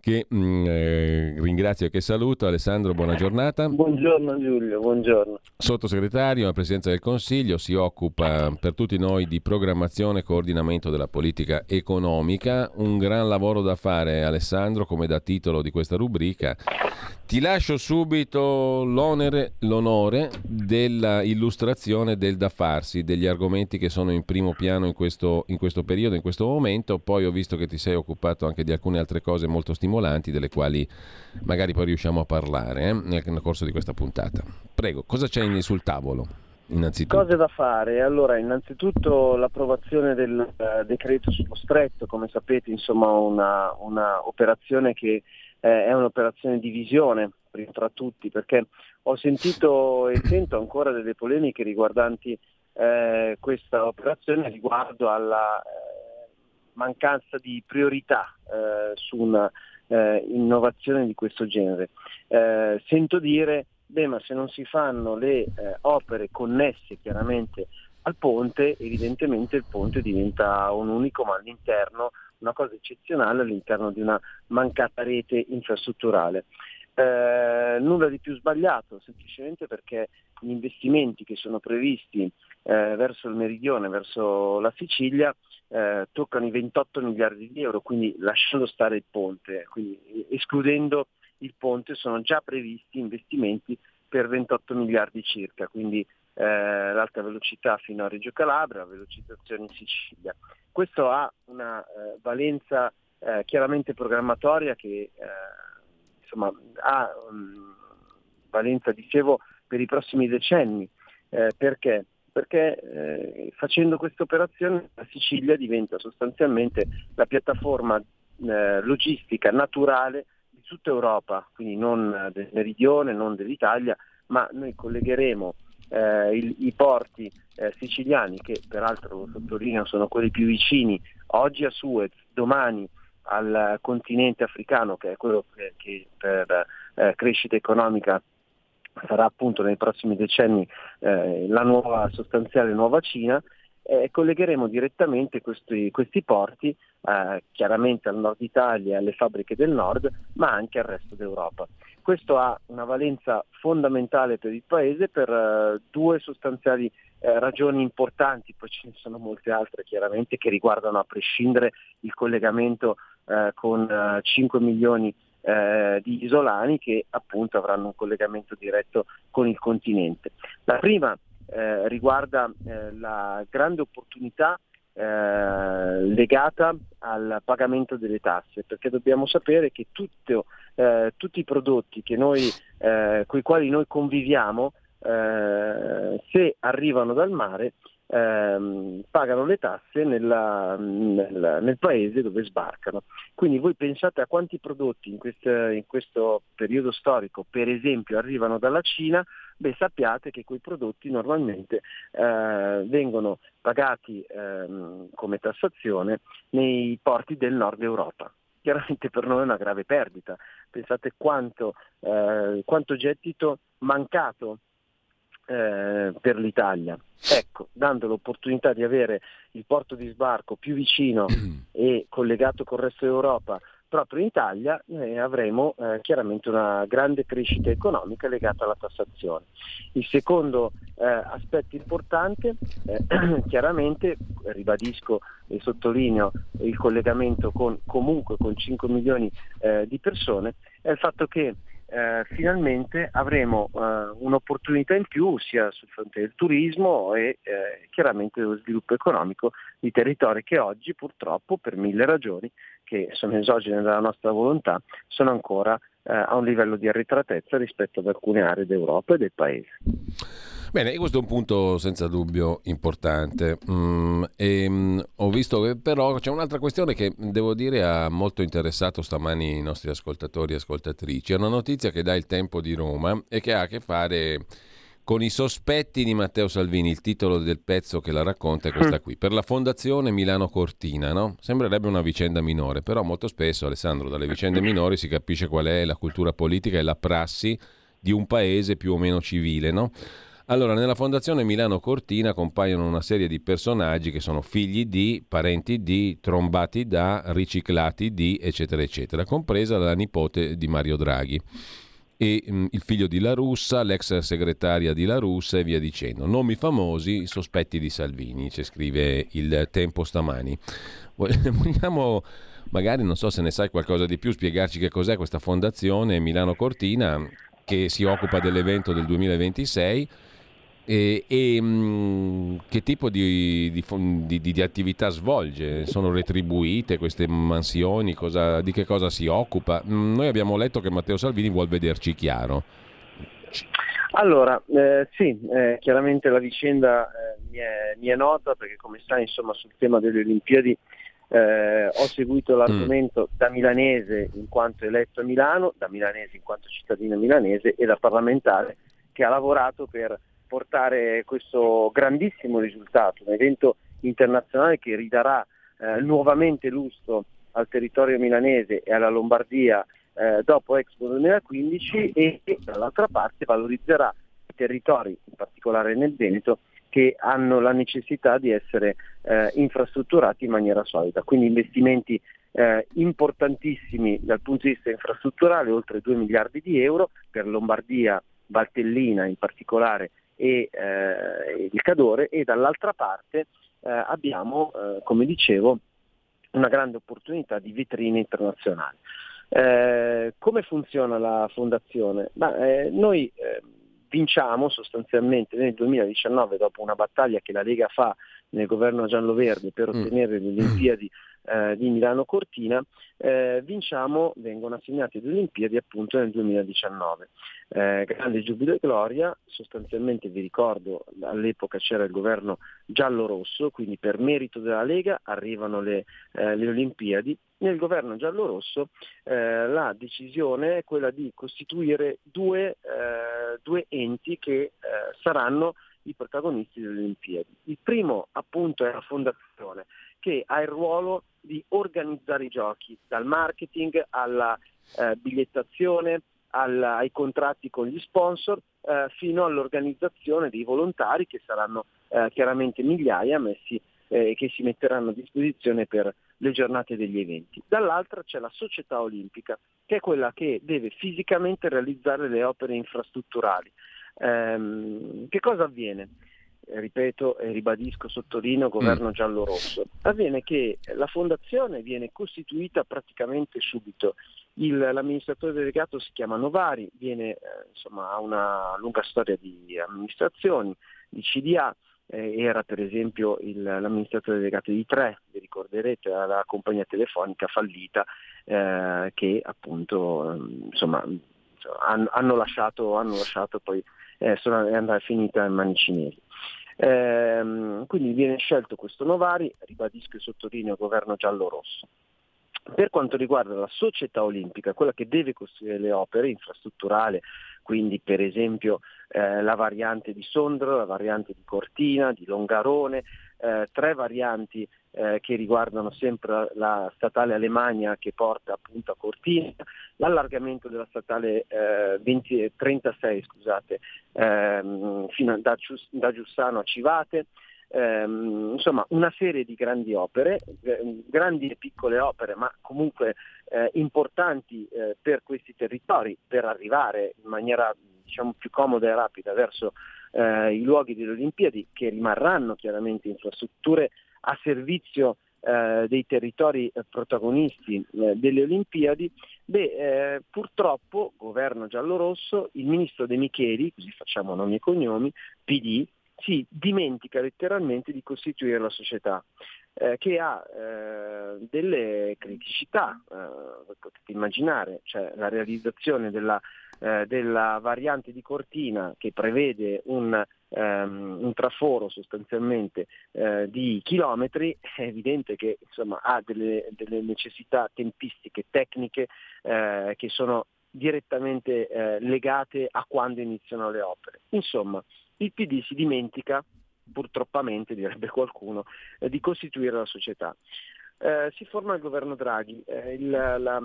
che mh, mm, eh, ringrazio e che saluto. Alessandro, buona giornata.
Buongiorno Giulio, buongiorno.
Sottosegretario alla Presidenza del Consiglio, si occupa per tutti noi di programmazione e coordinamento della politica economica. Un gran lavoro da fare Alessandro, come da titolo di questa rubrica. Ti lascio subito l'onere, l'onore dell'illustrazione del da farsi, degli argomenti che sono in primo piano in questo, in questo periodo, in questo momento. Poi ho visto che ti sei occupato anche di alcune altre cose molto stimolanti, delle quali magari poi riusciamo a parlare eh, nel corso di questa puntata. Prego, cosa c'è sul tavolo?
Cose da fare, allora innanzitutto l'approvazione del uh, decreto sullo stretto, come sapete insomma una, una operazione che eh, è un'operazione di visione tra tutti, perché ho sentito e sento ancora delle polemiche riguardanti eh, questa operazione riguardo alla eh, mancanza di priorità eh, su una eh, di questo genere. Eh, sento dire, beh ma se non si fanno le opere connesse chiaramente al ponte, evidentemente il ponte diventa un unico ma all'interno una cosa eccezionale all'interno di una mancata rete infrastrutturale. Eh, nulla di più sbagliato, semplicemente perché gli investimenti che sono previsti eh, verso il meridione, verso la Sicilia, eh, toccano i 28 miliardi di euro, quindi lasciando stare il ponte, quindi escludendo il ponte sono già previsti investimenti per 28 miliardi circa, quindi eh, l'alta velocità fino a Reggio Calabria, la velocizzazione in Sicilia. Questo ha una eh, valenza eh, chiaramente programmatoria che eh, insomma, ha um, valenza, dicevo, per i prossimi decenni. Eh, perché? Perché eh, facendo questa operazione la Sicilia diventa sostanzialmente la piattaforma logistica naturale di tutta Europa, quindi non del meridione, non dell'Italia, ma noi collegheremo eh, il, i porti eh, siciliani, che peraltro lo sottolineo sono quelli più vicini, oggi a Suez, domani al continente africano, che è quello che, che per eh, crescita economica sarà appunto nei prossimi decenni eh, la nuova sostanziale nuova Cina, eh, collegheremo direttamente questi, questi porti eh, chiaramente al nord Italia alle fabbriche del nord, ma anche al resto d'Europa. Questo ha una valenza fondamentale per il Paese per uh, due sostanziali uh, ragioni importanti, poi ce ne sono molte altre chiaramente che riguardano a prescindere il collegamento uh, con 5 milioni di isolani che appunto avranno un collegamento diretto con il continente. La prima riguarda la grande opportunità eh, legata al pagamento delle tasse, perché dobbiamo sapere che tutto, eh, tutti i prodotti eh, con i quali noi conviviamo, eh, se arrivano dal mare, ehm, pagano le tasse nella, nel, nel, paese dove sbarcano. Quindi voi pensate a quanti prodotti in, quest, in questo periodo storico, per esempio, arrivano dalla Cina, beh sappiate che quei prodotti normalmente eh, vengono pagati ehm, come tassazione nei porti del nord Europa chiaramente per noi è una grave perdita. Pensate quanto, eh, quanto gettito mancato eh, per l'Italia. Ecco, dando l'opportunità di avere il porto di sbarco più vicino e collegato col resto d'Europa proprio in Italia eh, avremo eh, chiaramente una grande crescita economica legata alla tassazione. Il secondo eh, aspetto importante, eh, <clears throat> chiaramente, ribadisco e sottolineo il collegamento con, comunque con 5 milioni eh, di persone, è il fatto che eh, finalmente avremo eh, un'opportunità in più sia sul fronte del turismo e eh, chiaramente dello sviluppo economico di territori che oggi purtroppo per mille ragioni che sono esogene dalla nostra volontà sono ancora eh, a un livello di arretratezza rispetto ad alcune aree d'Europa e del Paese.
Bene, questo è un punto senza dubbio importante. Mm, e, mm, ho visto che però c'è un'altra questione che devo dire ha molto interessato stamani i nostri ascoltatori e ascoltatrici. È una notizia che dà il tempo di Roma e che ha a che fare con i sospetti di Matteo Salvini. Il titolo del pezzo che la racconta è questa qui. Per la Fondazione Milano Cortina, no? Sembrerebbe una vicenda minore, però molto spesso, Alessandro, dalle vicende minori si capisce qual è la cultura politica e la prassi di un paese più o meno civile, no? Allora, nella Fondazione Milano Cortina compaiono una serie di personaggi che sono figli di, parenti di, trombati da, riciclati di, eccetera, eccetera, compresa la nipote di Mario Draghi e mh, mm, il figlio di La Russa, l'ex segretaria di La Russa e via dicendo. Nomi famosi, sospetti di Salvini, ci scrive il Tempo stamani. <laughs> Vogliamo magari, non so se ne sai qualcosa di più, spiegarci che cos'è questa fondazione Milano Cortina che si occupa dell'evento del 2026 e, e mh, mm, che tipo di, di, di, di, attività svolge? Sono retribuite queste mansioni? Cosa, di che cosa si occupa? Mm, noi abbiamo letto che Matteo Salvini vuole vederci chiaro.
Allora, eh, sì, eh, chiaramente la vicenda eh, mi, è, mi, è, nota perché come sai insomma, sul tema delle Olimpiadi eh, ho seguito l'argomento mm. da milanese in quanto eletto a Milano, da milanese in quanto cittadino milanese e da parlamentare che ha lavorato per portare questo grandissimo risultato, un evento internazionale che ridarà eh, nuovamente lustro al territorio milanese e alla Lombardia eh, dopo Expo 2015 e, dall'altra parte valorizzerà i territori, in particolare nel Veneto, che hanno la necessità di essere eh, infrastrutturati in maniera solida. Quindi investimenti eh, importantissimi dal punto di vista infrastrutturale, oltre 2 miliardi di euro per Lombardia, Valtellina in particolare e eh, il Cadore e dall'altra parte eh, abbiamo, eh, come dicevo, una grande opportunità di vetrina internazionale. Eh, come funziona la fondazione? Ma, eh, noi vinciamo sostanzialmente nel 2019 dopo una battaglia che la Lega fa nel governo giallo-verde per mm. ottenere le Olimpiadi eh, di Milano Cortina, eh, vinciamo, vengono assegnate le Olimpiadi appunto nel 2019. Eh, grande giubilo e gloria, sostanzialmente vi ricordo all'epoca c'era il governo giallo-rosso, quindi per merito della Lega arrivano le, eh, le Olimpiadi. Nel governo giallo-rosso eh, la decisione è quella di costituire due, eh, due enti che saranno i protagonisti delle Olimpiadi. Il primo appunto è la fondazione che ha il ruolo di organizzare i giochi, dal marketing alla eh, bigliettazione, alla, ai contratti con gli sponsor, eh, fino all'organizzazione dei volontari che saranno eh, chiaramente migliaia messi eh, che si metteranno a disposizione per le giornate degli eventi. Dall'altra c'è la società olimpica, che è quella che deve fisicamente realizzare le opere infrastrutturali. Ehm, che cosa avviene? Ripeto e ribadisco, sottolineo, governo mm. giallo-rosso. Avviene che la fondazione viene costituita praticamente subito. Il, l'amministratore delegato si chiama Novari, viene, eh, insomma, ha una lunga storia di amministrazioni, di CDA, eh, era per esempio il, l'amministratore delegato di Tre, vi ricorderete, la compagnia telefonica fallita eh, che appunto insomma, hanno, lasciato, hanno lasciato poi eh, sono, è andata finita in mani cinesi. Ehm, quindi viene scelto questo Novari, ribadisco e sottolineo governo giallo-rosso. Per quanto riguarda la società olimpica, quella che deve costruire le opere, infrastrutturale, quindi per esempio eh, la variante di Sondro, la variante di Cortina, di Longarone, eh, tre varianti eh, che riguardano sempre la, statale Alemagna che porta appunto a Cortina, l'allargamento della statale 20, eh, 36 scusate, ehm, fino a, da, da, Giussano a Civate, ehm, insomma una serie di grandi opere, eh, grandi e piccole opere, ma comunque eh, importanti eh, per questi territori per arrivare in maniera diciamo, più comoda e rapida verso eh, i luoghi delle Olimpiadi, che rimarranno chiaramente infrastrutture a servizio eh, dei territori eh, protagonisti eh, delle Olimpiadi, beh, eh, purtroppo, governo giallo-rosso, il ministro De Micheli, così facciamo nomi e cognomi, PD, si dimentica letteralmente di costituire la società, eh, che ha eh, delle criticità, potete immaginare, cioè la realizzazione della, della, variante di Cortina che prevede un, um, un traforo sostanzialmente eh, di chilometri, è evidente che insomma, ha delle, delle, necessità tempistiche, tecniche eh, che sono direttamente legate a quando iniziano le opere. Insomma, il PD si dimentica, purtroppamente direbbe qualcuno, eh, di costituire la società. Eh, si forma il governo Draghi, eh, il, la, la,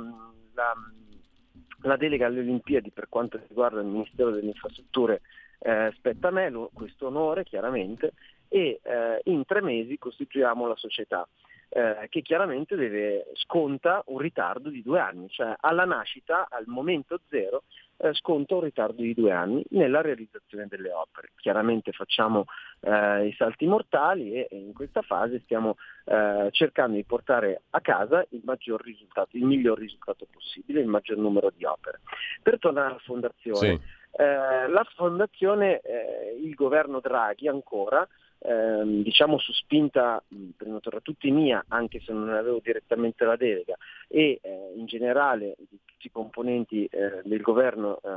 la, delega alle Olimpiadi per quanto riguarda il Ministero delle Infrastrutture eh, spetta a me, questo onore chiaramente, e eh, in tre mesi costituiamo la società. Eh, che chiaramente deve, sconta un ritardo di due anni, cioè alla nascita, al momento zero, eh, sconta un ritardo di due anni nella realizzazione delle opere. Chiaramente facciamo eh, i salti mortali e, e, in questa fase stiamo eh, cercando di portare a casa il maggior risultato, il miglior risultato possibile, il maggior numero di opere. Per tornare alla fondazione, sì. Eh, la fondazione, eh, il governo Draghi ancora, ehm, diciamo su spinta prima tra tutti mia, anche se non avevo direttamente la delega, e eh, in generale di tutti i componenti eh, del governo eh,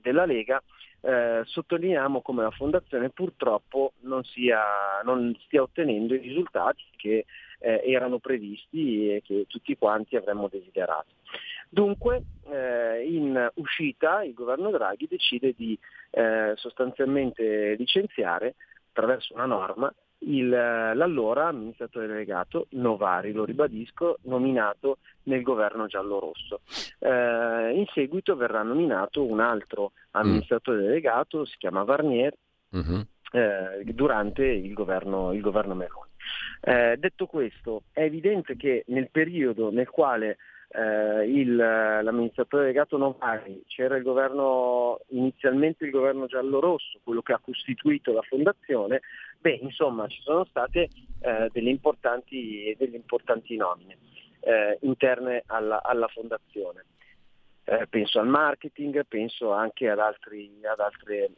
della Lega, eh, sottolineiamo come la Fondazione purtroppo non, sia, non stia ottenendo i risultati che eh, erano previsti e che tutti quanti avremmo desiderato. Dunque eh, in uscita il governo Draghi decide di eh, sostanzialmente licenziare attraverso una norma il, l'allora amministratore delegato Novari, lo ribadisco, nominato nel governo giallo-rosso. Eh, in seguito verrà nominato un altro amministratore mm. delegato, si chiama Varnier, mm-hmm. eh, durante il governo, il governo Meloni. Eh, detto questo, è evidente che nel periodo nel quale eh, il, l'amministratore delegato Novari, c'era il governo, inizialmente il governo giallo-rosso, quello che ha costituito la fondazione, beh insomma ci sono state eh, delle, importanti, delle, importanti, nomine eh, interne alla, alla fondazione. Eh, penso al marketing, penso anche ad, altri, ad altre eh,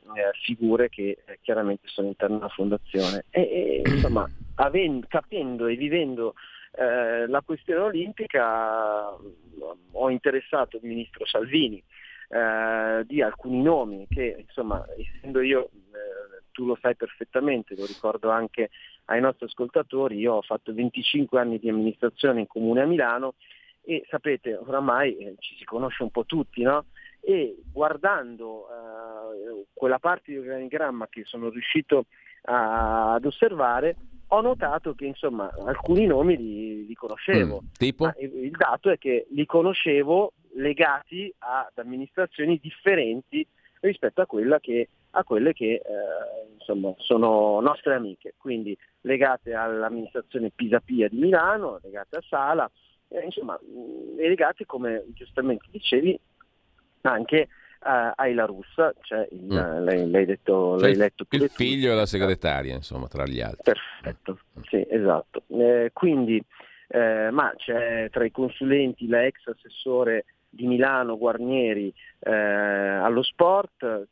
figure che eh, chiaramente sono interne alla fondazione. E, e insomma, avendo, capendo e vivendo eh, la questione olimpica ho interessato il ministro Salvini eh, di alcuni nomi che insomma essendo io eh, tu lo sai perfettamente, lo ricordo anche ai nostri ascoltatori, io ho fatto 25 anni di amministrazione in comune a Milano e sapete oramai eh, ci si conosce un po' tutti, no? E guardando eh, quella parte di organigramma che sono riuscito a, ad osservare, ho notato che insomma alcuni nomi li, li conoscevo.
Mm, tipo?
il dato è che li conoscevo legati ad amministrazioni differenti rispetto a, che, a quelle che eh, insomma, sono nostre amiche, quindi legate all'amministrazione Pisapia di Milano, legate a Sala, eh, insomma, e legate, come giustamente dicevi, anche uh, Aila Russa, cioè il, mm. lei, lei, detto,
cioè
lei letto
il figlio e la segretaria, insomma, tra gli altri.
Perfetto, sì, esatto. Eh, quindi, eh, ma c'è tra i consulenti la ex assessore di Milano Guarnieri eh, allo sport,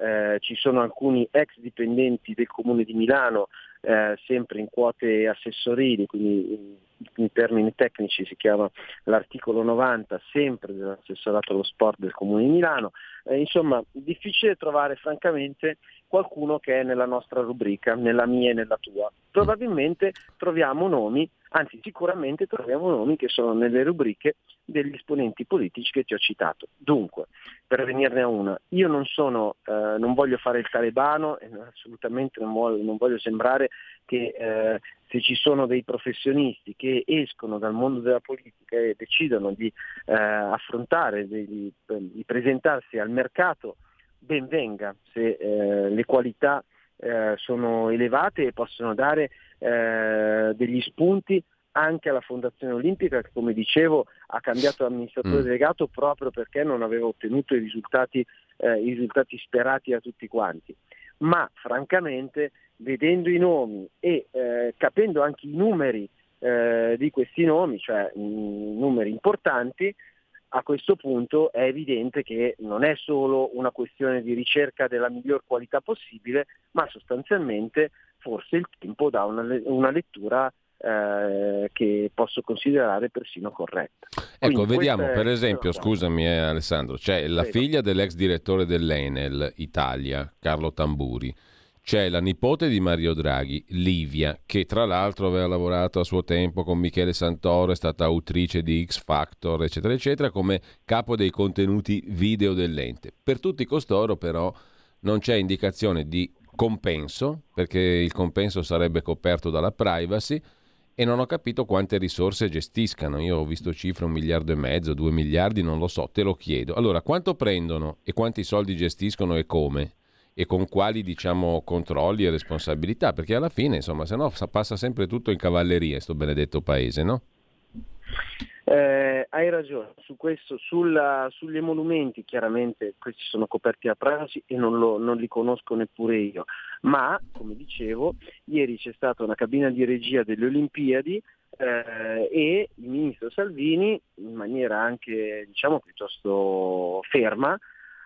eh, ci sono alcuni ex dipendenti del comune di Milano eh, sempre in quote assessorili, quindi in termini tecnici si chiama l'articolo 90 sempre dell'assessorato allo sport del Comune di Milano. Eh, insomma, difficile trovare francamente qualcuno che è nella nostra rubrica, nella mia e nella tua. Probabilmente troviamo nomi, anzi sicuramente troviamo nomi che sono nelle rubriche degli esponenti politici che ti ho citato. Dunque, per venirne a una, io non sono, eh, non voglio fare il talebano assolutamente non voglio, non voglio sembrare che eh, se ci sono dei professionisti che escono dal mondo della politica e decidono di eh, affrontare, di, di, presentarsi al mercato, ben venga se eh, le qualità eh, sono elevate e possono dare eh, degli spunti anche alla Fondazione Olimpica che come dicevo ha cambiato amministratore mm. delegato proprio perché non aveva ottenuto i risultati, eh, i risultati sperati da tutti quanti. Ma francamente vedendo i nomi e eh, capendo anche i numeri eh, di questi nomi, cioè mh, numeri importanti, a questo punto è evidente che non è solo una questione di ricerca della miglior qualità possibile, ma sostanzialmente forse il tempo dà una, una lettura eh, che posso considerare persino corretta.
Ecco, Quindi vediamo per esempio, scusami eh, Alessandro, c'è la Prego. figlia dell'ex direttore dell'Enel Italia, Carlo Tamburi, c'è la nipote di Mario Draghi, Livia, che tra l'altro aveva lavorato a suo tempo con Michele Santoro, è stata autrice di X Factor, eccetera, eccetera, come capo dei contenuti video dell'ente. Per tutti costoro però non c'è indicazione di compenso, perché il compenso sarebbe coperto dalla privacy, e non ho capito quante risorse gestiscano. Io ho visto cifre un miliardo e mezzo, due miliardi, non lo so, te lo chiedo. Allora, quanto prendono e quanti soldi gestiscono e come? E con quali diciamo, controlli e responsabilità, perché alla fine insomma se no passa sempre tutto in cavalleria questo benedetto paese, no?
Eh, hai ragione, su questo, sulla, sugli emolumenti chiaramente questi sono coperti a privacy e non, lo, non, li conosco neppure io, ma come dicevo ieri c'è stata una cabina di regia delle Olimpiadi eh, e il ministro Salvini in maniera anche diciamo piuttosto ferma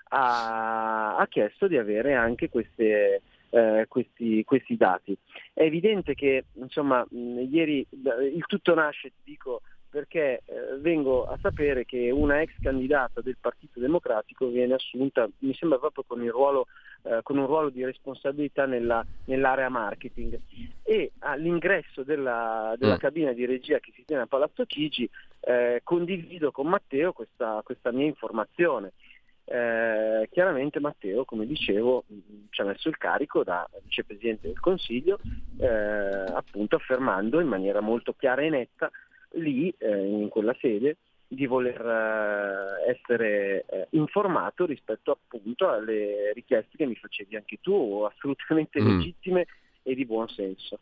ha, ha chiesto di avere anche queste, eh, questi, questi, dati. È evidente che insomma, mh, ieri il tutto nasce, ti dico, perché eh, vengo a sapere che una ex candidata del Partito Democratico viene assunta, mi sembra proprio con, ruolo, eh, con un ruolo di responsabilità nella, nell'area marketing e all'ingresso della, della mm. cabina di regia che si tiene a Palazzo Chigi eh, condivido con Matteo questa, questa mia informazione. Eh, chiaramente Matteo, come dicevo, ci ha messo il carico da vicepresidente del Consiglio, eh, appunto affermando in maniera molto chiara e netta lì, eh, in quella sede, di voler eh, essere eh, informato rispetto appunto alle richieste che mi facevi anche tu, assolutamente mm. legittime e di buon senso.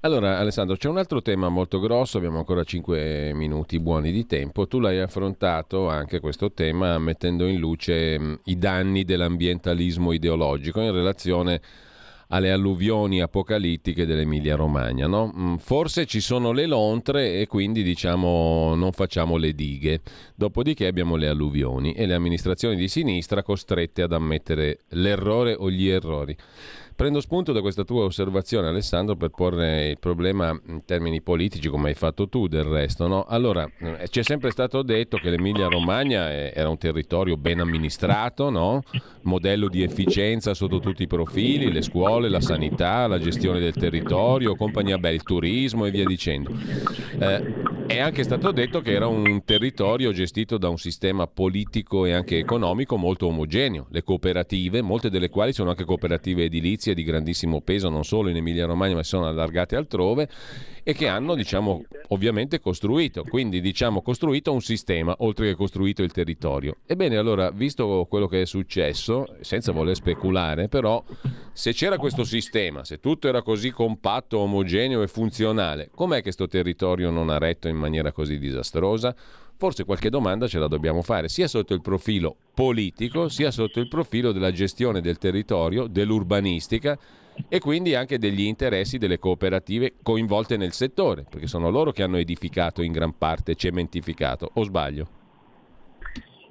Allora Alessandro, c'è un altro tema molto grosso, abbiamo ancora 5 minuti buoni di tempo, tu l'hai affrontato anche questo tema mettendo in luce mh, i danni dell'ambientalismo ideologico in relazione alle alluvioni apocalittiche dell'Emilia Romagna. No? Forse ci sono le lontre e quindi diciamo non facciamo le dighe, dopodiché abbiamo le alluvioni e le amministrazioni di sinistra costrette ad ammettere l'errore o gli errori. Prendo spunto da questa tua osservazione, Alessandro, per porre il problema in termini politici, come hai fatto tu del resto. No? Allora, eh, ci è sempre stato detto che l'Emilia-Romagna era un territorio ben amministrato, no? modello di efficienza sotto tutti i profili, le scuole, la sanità, la gestione del territorio, compagnia bella, il turismo e via dicendo. Eh, è anche stato detto che era un territorio gestito da un sistema politico e anche economico molto omogeneo. Le cooperative, molte delle quali sono anche cooperative edilizie, notizie di grandissimo peso non solo in Emilia Romagna ma si sono allargate altrove e che hanno diciamo ovviamente costruito quindi diciamo costruito un sistema oltre che costruito il territorio. Ebbene allora visto quello che è successo senza voler speculare però se c'era questo sistema se tutto era così compatto omogeneo e funzionale com'è che questo territorio non ha retto in maniera così disastrosa forse qualche domanda ce la dobbiamo fare, sia sotto il profilo politico, sia sotto il profilo della gestione del territorio, dell'urbanistica e quindi anche degli interessi delle cooperative coinvolte nel settore, perché sono loro che hanno edificato in gran parte, cementificato, o sbaglio?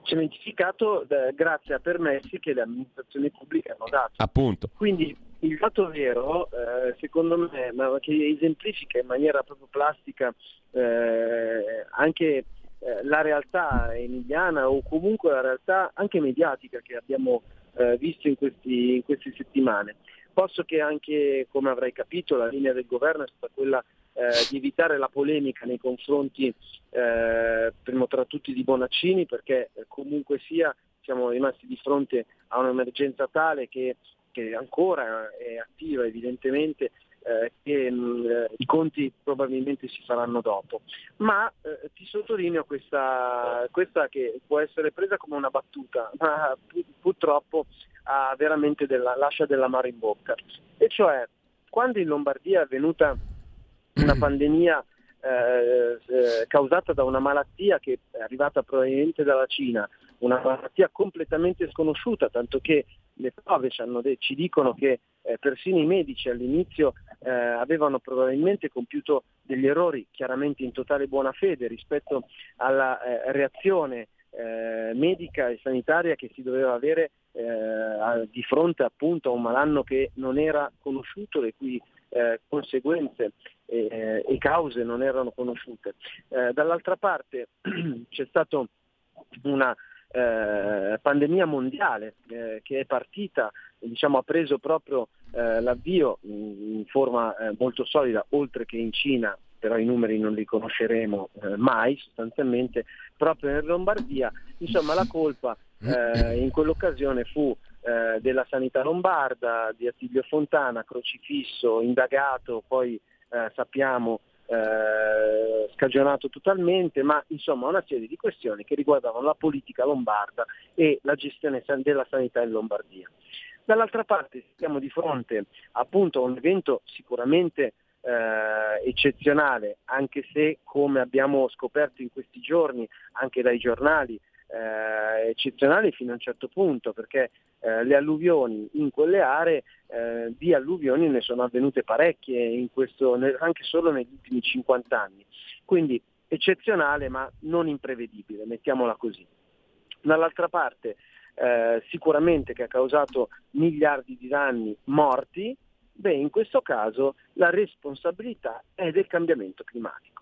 Cementificato eh, grazie a permessi che le amministrazioni pubbliche hanno dato.
Appunto.
Quindi il fatto vero, eh, secondo me, ma che esemplifica in maniera proprio plastica eh, anche eh, la realtà emiliana o comunque la realtà anche mediatica che abbiamo eh, visto in, questi, in, queste settimane. Posso che anche, come avrai capito, la linea del governo è stata quella eh, di evitare la polemica nei confronti, eh, primo tra tutti, di Bonaccini, perché eh, comunque sia siamo rimasti di fronte a un'emergenza tale che, che ancora è attiva evidentemente eh, che mh, mm, eh, i conti probabilmente si faranno dopo. Ma eh, ti sottolineo questa, questa, che può essere presa come una battuta, <laughs> ma pu- purtroppo ha veramente della, lascia dell'amaro in bocca. E cioè, quando in Lombardia è avvenuta una <clears throat> pandemia eh, eh, causata da una malattia che è arrivata probabilmente dalla Cina, una malattia completamente sconosciuta, tanto che le prove ci, de- ci dicono che eh, persino i medici all'inizio eh, avevano probabilmente compiuto degli errori chiaramente in totale buona fede rispetto alla eh, reazione eh, medica e sanitaria che si doveva avere eh, di fronte appunto a un malanno che non era conosciuto, le cui eh, conseguenze e, e, cause non erano conosciute. dall'altra parte <clears throat> c'è stata una eh, pandemia mondiale eh, che è partita, diciamo, ha preso proprio eh, l'avvio in forma eh, molto solida, oltre che in Cina, però i numeri non li conosceremo eh, mai sostanzialmente, proprio in Lombardia. Insomma la colpa in quell'occasione fu della sanità lombarda, di Attilio Fontana, crocifisso, indagato, poi sappiamo eh, scagionato totalmente, ma insomma una serie di questioni che riguardavano la politica lombarda e la gestione della sanità in Lombardia. Dall'altra parte siamo di fronte appunto a un evento sicuramente eh, eccezionale, anche se come abbiamo scoperto in questi giorni anche dai giornali, eh, eccezionale fino a un certo punto, perché eh, le alluvioni in quelle aree, eh, di alluvioni ne sono avvenute parecchie questo, anche solo negli ultimi 50 anni. Quindi eccezionale ma non imprevedibile, mettiamola così. Dall'altra parte eh, sicuramente che ha causato miliardi di danni morti, beh in questo caso la responsabilità è del cambiamento climatico.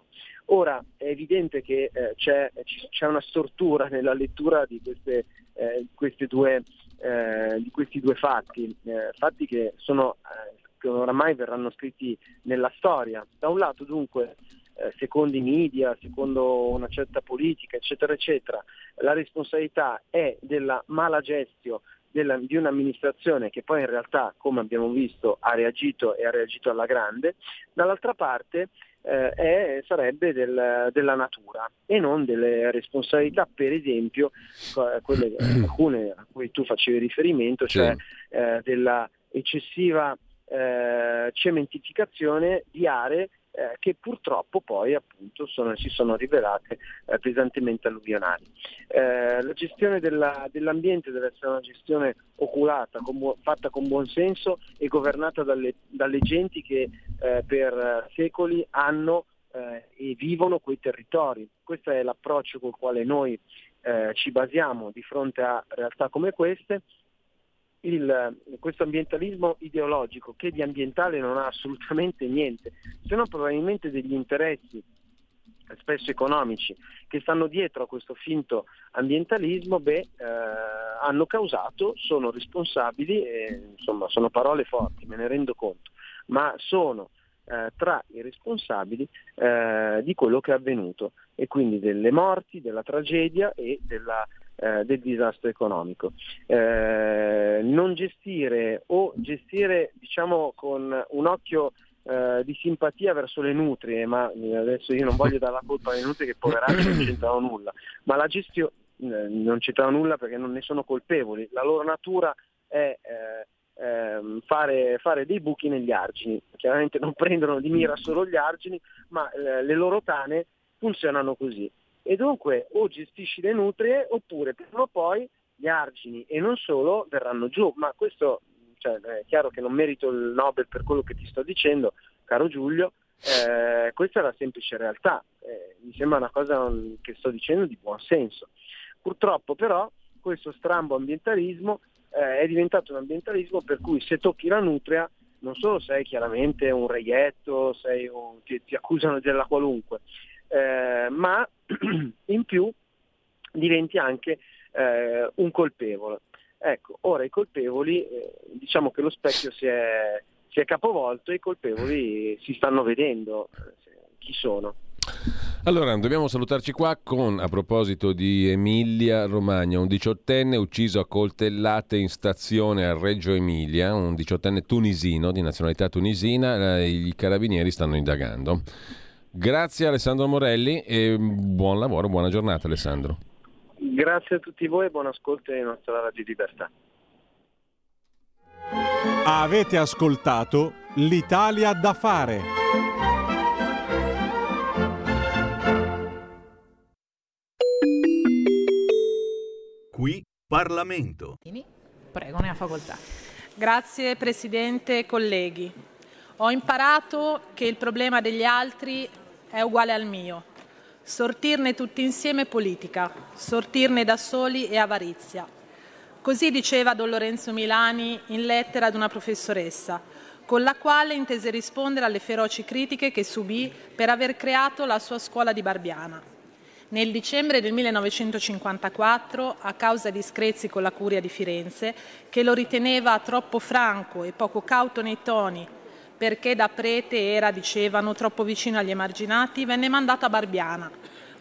Ora è evidente che eh, c'è, c'è, una stortura nella lettura di, queste, eh, queste due, eh, di questi due fatti, eh, fatti che, sono, eh, che oramai verranno scritti nella storia. Da un lato dunque eh, secondo i media, secondo una certa politica, eccetera, eccetera, la responsabilità è della mala gestione della, di un'amministrazione che poi in realtà, come abbiamo visto, ha reagito e ha reagito alla grande, dall'altra parte eh, è, sarebbe del, della natura e non delle responsabilità, per esempio, quelle, <clears throat> alcune a cui tu facevi riferimento, cioè sì. eh, della eccessiva eh, cementificazione di aree eh, che purtroppo poi appunto sono, si sono rivelate eh, pesantemente alluvionali. Eh, la gestione della, dell'ambiente deve essere una gestione oculata, con, fatta con buon senso e governata dalle, dalle genti che eh, per secoli hanno eh, e vivono quei territori. Questo è l'approccio col quale noi eh, ci basiamo di fronte a realtà come queste il, questo ambientalismo ideologico che di ambientale non ha assolutamente niente, se non probabilmente degli interessi spesso economici che stanno dietro a questo finto ambientalismo, beh, eh, hanno causato, sono responsabili, e, insomma sono parole forti, me ne rendo conto, ma sono eh, tra i responsabili eh, di quello che è avvenuto e quindi delle morti, della tragedia e della eh, del disastro economico. Eh, non gestire o gestire diciamo, con un occhio eh, di simpatia verso le nutrie, ma adesso io non voglio dare la colpa alle nutrie che poveracce non c'entrano nulla, ma la gestione eh, non c'entrano nulla perché non ne sono colpevoli, la loro natura è eh, ehm, fare, fare, dei buchi negli argini, chiaramente non prendono di mira solo gli argini, ma eh, le loro tane funzionano così e dunque o gestisci le nutrie oppure prima o poi gli argini e non solo verranno giù, ma questo cioè, è chiaro che non merito il Nobel per quello che ti sto dicendo, caro Giulio, eh, questa è la semplice realtà, eh, mi sembra una cosa che sto dicendo di buon senso. Purtroppo però questo strambo ambientalismo eh, è diventato un ambientalismo per cui se tocchi la nutria non solo sei chiaramente un reietto, sei un, ti, ti accusano della qualunque, eh, ma <clears throat> in più diventi anche eh, un colpevole. Ecco, ora i colpevoli, eh, diciamo che lo specchio si è, si è, capovolto e i colpevoli si stanno vedendo eh, chi sono.
Allora, dobbiamo salutarci qua con, a proposito di Emilia Romagna, un diciottenne ucciso a coltellate in stazione a Reggio Emilia, un diciottenne tunisino, di nazionalità tunisina, eh, i carabinieri stanno indagando. Grazie Alessandro Morelli e buon lavoro, buona giornata Alessandro.
Grazie a tutti voi e buon ascolto ai nostra Radio Libertà.
Avete ascoltato l'Italia da fare.
Qui Parlamento.
Prego, ne ha facoltà. Grazie Presidente e colleghi. Ho imparato che il problema degli altri è uguale al mio. Sortirne tutti insieme politica, sortirne da soli e avarizia. Così diceva Don Lorenzo Milani in lettera ad una professoressa, con la quale intese rispondere alle feroci critiche che subì per aver creato la sua scuola di Barbiana. Nel dicembre del 1954, a causa di screzi con la curia di Firenze, che lo riteneva troppo franco e poco cauto nei toni, perché da prete era, dicevano, troppo vicino agli emarginati, venne mandato a Barbiana,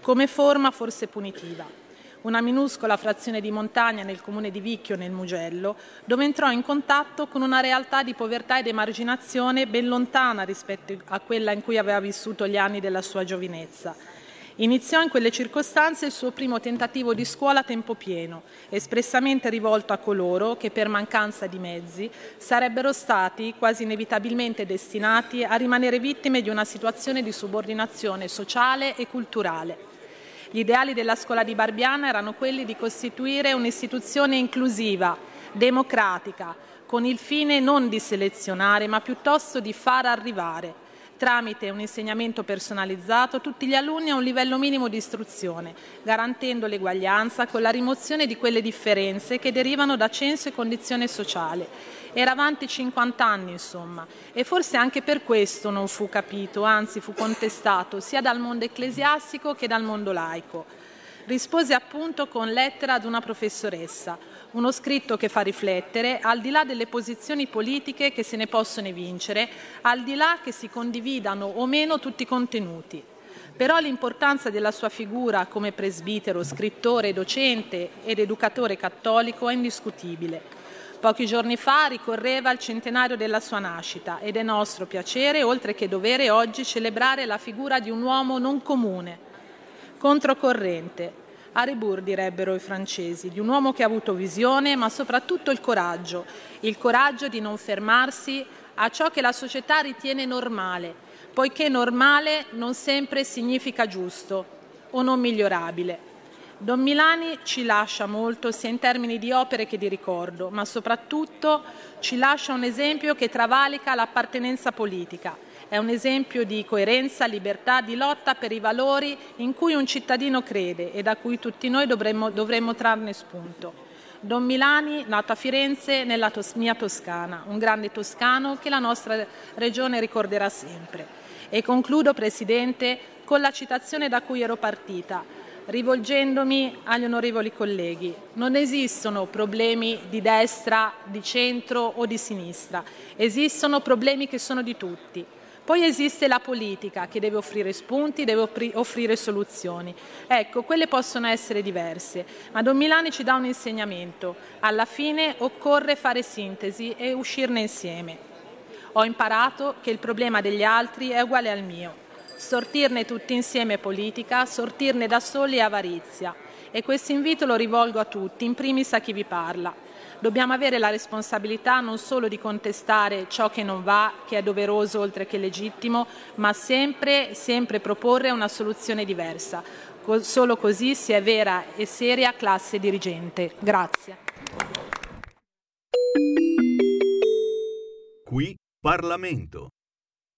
come forma forse punitiva. Una minuscola frazione di montagna nel comune di Vicchio, nel Mugello, dove entrò in contatto con una realtà di povertà ed emarginazione ben lontana rispetto a quella in cui aveva vissuto gli anni della sua giovinezza Iniziò in quelle circostanze il suo primo tentativo di scuola a tempo pieno, espressamente rivolto a coloro che per mancanza di mezzi sarebbero stati quasi inevitabilmente destinati a rimanere vittime di una situazione di subordinazione sociale e culturale. Gli ideali della scuola di Barbiana erano quelli di costituire un'istituzione inclusiva, democratica, con il fine non di selezionare, ma piuttosto di far arrivare tramite un insegnamento personalizzato tutti gli alunni a un livello minimo di istruzione, garantendo l'eguaglianza con la rimozione di quelle differenze che derivano da censo e condizione sociale. Era avanti 50 anni, insomma, e forse anche per questo non fu capito, anzi fu contestato sia dal mondo ecclesiastico che dal mondo laico. Rispose appunto con lettera ad una professoressa, uno scritto che fa riflettere, al di là delle posizioni politiche che se ne possono evincere, al di là che si condividano o meno tutti i contenuti. Però l'importanza della sua figura come presbitero, scrittore, docente ed educatore cattolico è indiscutibile. Pochi giorni fa ricorreva il centenario della sua nascita ed è nostro piacere, oltre che dovere, oggi celebrare la figura di un uomo non comune, controcorrente, a rebours direbbero i francesi, di un uomo che ha avuto visione, ma soprattutto il coraggio, il coraggio di non fermarsi a ciò che la società ritiene normale, poiché normale non sempre significa giusto o non migliorabile. Don Milani ci lascia molto sia in termini di opere che di ricordo, ma soprattutto ci lascia un esempio che travalica l'appartenenza politica è un esempio di coerenza, libertà, di lotta per i valori in cui un cittadino crede e da cui tutti noi dovremmo, dovremmo trarne spunto. Don Milani, nato a Firenze nella tos- mia Toscana, un grande toscano che la nostra regione ricorderà sempre. E concludo, Presidente, con la citazione da cui ero partita, rivolgendomi agli onorevoli colleghi. Non esistono problemi di destra, di centro o di sinistra, esistono problemi che sono di tutti. Poi esiste la politica che deve offrire spunti, deve offrire soluzioni. Ecco, quelle possono essere diverse, ma Don Milani ci dà un insegnamento. Alla fine occorre fare sintesi e uscirne insieme. Ho imparato che il problema degli altri è uguale al mio. Sortirne tutti insieme politica, sortirne da soli avarizia. E questo invito lo rivolgo a tutti, in primis a chi vi parla. Dobbiamo avere la responsabilità non solo di contestare ciò che non va, che è doveroso oltre che legittimo, ma sempre, sempre proporre una soluzione diversa. Solo così si è vera e seria classe dirigente. Grazie.
Qui Parlamento.